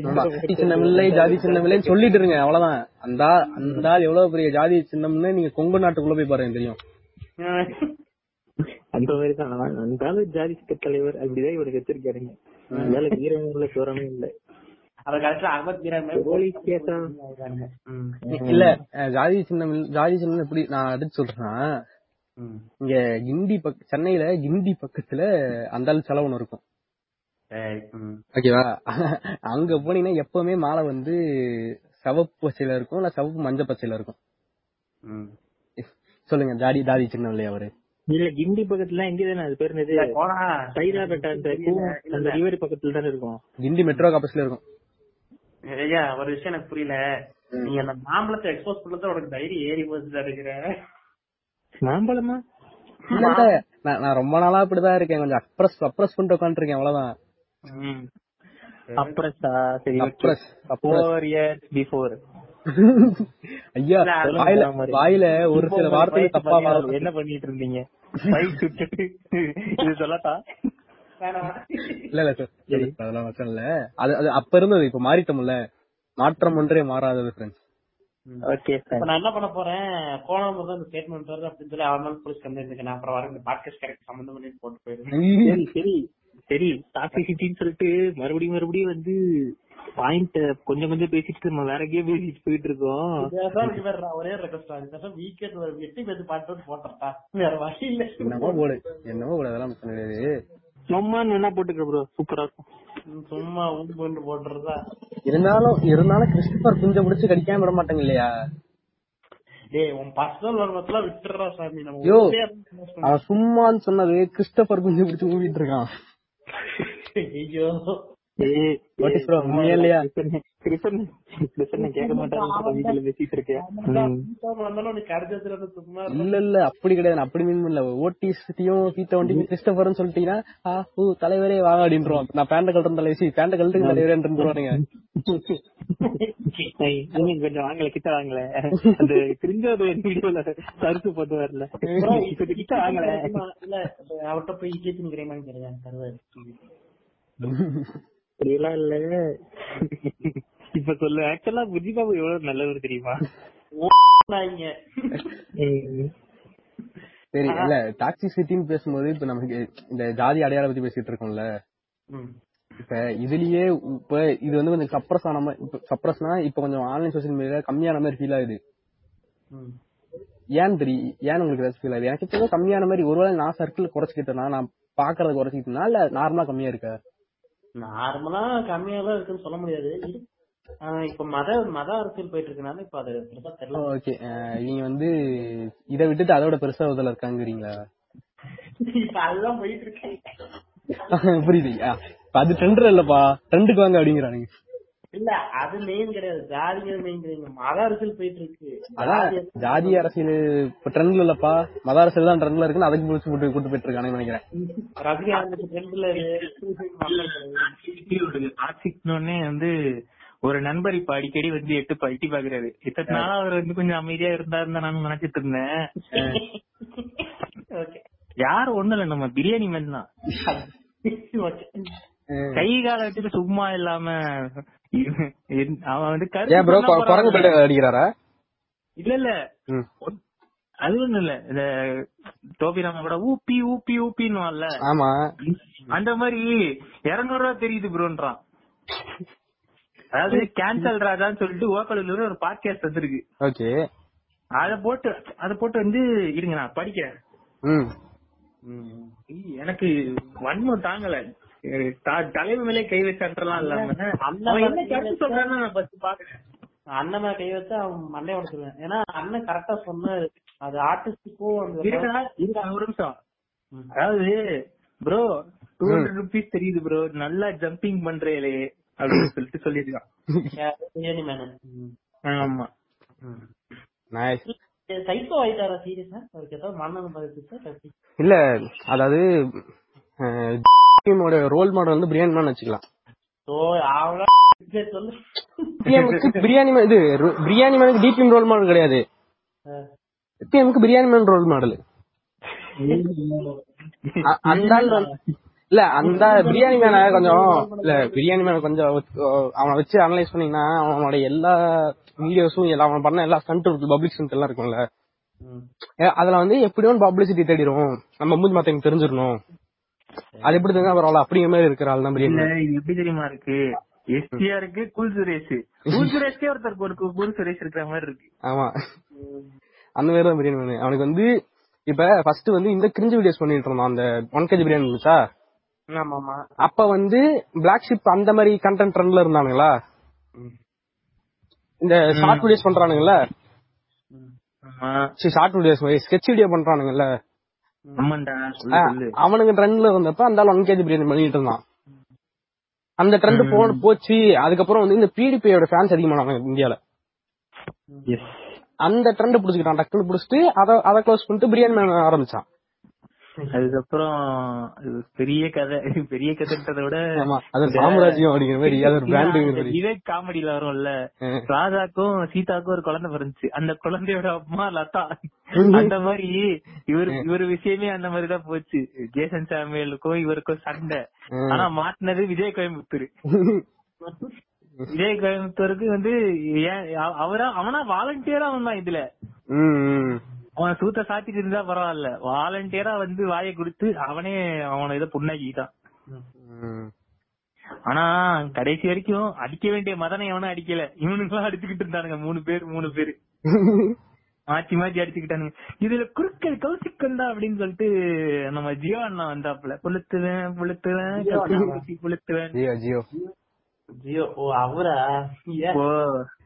Speaker 1: சின்னம் இல்லை ஜாதி சின்னம் இல்லைன்னு சொல்லிட்டு இருங்க அவ்வளவுதான். அந்த அந்த ஆள் எவ்வளவு பெரிய ஜாதி சின்னம்னு நீங்க கொங்கு நாட்டுக்குள்ள போய் பாருங்க தெரியும்.
Speaker 3: அந்த மாதிரி தான் அந்த ஜாதி தலைவர். அப்படிதான் இவனுக்கு வச்சிருக்காருங்க. அதனால வீரங்கள சுரமே இல்ல.
Speaker 2: அத கடைசியில அகமத் மீரான்
Speaker 3: போலீஸ்
Speaker 2: ம்.
Speaker 1: இல்ல ஜாதி சின்னம் ஜாதி சின்னம் எப்படி நான் சொல்றேன்னா
Speaker 2: ம்.
Speaker 1: இங்க கிண்டி பக்க சென்னையில கிண்டி பக்கத்துல அந்த ஆள் செலவுன்னு இருக்கும். ஓகேவா? அங்க போனீங்கன்னா எப்பவுமே மாலை வந்து சிவப்பு பச்சையில இருக்கும் இல்ல சிவப்பு மஞ்சள் பச்சையில இருக்கும். சொல்லுங்க ஜாதி ஜாதி சின்னம் இல்லையா அவரு?
Speaker 3: இல்ல கிண்டி பக்கத்துல எங்க தானே அது பேர் சைதாபேட்டா அந்த ரிவர் பக்கத்துல தானே இருக்கும்.
Speaker 1: கிண்டி மெட்ரோ காப்பஸ்ல இருக்கும்.
Speaker 2: ஐயா ஒரு விஷயம் எனக்கு புரியல. நீங்க அந்த மாம்பழத்தை எக்ஸ்போஸ் பண்ணது உனக்கு தைரியம் ஏறி இருக்கிற.
Speaker 3: மாம்பழமா?
Speaker 1: நான் நான் ரொம்ப நாளா இப்படிதான் இருக்கேன். கொஞ்சம் அப்ரஸ் அப்ரஸ் பண்ணிட்டு உட்காந்துருக்கேன் அவ்வளவுதான்.
Speaker 3: அப்ரஸா சரி.
Speaker 1: அப்ரஸ்
Speaker 3: ஃபோர் இயர்ஸ் பிஃபோர்
Speaker 1: ஐயா வாயில வாயில ஒரு சில வார்த்தைகள் தப்பா.
Speaker 3: என்ன பண்ணிட்டு இருந்தீங்க? இது சொல்லட்டா?
Speaker 1: இல்ல இல்ல சார். அதெல்லாம் வச்சோம் இல்ல. அது அது அப்ப இருந்தது இப்ப மாறிட்டோம்ல. மாற்றம் ஒன்றே மாறாதது ஃப்ரெண்ட்ஸ்
Speaker 3: ஓகே
Speaker 2: இப்ப நான் என்ன பண்ண போறேன்? போன முறை அந்த ஸ்டேட்மெண்ட் வருது அப்படின்னு சொல்லி அவன் மேல போலீஸ் கம்ப்ளைண்ட் இருக்கு. நான் அப்புறம் வர இந்த பாட்காஸ்ட் கரெக்ட் சம்பந்தம் பண்ணி போட்டு போயிருவேன்
Speaker 3: சரி சரி. சரி. டாக்ஸிசிட்டின்னு சொல்லிட்டு மறுபடியும் மறுபடியும் வந்து பாயிண்ட் கொஞ்சம் கொஞ்சம் பேசிட்டு நம்ம வேற எங்கேயோ பேசிட்டு போயிட்டு இருக்கோம்.
Speaker 2: ஒரே ரெக்வஸ்ட் ஆகுது வீக்கெண்ட் ஒரு எட்டு பேர் பாட்டு போட்டுறா வேற வழி இல்ல.
Speaker 1: என்னமோ போடு. என்னமோ போடு. அதெல்லாம் பிரச்சனை கிடையாது.
Speaker 3: சும்மான்னு வேணா போட்டுக்க ப்ரோ சூப்பரா இருக்கும்.
Speaker 2: சும்மா ஊம்பு கொண்டு போட்டுறதா?
Speaker 1: இருந்தாலும் இருந்தாலும் கிறிஸ்டபர் குஞ்ச முடிச்சு கடிக்காம விட மாட்டாங்க இல்லையா?
Speaker 2: டேய் உன் பர்சனல் வருவத்துல விட்டுறா சாமி. நம்ம
Speaker 1: யோ.
Speaker 2: ஊர்லயே இருந்து
Speaker 1: அவன் சும்மான்னு சொன்னது கிறிஸ்டபர் குஞ்சு பிடிச்சு ஊவிட்டு இருக்கான்.
Speaker 2: ஐயோ.
Speaker 3: ஏய்,
Speaker 1: What is
Speaker 3: ஏய்,
Speaker 1: wrong? உண்மையா இல்லையா?
Speaker 3: கிருஷ்ணன், கிருஷ்ணன், கிருஷ்ணன் கேட்க மாட்டாங்க வீட்டுல பேசிட்டு இருக்கேன்.
Speaker 1: இல்ல இல்ல அப்படி கிடையாது. நான் அப்படி மீன் பண்ணல. சீத்த வண்டியும் கிறிஸ்டபர்னு சொல்லிட்டீங்கன்னா ஆ ஊ தலைவரே வாங்க அப்படின்றோம். நான் பேண்ட கழட்டும் தலைவசி பேண்ட கழட்டுங்க தலைவரே இருந்துருவானுங்க
Speaker 3: ஏய், நீங்க கொஞ்சம் வாங்கல கிட்ட வாங்கல அந்த கிரிஞ்சோட வீடியோல கருத்து போட்டு வரல. கொஞ்சம் கிட்ட வாங்கல
Speaker 2: அவர்கிட்ட போய் இஜித் நிக்கிறேன் தருவாரு
Speaker 3: அப்படியெல்லாம் இல்ல. இப்ப சொல்லு. ஆக்சுவலா புஜி பாபு எவ்வளவு நல்லவர் தெரியுமா.
Speaker 1: சரி இல்ல டாக்ஸி சிட்டின்னு பேசும்போது இப்ப நமக்கு இந்த ஜாதி அடையாள பத்தி பேசிட்டு இருக்கோம்ல.
Speaker 2: ம்.
Speaker 1: இப்ப இதுலயே இப்ப இது வந்து கொஞ்சம் சப்ரஸ் ஆன மாதிரி இப்ப சப்ரஸ்னா இப்ப கொஞ்சம் ஆன்லைன் சோசியல் மீடியால கம்மியான மாதிரி ஃபீல் ஆகுது.
Speaker 2: ம்.
Speaker 1: ஏன் தெரியும் ஏன் உங்களுக்கு ஏதாச்சும் ஃபீல் ஆகுது? எனக்கு இப்போ கம்மியான மாதிரி ஒருவேளை நான் சர்க்கிள் குறைச்சிக்கிட்டேனா நான் பாக்குறது குறைச்சிக்கிட்டேனா இல்ல நார்மலா கம்மியா இருக்கா?
Speaker 2: நார்மலா கம்மியாலாம் இருக்குன்னு சொல்ல முடியாது. இப்ப மத மத அரசியல் போயிட்டு இருக்கனால இப்ப அது பெருசா தெரியல.
Speaker 1: ஓகே நீங்க வந்து இதை விட்டுட்டு அதோட பெருசா உதல இருக்காங்கிறீங்களா?
Speaker 2: இப்ப அதுதான் போயிட்டு இருக்கேன்
Speaker 1: புரியுது அது ட்ரெண்ட் இல்லப்பா. ட்ரெண்டுக்கு வாங்க அப்படிங்கிறானுங்க.
Speaker 2: இல்ல அது மெயின் கிடையாது. ஜாதிங்க மெயின் கிடையாது. மத அரசியல் போயிட்டு இருக்கு
Speaker 1: அதான் ஜாதி அரசியல் இப்ப ட்ரெண்ட்ல இல்லப்பா. மத அரசியல் தான் ட்ரெண்ட்ல இருக்குன்னு அதுக்கு பிடிச்சி போட்டு கூட்டு போயிட்டு நினைக்கிறேன்.
Speaker 2: ரஜினிகாந்த் ட்ரெண்ட்ல
Speaker 3: வந்து ஒரு நண்பர் இப்ப அடிக்கடி வந்து எட்டு பட்டி பாக்குறாரு. இத்தனை நாளா அவர் வந்து கொஞ்சம் அமைதியா இருந்தாருன்னு நான் நினைச்சிட்டு இருந்தேன்.
Speaker 2: ஓகே.
Speaker 3: யாரும் ஒண்ணு இல்ல நம்ம பிரியாணி மேன் தான். கை கால வச்சுட்டு சும்மா இல்லாம அவன் வந்து
Speaker 1: ஏன் ப்ரோ
Speaker 3: கருத்து
Speaker 1: குரங்கு அடிக்கிறாரா
Speaker 3: இல்ல இல்ல. அது ஒண்ணு இல்ல. இந்த டோபி ராம கூட ஊப்பி ஊப்பி ஊப்பின்னு
Speaker 1: ஆமா.
Speaker 3: அந்த மாதிரி இருநூறு ரூபா தெரியுது ப்ரோன்றான். அதாவது கேன்சல் ராஜான்னு சொல்லிட்டு ஓக்கலூர் ஒரு பாட்காஸ்ட் வந்திருக்கு.
Speaker 1: ஓகே.
Speaker 3: அத போட்டு அத போட்டு வந்து இருங்க நான் படிக்கிறேன். எனக்கு வன்மம் தாங்கல. அஹ் த- தலைவர் மேலே கை வச்சான்றலாம் இல்லாம. அவன் என்ன கருத்து சொல்றான்னு நான் ஃபர்ஸ்ட் பாக்குறேன்.
Speaker 2: அண்ணன் மேல கை வச்சு அவன் மண்டைய உடச்சிருவேன். ஏன்னா அண்ணன் கரெக்டா சொன்னாரு. அது ஆர்டிஸ்டுக்கும்
Speaker 3: இருக்கா ஒரு நிமிஷம். அதாவது ப்ரோ டூ ஹண்ட்ரட் ருபீஸ் தெரியுது ப்ரோ நல்லா ஜம்பிங் பண்றேலே அப்படின்னு சொல்லிட்டு சொல்லிருக்கான் ஆமா.
Speaker 1: நைஸ்
Speaker 2: சைக்கோ ஆயிட்டாரா சீரியஸா அவருக்கு ஏதாவது மன்னன் பாதிச்சு
Speaker 1: இல்ல அதாவது டீமோட ரோல் மாடல் வந்து பிரியாணி மேன் வச்சுக்கலாம். பிரியாணி இது பிரியாணி மேனுக்கு டிபிஎம் ரோல் மாடல் கிடையாது. பிஎம்க்கு பிரியாணி மேன் ரோல் மாடல் அந்த இல்ல அந்த பிரியாணி மேன கொஞ்சம் இல்ல பிரியாணி மேன கொஞ்சம் அவனை வச்சு அனலைஸ் பண்ணீங்கன்னா அவனோட எல்லா வீடியோஸும் எல்லாம் அவன் பண்ண எல்லா ஸ்டண்ட் பப்ளிக் ஸ்டண்ட் எல்லாம் இருக்கும்ல. அதுல வந்து எப்படியும் பப்ளிசிட்டி தேடிரும். நம்ம மூஞ்சி மத்தவங்க தெரிஞ்சிடணும். அது எப்படி தெரிஞ்சா பரவாயில்ல அப்படிங்கிற மாதிரி இருக்கிற ஆள் தான்.
Speaker 3: இது எப்படி தெரியுமா இருக்கு? எஸ்டிஆருக்கு கூல் சுரேஷ். கூல் சுரேஷ்கே ஒருத்தருக்கு ஒரு கூல் சுரேஷ் இருக்கிற மாதிரி இருக்கு.
Speaker 1: ஆமா. அந்த மாதிரி தான் பிரியாணி அவனுக்கு வந்து இப்ப ஃபர்ஸ்ட் வந்து இந்த கிரிஞ்சு வீடியோஸ் பண்ணிட்டு இருந்தான் அந்த ஒன் கேஜி பிரியாணி இருந்துச்சா? அப்ப வந்து பிளாக் ஷிப் அந்த மாதிரி கண்டென்ட் ட்ரெண்ட்ல இருந்தானுங்களா? இந்த ஷார்ட் வீடியோஸ் பண்றானுங்கல்ல ஷார்ட் வீடியோஸ் ஸ்கெட்ச் வீடியோ பண்றானுங்கல்ல அவனுங்க ட்ரெண்ட்ல இருந்தப்ப அந்த ஒன் கேஜி பிரியாணி பண்ணிட்டு இருந்தான். அந்த ட்ரெண்ட் போன போச்சு. அதுக்கப்புறம் வந்து இந்த பிடிபியோட ஃபேன்ஸ் அதிகமானாங்க இந்தியால.
Speaker 3: எஸ்
Speaker 1: அந்த ட்ரெண்ட் புடிச்சுக்கிட்டான் டக்குனு புடிச்சிட்டு அத அத க்ளோஸ் பண்ணிட்டு பிரியாணி ஆரம்பிச்சான்.
Speaker 3: அதுக்கப்புறம் இது பெரிய கதை பெரிய கதைன்றதை விட விவேக் காமெடியில வரும்ல. ராதாக்கும் சீதாக்கும் ஒரு குழந்தை பிறந்துச்சு. அந்த குழந்தையோட அம்மா லதா. அந்த மாதிரி இவர் இவர் விஷயமே அந்த மாதிரி தான் போச்சு. ஜேசன் சாமியலுக்கும் இவருக்கும் சண்டை. ஆனா மாட்டினது விஜய் கோயம்புத்தூர். விஜய் கோயம்புத்தூருக்கு வந்து ஏன் அவ- அவரா அவனா வாலண்டியரா வந்தான் இதுல. அவன் சூத்த சாத்திட்டு இருந்தா பரவாயில்ல. வாலண்டியரா வந்து வாயை கொடுத்து அவனே அவனை இதை புண்ணாக்கிட்டான். ஆனா கடைசி வரைக்கும் அடிக்க வேண்டிய மதனை எவனும் அடிக்கல. இவனுங்களாம் அடிச்சுக்கிட்டு இருந்தானுங்க மூணு பேர் மூணு பேரு. மாத்தி மாத்தி அடிச்சுக்கிட்டானுங்க. இதுல குறுக்கல் கௌசிக்கண்டா அப்படின்னு சொல்லிட்டு நம்ம ஜியோ அண்ணா வந்தாப்புல. புளுத்துவேன் புளுத்துவேன் புளுத்துவேன்.
Speaker 1: ஜியோ
Speaker 2: ஓ அவரா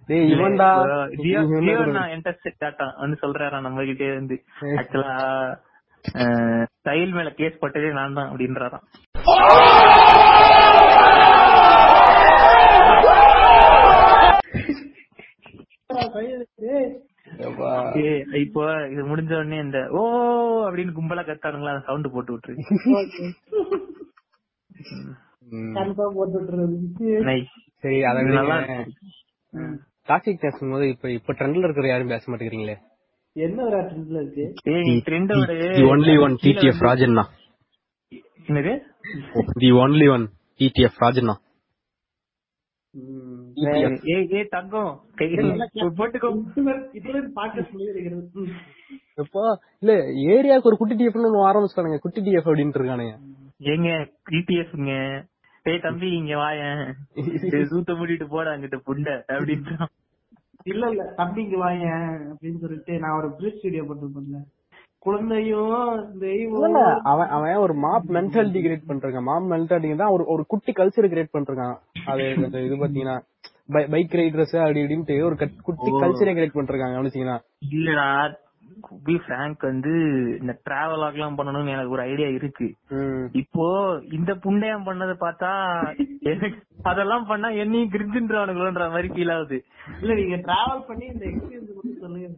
Speaker 1: டேய் இவன்டா
Speaker 3: ஜியோ ஜியோ இன்ட்ரெஸ்ட் வந்து சொல்றாரா நம்ம கிட்டே இருந்து ஆக்சுவலா ஸ்டைல் மேல கேஸ் போட்டதே நான் தான் அப்படின்றாராம் இப்போ இது முடிஞ்ச உடனே இந்த ஓ அப்படின்னு கும்பலா கத்தானுங்களா சவுண்ட் போட்டு விட்டுரு
Speaker 1: சரி அத
Speaker 3: நல்லா
Speaker 1: விடுங்க. டாக்ஸிக் பேசும்போது இப்ப இப்ப ட்ரெண்ட்ல இருக்கிற யாரும் பேச மாட்டேங்கிறீங்களே?
Speaker 2: என்ன ஒரு ட்ரெண்ட்ல இருக்கு?
Speaker 1: Only one TTF Rajanna.
Speaker 3: என்னது?
Speaker 1: The only one TTF Rajanna. இப்போ இல்ல ஏரியாவுக்கு ஒரு குட்டி டிஎஃப்னு ஒண்ணு ஆரம்பிச்சிட்டானுங்க. குட்டி டிஎஃப் அப்படின்ட்டு இருக்கானுங்க.
Speaker 3: ஏங்க டிடிஎஃப்ங்க டேய் தம்பி இங்க வாயேன். சூத்த மூடிட்டு போடா அங்கிட்ட புண்டை அப்படின்றான்
Speaker 2: இல்ல இல்ல தம்பிக்கு வாங்க அப்படின்னு சொல்லிட்டு நான் ஒரு பிரிட்ஜ் வீடியோ போட்டுருப்பேன் குழந்தையும் தெய்வம்.
Speaker 1: இல்ல, அவன் அவன் ஒரு மாப் மென்டாலிட்டி கிரியேட் பண்றான் மாப் மென்டாலிட்டி தான் ஒரு ஒரு குட்டி கல்ச்சர் கிரியேட் பண்றான் அது இந்த இது பாத்தீங்கன்னா பைக் ரைடர்ஸ் அப்படி இப்படின்ட்டு ஒரு கட்- குட்டி கல்ச்சரை கிரியேட் பண்றாங்க கவனிச்சீங்கன்னா
Speaker 3: இல்லடா பி ஃபிராங்க் வந்து இந்த டிராவல் எல்லாம் பண்ணணும்னு எனக்கு ஒரு ஐடியா இருக்கு. இப்போ இந்த புண்டையம் பண்ணதை பார்த்தா அதெல்லாம் பண்ணா என்னையும் கிரிஞ்சுன்றவனுங்களோன்ற மாதிரி ஃபீல் ஆகுது.
Speaker 2: இல்ல நீங்க டிராவல் பண்ணி இந்த எக்ஸ்பீரியன்ஸ் சொல்லுங்க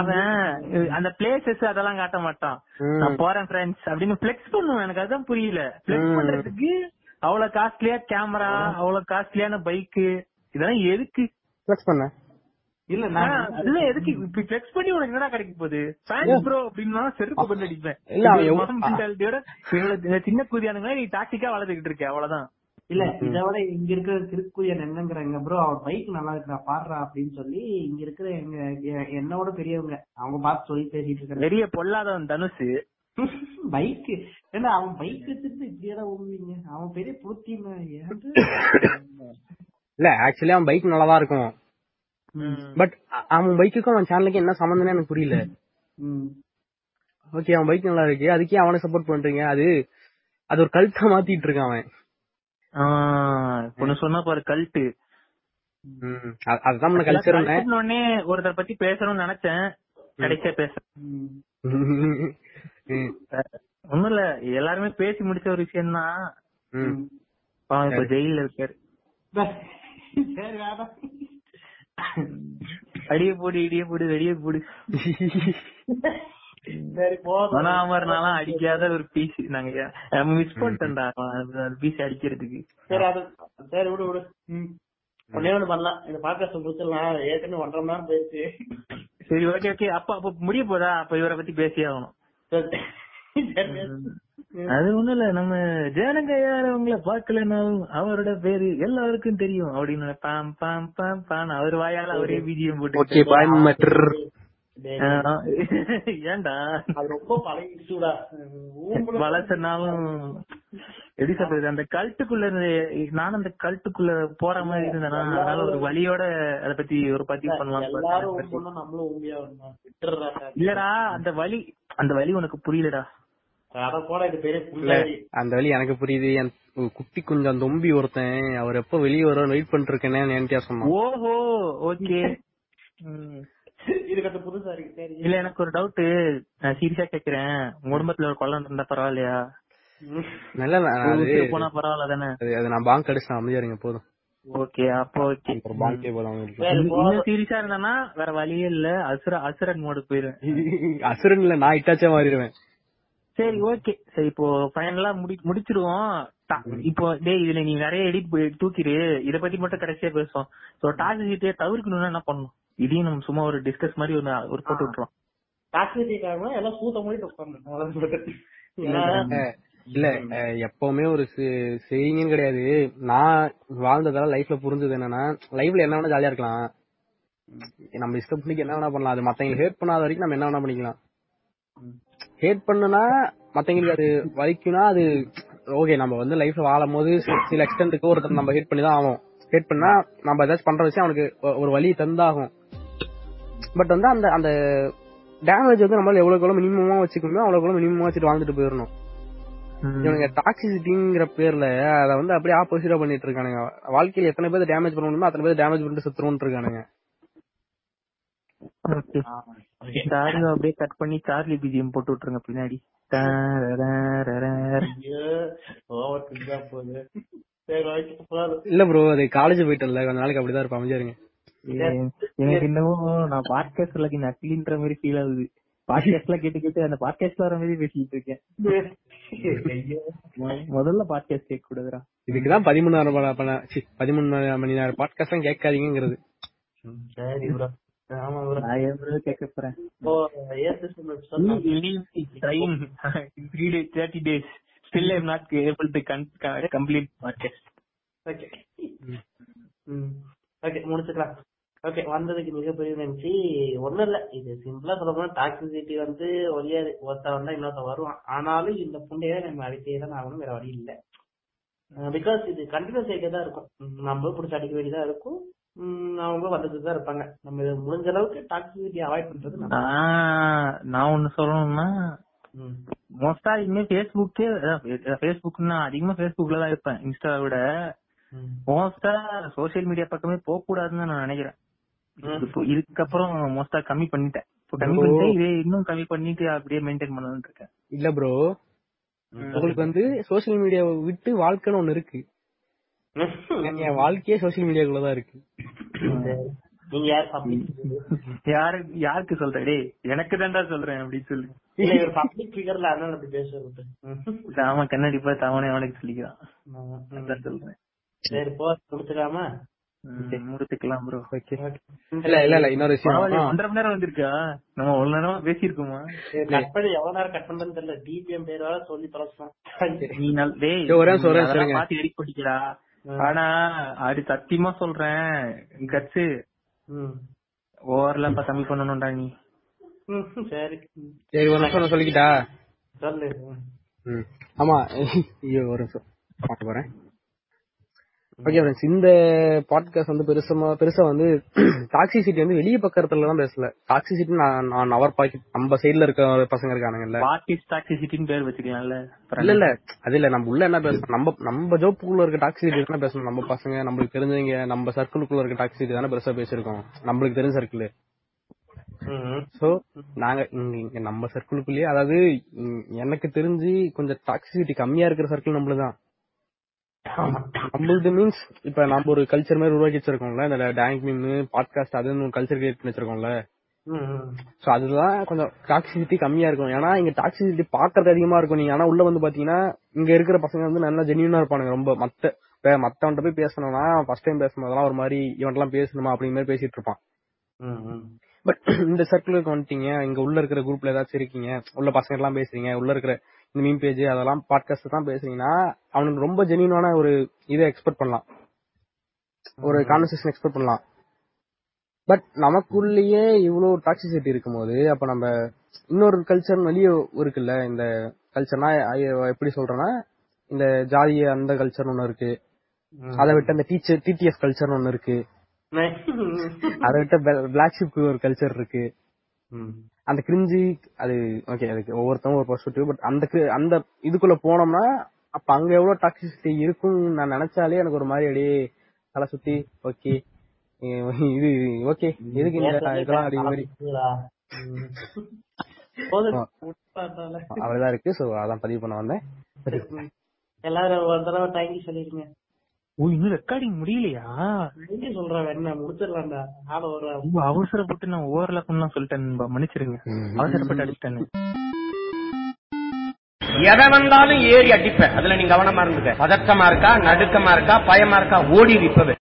Speaker 3: அவன் அந்த பிளேசஸ் அதெல்லாம் காட்ட மாட்டான். நான் போறேன் ஃப்ரெண்ட்ஸ் அப்படின்னு பிளெக்ஸ் பண்ணுவேன் எனக்கு அதான் புரியல. பிளெக்ஸ். பண்றதுக்கு அவ்வளவு காஸ்ட்லியா கேமரா அவ்வளவு காஸ்ட்லியான பைக்கு இதெல்லாம் எதுக்கு?
Speaker 1: Flex பண்ண.
Speaker 2: இல்ல நான்
Speaker 3: இல்ல எதுக்கு? இப்ப பிளெக்ஸ் பண்ணி உனக்கு என்னடா கிடைக்க போகுது? ஃபேன்ஸ் ப்ரோ அப்படின்னா செருப்பு பண்ணி அடிப்பேன்.
Speaker 1: இல்ல, அவன்
Speaker 3: சின்ன குதியானுங்க நீ டாக்டிக்கா வளர்த்துக்கிட்டு இருக்க அவ்வளவுதான்.
Speaker 2: இல்ல இதை விட இங்க இருக்கிற திருக்குயன் என்னங்கிறாங்க ப்ரோ அவர் பைக் நல்லா இருக்குடா பாடுறா அப்படின்னு சொல்லி இங்க இருக்கிற எங்க என்னோட பெரியவங்க அவங்க பார்த்து சொல்லி பேசிட்டு இருக்காங்க
Speaker 3: பெரிய பொல்லாதவன் தனுசு.
Speaker 2: பைக் ஏன்னா அவன் பைக் ஊம்புவீங்க அவன் பெரிய புருத்தின்னு
Speaker 1: இல்ல ஆக்சுவலி அவன் பைக் நல்லா தான் இருக்கும். பட் அவன் பைக்குக்கும் அவன் சேனலுக்கு என்ன சம்பந்தம்னு எனக்கு புரியல. ஓகே அவன் பைக் நல்லா இருக்கு. அதுக்கே அவனை சப்போர்ட் பண்றீங்க. அது அது ஒரு கல்ட்டா மாத்திட்டு இருக்கான் அவன்.
Speaker 3: ஒண்ணு சொன்னா பாரு கல்ட்டு
Speaker 1: அதுதான் கல்ச்சர்
Speaker 3: உடனே ஒருத்தர் பத்தி பேசணும்னு நினைச்சேன். கடைசியா பேசுறேன் ஒண்ணும் இல்ல. எல்லாருமே பேசி முடிச்ச ஒரு விஷயம் தான் இப்ப ஜெயில இருக்காரு. அடிய போடு இடிய போடு வெடிய போடு.
Speaker 2: சரி போதும்.
Speaker 3: மனாமர்னாலாம் அடிக்காத ஒரு பீஸ் நாங்க மிஸ் பண்ணிட்டோம்டா. பீஸ் அடிக்கிறதுக்கு.
Speaker 2: சரி அது சரி விடு விடு. ம். ஒண்ணே பண்ணலாம். இந்த பாட்காஸ்ட் முடிச்சிடலாம் ஏற்கனவே ஒன்றரை மணி நேரம் போயிடுச்சு
Speaker 3: சரி ஓகே ஓகே அப்ப அப்ப முடிய போதா? அப்ப இவரை பத்தி பேசியே ஆகணும். அது ஒண்ணும் இல்ல நம்ம ஜனங்க யாரும் அவங்கள பாக்கலனாலும் அவரோட பேரு எல்லாருக்கும் தெரியும். அப்படின்னு பாம் பாம் பாம் பாம் அவர் வாயால அவரே பிஜிஎம்
Speaker 1: ஓகே
Speaker 3: போட்டு
Speaker 1: பாய் மட்டர்
Speaker 2: டேய்,
Speaker 3: ஏன்டா
Speaker 2: அது ரொம்ப பழைய இஷ்யூடா
Speaker 3: வளர்த்தனாலும் எப்படி சொல்றது அந்த கல்ட்டுக்குள்ள இருந்து நானும் அந்த கல்ட்டுக்குள்ள போற மாதிரி இருந்தேனா அதனால ஒரு வழியோட அத பத்தி ஒரு பதிவு பண்ணலாம் இல்லடா அந்த வழி அந்த வழி உனக்கு புரியலடா.
Speaker 1: அந்த வழி எனக்கு புரியுது. என் குட்டி கொஞ்சம் தொம்பி ஒருத்தன் அவர் எப்ப வெளியே வர வெயிட் பண்ணிட்டு இருக்கேன்னு என்கிட்ட சொன்னான்.
Speaker 3: ஓஹோ ஓகே.
Speaker 2: இதுக்கு அது புதுசா இருக்கு சரி.
Speaker 3: இல்ல எனக்கு ஒரு டவுட் நான் சீரியஸா கேக்குறேன். குடும்பத்துல ஒரு குழந்தை இருந்தா பரவாயில்லையா?
Speaker 1: நல்ல
Speaker 3: போனா பரவாயில்ல தானே
Speaker 1: அது- நான் பாங்க் அடிச்சு அமைதியா இருங்க போதும்.
Speaker 3: ஓகே அப்போ ஓகே. சீரியஸா இருந்தானா? வேற வழியே இல்ல. அசுர அசுரன் மோடு போயிருவேன்
Speaker 1: அசுரன் இல்ல நான் இட்டாச்சா மாறிடுவேன்.
Speaker 3: சரி ஓகே சரி இப்போ ஃபைனலா முடி முடிச்சிருவோம் இப்போ டேய் இதுல நீ நிறைய எடிட் தூக்கிடு. இத பத்தி மட்டும் கடைசியா பேசுவோம். சோ டாக்ஸிசிட்டியை தவிர்க்கணும்னா என்ன பண்ணணும்? இதையும் நம்ம சும்மா ஒரு டிஸ்கஸ் மாதிரி ஒன்னு ஒரு போட்டு விட்டுருவோம்
Speaker 2: டாக்ஸிட்டி காரணம் எல்லாம் சூத்த மூடிட்டு
Speaker 1: இல்ல எப்பவுமே ஒரு செய்யுங்கன்னு கிடையாது. நான் வாழ்ந்ததால லைஃப்ல புரிஞ்சது என்னன்னா லைஃப்ல என்ன வேணா ஜாலியா இருக்கலாம். நம்ம இஷ்டப்படிக்கு என்ன வேணா பண்ணலாம். அது மத்தவங்களுக்கு ஹேட் பண்ணாத வரைக்கும் நம்ம என்ன வேணா பண்ணிக்கலாம். ஹேட் பண்ணுனா மத்தவங்களுக்கு அது வலிக்கும்னா அது ஓகே நம்ம வந்து லைஃப்ல வாழும் போது சில எக்ஸ்டென்ட்டுக்கு ஒருத்தர் நம்ம ஹேட் பண்ணி தான் ஆகும் ஹேட் பண்ணா நம்ம ஏதாச்சும் பண்ற விஷயம் அவனுக்கு ஒரு வழி தந்தாகும். பட் வந்து அந்த அந்த டேமேஜ் வந்து நம்மளால எவ்வளவுக்கு எவ்வளவு மினிமமா வச்சுக்கணுமோ அவ்வளவுக்கு எவ்வளவு மினிமமா வச்சுட்டு வாழ்ந்துட்டு போயிடணும். இவனுங்க டாக்ஸிசிட்டிங்கிற பேர்ல அத வந்து அப்படியே ஆப்போசிட்டா பண்ணிட்டு இருக்கானுங்க. வாழ்க்கையில எத்தனை பேர் டேமேஜ் பண்ண முடியுமோ அத்தனை பேர் டேமேஜ் பண்ணிட்டு செத்துருவோம் இருக்கானுங்க.
Speaker 3: ஓகே சார்லி அப்படியே கட் பண்ணி சார்லி பிஜிஎம் போட்டு விட்டுருங்க பின்னாடி.
Speaker 1: இல்ல ப்ரோ அது காலேஜ் போயிட்டல கொஞ்ச நாளைக்கு அப்படிதான் இருங்க.
Speaker 3: ஏன், எனக்கு இன்னமும் நான் பாட்காஸ்ட்ல நக்கிலின்ற மாதிரி ஃபீல் ஆகுது. பாட்காஸ்ட்ல கேட்டு கேட்டு அந்த பாட்காஸ்ட்ல வர மாதிரி பேசிட்டு இருக்கேன். முதல்ல பாட்காஸ்ட் கேட்க கூடாதுடா
Speaker 1: இதுக்குதான் பதிமூணு நேரம் ப- பண்ண- சி, பதிமூணு மணி நேரம் பாட்காஸ்ட் கேட்காதீங்கிறது
Speaker 2: சரி ப்ரோ ஆமா ப்ரோ
Speaker 3: நான் கேட்க போறேன்?
Speaker 2: இப்போ ஏத்து சொன்ன?
Speaker 3: Time three days thirty days still I'm not able to complete podcast
Speaker 2: okay okay முடிச்சுக்கலாம். ஓகே வந்ததுக்கு மிகப்பெரிய நன்றி. ஒண்ணும் இல்ல. இது சிம்பிளா சொல்ல போனா டாக்ஸிசிட்டி வந்து ஒழியாது. ஒருத்தன் வந்தா இன்னொருத்தன் வருவான். ஆனாலும் இந்த புண்டையை நம்ம அடித்தே தான் ஆகணும். வேற வழி இல்ல. பிகாஸ் இது கண்டினியூஸ் ஆகிட்டே தான் இருக்கும். நம்மளும் பிடிச்சி அடிக்க வேண்டியதா இருக்கும். உம் அவங்களும் வந்துட்டு தான் இருப்பாங்க. நம்ம இது முடிஞ்ச அளவுக்கு டாக்ஸிசிட்டி அவாய்ட் பண்றது நம்ம.
Speaker 3: நான் ஒண்ணு சொல்லணும்னா. மோஸ்டா இனிமே ஃபேஸ்புக்கே ஃபேஸ்புக்னா அதிகமா ஃபேஸ்புக்ல தான் இருப்பேன் இன்ஸ்டாவை விட. மோஸ்டா சோசியல் மீடியா பக்கமே போக கூடாதுன்னு நான் நினைக்கிறேன். இப்போ இதுக்கப்புறம் மோஸ்டா கம்மி பண்ணிட்டேன். இப்போ கம்மி பண்ணிட்டு இதே இன்னும் கம்மி பண்ணிட்டு அப்படியே மெயின்டைன் பண்ணலாம்னு இருக்கேன்.
Speaker 1: இல்ல ப்ரோ உங்களுக்கு வந்து சோசியல் மீடியாவை விட்டு வாழ்க்கைன்னு ஒண்ணு இருக்கு. என் வாழ்க்கையே சோசியல் மீடியாக்குள்ளதான் இருக்கு.
Speaker 2: நீங்க யார் பப்ளிக்
Speaker 3: யாரு யாருக்கு சொல்ற? டேய் எனக்கு தான்டா சொல்றேன் அப்படின்னு சொல்லு.
Speaker 2: இல்ல இவர் பப்ளிக் ஃபிகர்ல அதனால அப்படி பேசுறது.
Speaker 3: ஆமா கண்ணாடி பார்த்து அவனே அவனுக்கு சொல்லிக்கிறான். சொல்றேன்.
Speaker 2: சரி போ கொடுத்துக்காம
Speaker 3: ம், முடிச்சுக்கலாம் ப்ரோ
Speaker 1: ஓகே. இல்ல இல்ல இல்ல இன்னொரு
Speaker 3: பரவாயில்ல
Speaker 1: விஷயம்
Speaker 3: ஒன்றரை மணி நேரம் வந்திருக்கா? நம்ம ஒரு நேரமா பேசியிருக்கோமா?
Speaker 2: கட் பண்ணி எவ்வளவு நேரம் கட் பண்றதுன்னு தெரியல. டிபிஎம் பேர் வேற சொல்லி தொலைச்சான்
Speaker 3: நீ டேய்
Speaker 1: ஒரே
Speaker 3: எடிட் பண்ணிக்கிறா ஆனா அது சத்தியமா சொல்றேன். கட்ஸ்.
Speaker 2: ம்.
Speaker 3: ஓவர்லாம் கம்மி பண்ணணும்டா நீ.
Speaker 2: சரி.
Speaker 1: சரி ஒரு நிமிஷம் நான் சொல்லிக்கிட்டா?
Speaker 2: சொல்லு.
Speaker 1: ம். ஆமா. ஐயோ ஒரு நிமிஷம். பார்க்க போறேன் ஓகே ஃப்ரெண்ட்ஸ் இந்த பாட்காஸ்ட் வந்து பெருசமா பெருசா வந்து டாக்ஸிசிட்டி வந்து வெளிய பக்கத்துல தான் பேசல. டாக்ஸிசிட்டி நான் நான் அவர் பாக்கெட் நம்ம சைடுல இருக்க பசங்க இருக்கானுங்கல்ல.
Speaker 3: பாக்கெட் டாக்ஸிசிட்டின்னு பேர் வச்சுக்கலாம்ல
Speaker 1: இல்ல இல்ல. அது இல்ல நம்ம உள்ள என்ன பேசணும் நம்ம நம்ம ஜோப்புக்குள்ள இருக்க டாக்ஸிசிட்டி தானே பேசணும். நம்ம பசங்க நம்மளுக்கு தெரிஞ்சவங்க நம்ம சர்க்கிளுக்குள்ள இருக்க டாக்ஸிசிட்டி தானே பெருசா பேசியிருக்கோம். நம்மளுக்கு தெரிஞ்ச சர்க்கிள். சோ நாங்க இங்க நம்ம சர்க்கிளுக்குள்ளேயே அதாவது எனக்கு தெரிஞ்சு கொஞ்சம் டாக்ஸிசிட்டி கம்மியா இருக்கிற சர்க்கிள் நம்மளுதான். நம்மளுது மீன்ஸ் இப்ப நம்ம ஒரு கல்ச்சர் மாதிரி உருவாக்கி வச்சிருக்கோம்ல இந்த டேங்க் மீன் பாட்காஸ்ட் அதுன்னு கல்ச்சர் கிரியேட் பண்ணி வச்சிருக்கோம்ல சோ அதுதான் கொஞ்சம் டாக்ஸிசிட்டி கம்மியா இருக்கும். ஏன்னா இங்க டாக்ஸிசிட்டி பாக்குறது அதிகமா இருக்கும். நீங்க ஆனா உள்ள வந்து பாத்தீங்கன்னா இங்க இருக்கிற பசங்க வந்து நல்லா ஜெனியூனா இருப்பானுங்க ரொம்ப. மத்த இப்ப மத்தவன்ட்ட போய் பேசணும்னா ஃபர்ஸ்ட் டைம் பேசும்போதெல்லாம் ஒரு மாதிரி இவன்ட்டெல்லாம் பேசணுமா அப்படிங்கிற மாதிரி பேசிட்டு இருப்பான். பட் இந்த சர்க்கிளுக்கு வந்துட்டீங்க இங்க உள்ள இருக்கிற குரூப்ல ஏதாச்சும் இருக்கீங்க உள்ள பசங்க எல்லாம் பேசுறீங்க உள்ள இருக்கிற இந்த மீன் பேஜ் அதெல்லாம் பாட்காஸ்ட் தான் பேசுறீங்கன்னா அவனுக்கு ரொம்ப ஜெனியூனான ஒரு இதை எக்ஸ்பெக்ட் பண்ணலாம். ஒரு கான்வர்சேஷன் எக்ஸ்பெக்ட் பண்ணலாம். பட் நமக்குள்ளேயே இவ்வளவு டாக்ஸிசிட்டி இருக்கும்போது அப்ப நம்ம இன்னொரு கல்ச்சர் வெளியே இருக்குல்ல இந்த கல்ச்சர்னா எப்படி சொல்றேன்னா இந்த ஜாதிய அந்த கல்ச்சர் ஒண்ணு இருக்கு. அதை விட்டு அந்த டீச்சர் டிடிஎஃப் கல்ச்சர் ஒண்ணு இருக்கு. அதை விட்டு பிளாக் ஷிப் ஒரு கல்ச்சர் இருக்கு. அந்த கிரிஞ்சி அது ஓகே அதுக்கு ஒவ்வொருத்தவங்க ஒரு பெர்ஸ்பெக்டிவ் பட் அந்த cri- அந்த இதுக்குள்ள போனோம்னா அப்ப அங்க எவ்வளவு டாக்ஸிசிட்டி இருக்கும்னு நான் நினைச்சாலே எனக்கு ஒரு மாதிரி அப்படியே தலை சுத்தி ஓகே இது ஓகே எதுக்கு இந்த இதெல்லாம் அப்படி மாதிரி. அவ்வளவுதான் இருக்கு சோ அதான் பதிவு பண்ண வந்தேன்.
Speaker 2: எல்லாரும் ஒரு தடவை தேங்க்யூ சொல்லிருங்க.
Speaker 3: ஓ இன்னும் ரெக்கார்டிங் முடியலையா?
Speaker 2: தேங்க்யூ சொல்றேன் வேணா முடிச்சிடலாம்டா ஆள ஒரு
Speaker 3: அவசரப்பட்டு நான் ஓவர்லாப் பண்ணலாம் சொல்லிட்டேன் நண்பா. மன்னிச்சிருங்க அவசரப்பட்டு அடிச்சிட்டேன்னு.
Speaker 4: எதை வந்தாலும் ஏறி அடிப்பேன். அதுல நீ கவனமா இருந்துக்க. பதட்டமா இருக்கா நடுக்கமா இருக்கா பயமா இருக்கா ஓடி இப்பவே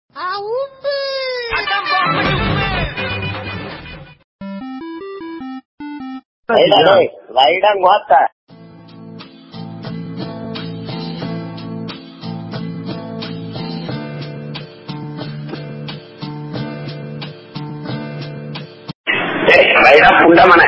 Speaker 7: புண்டமன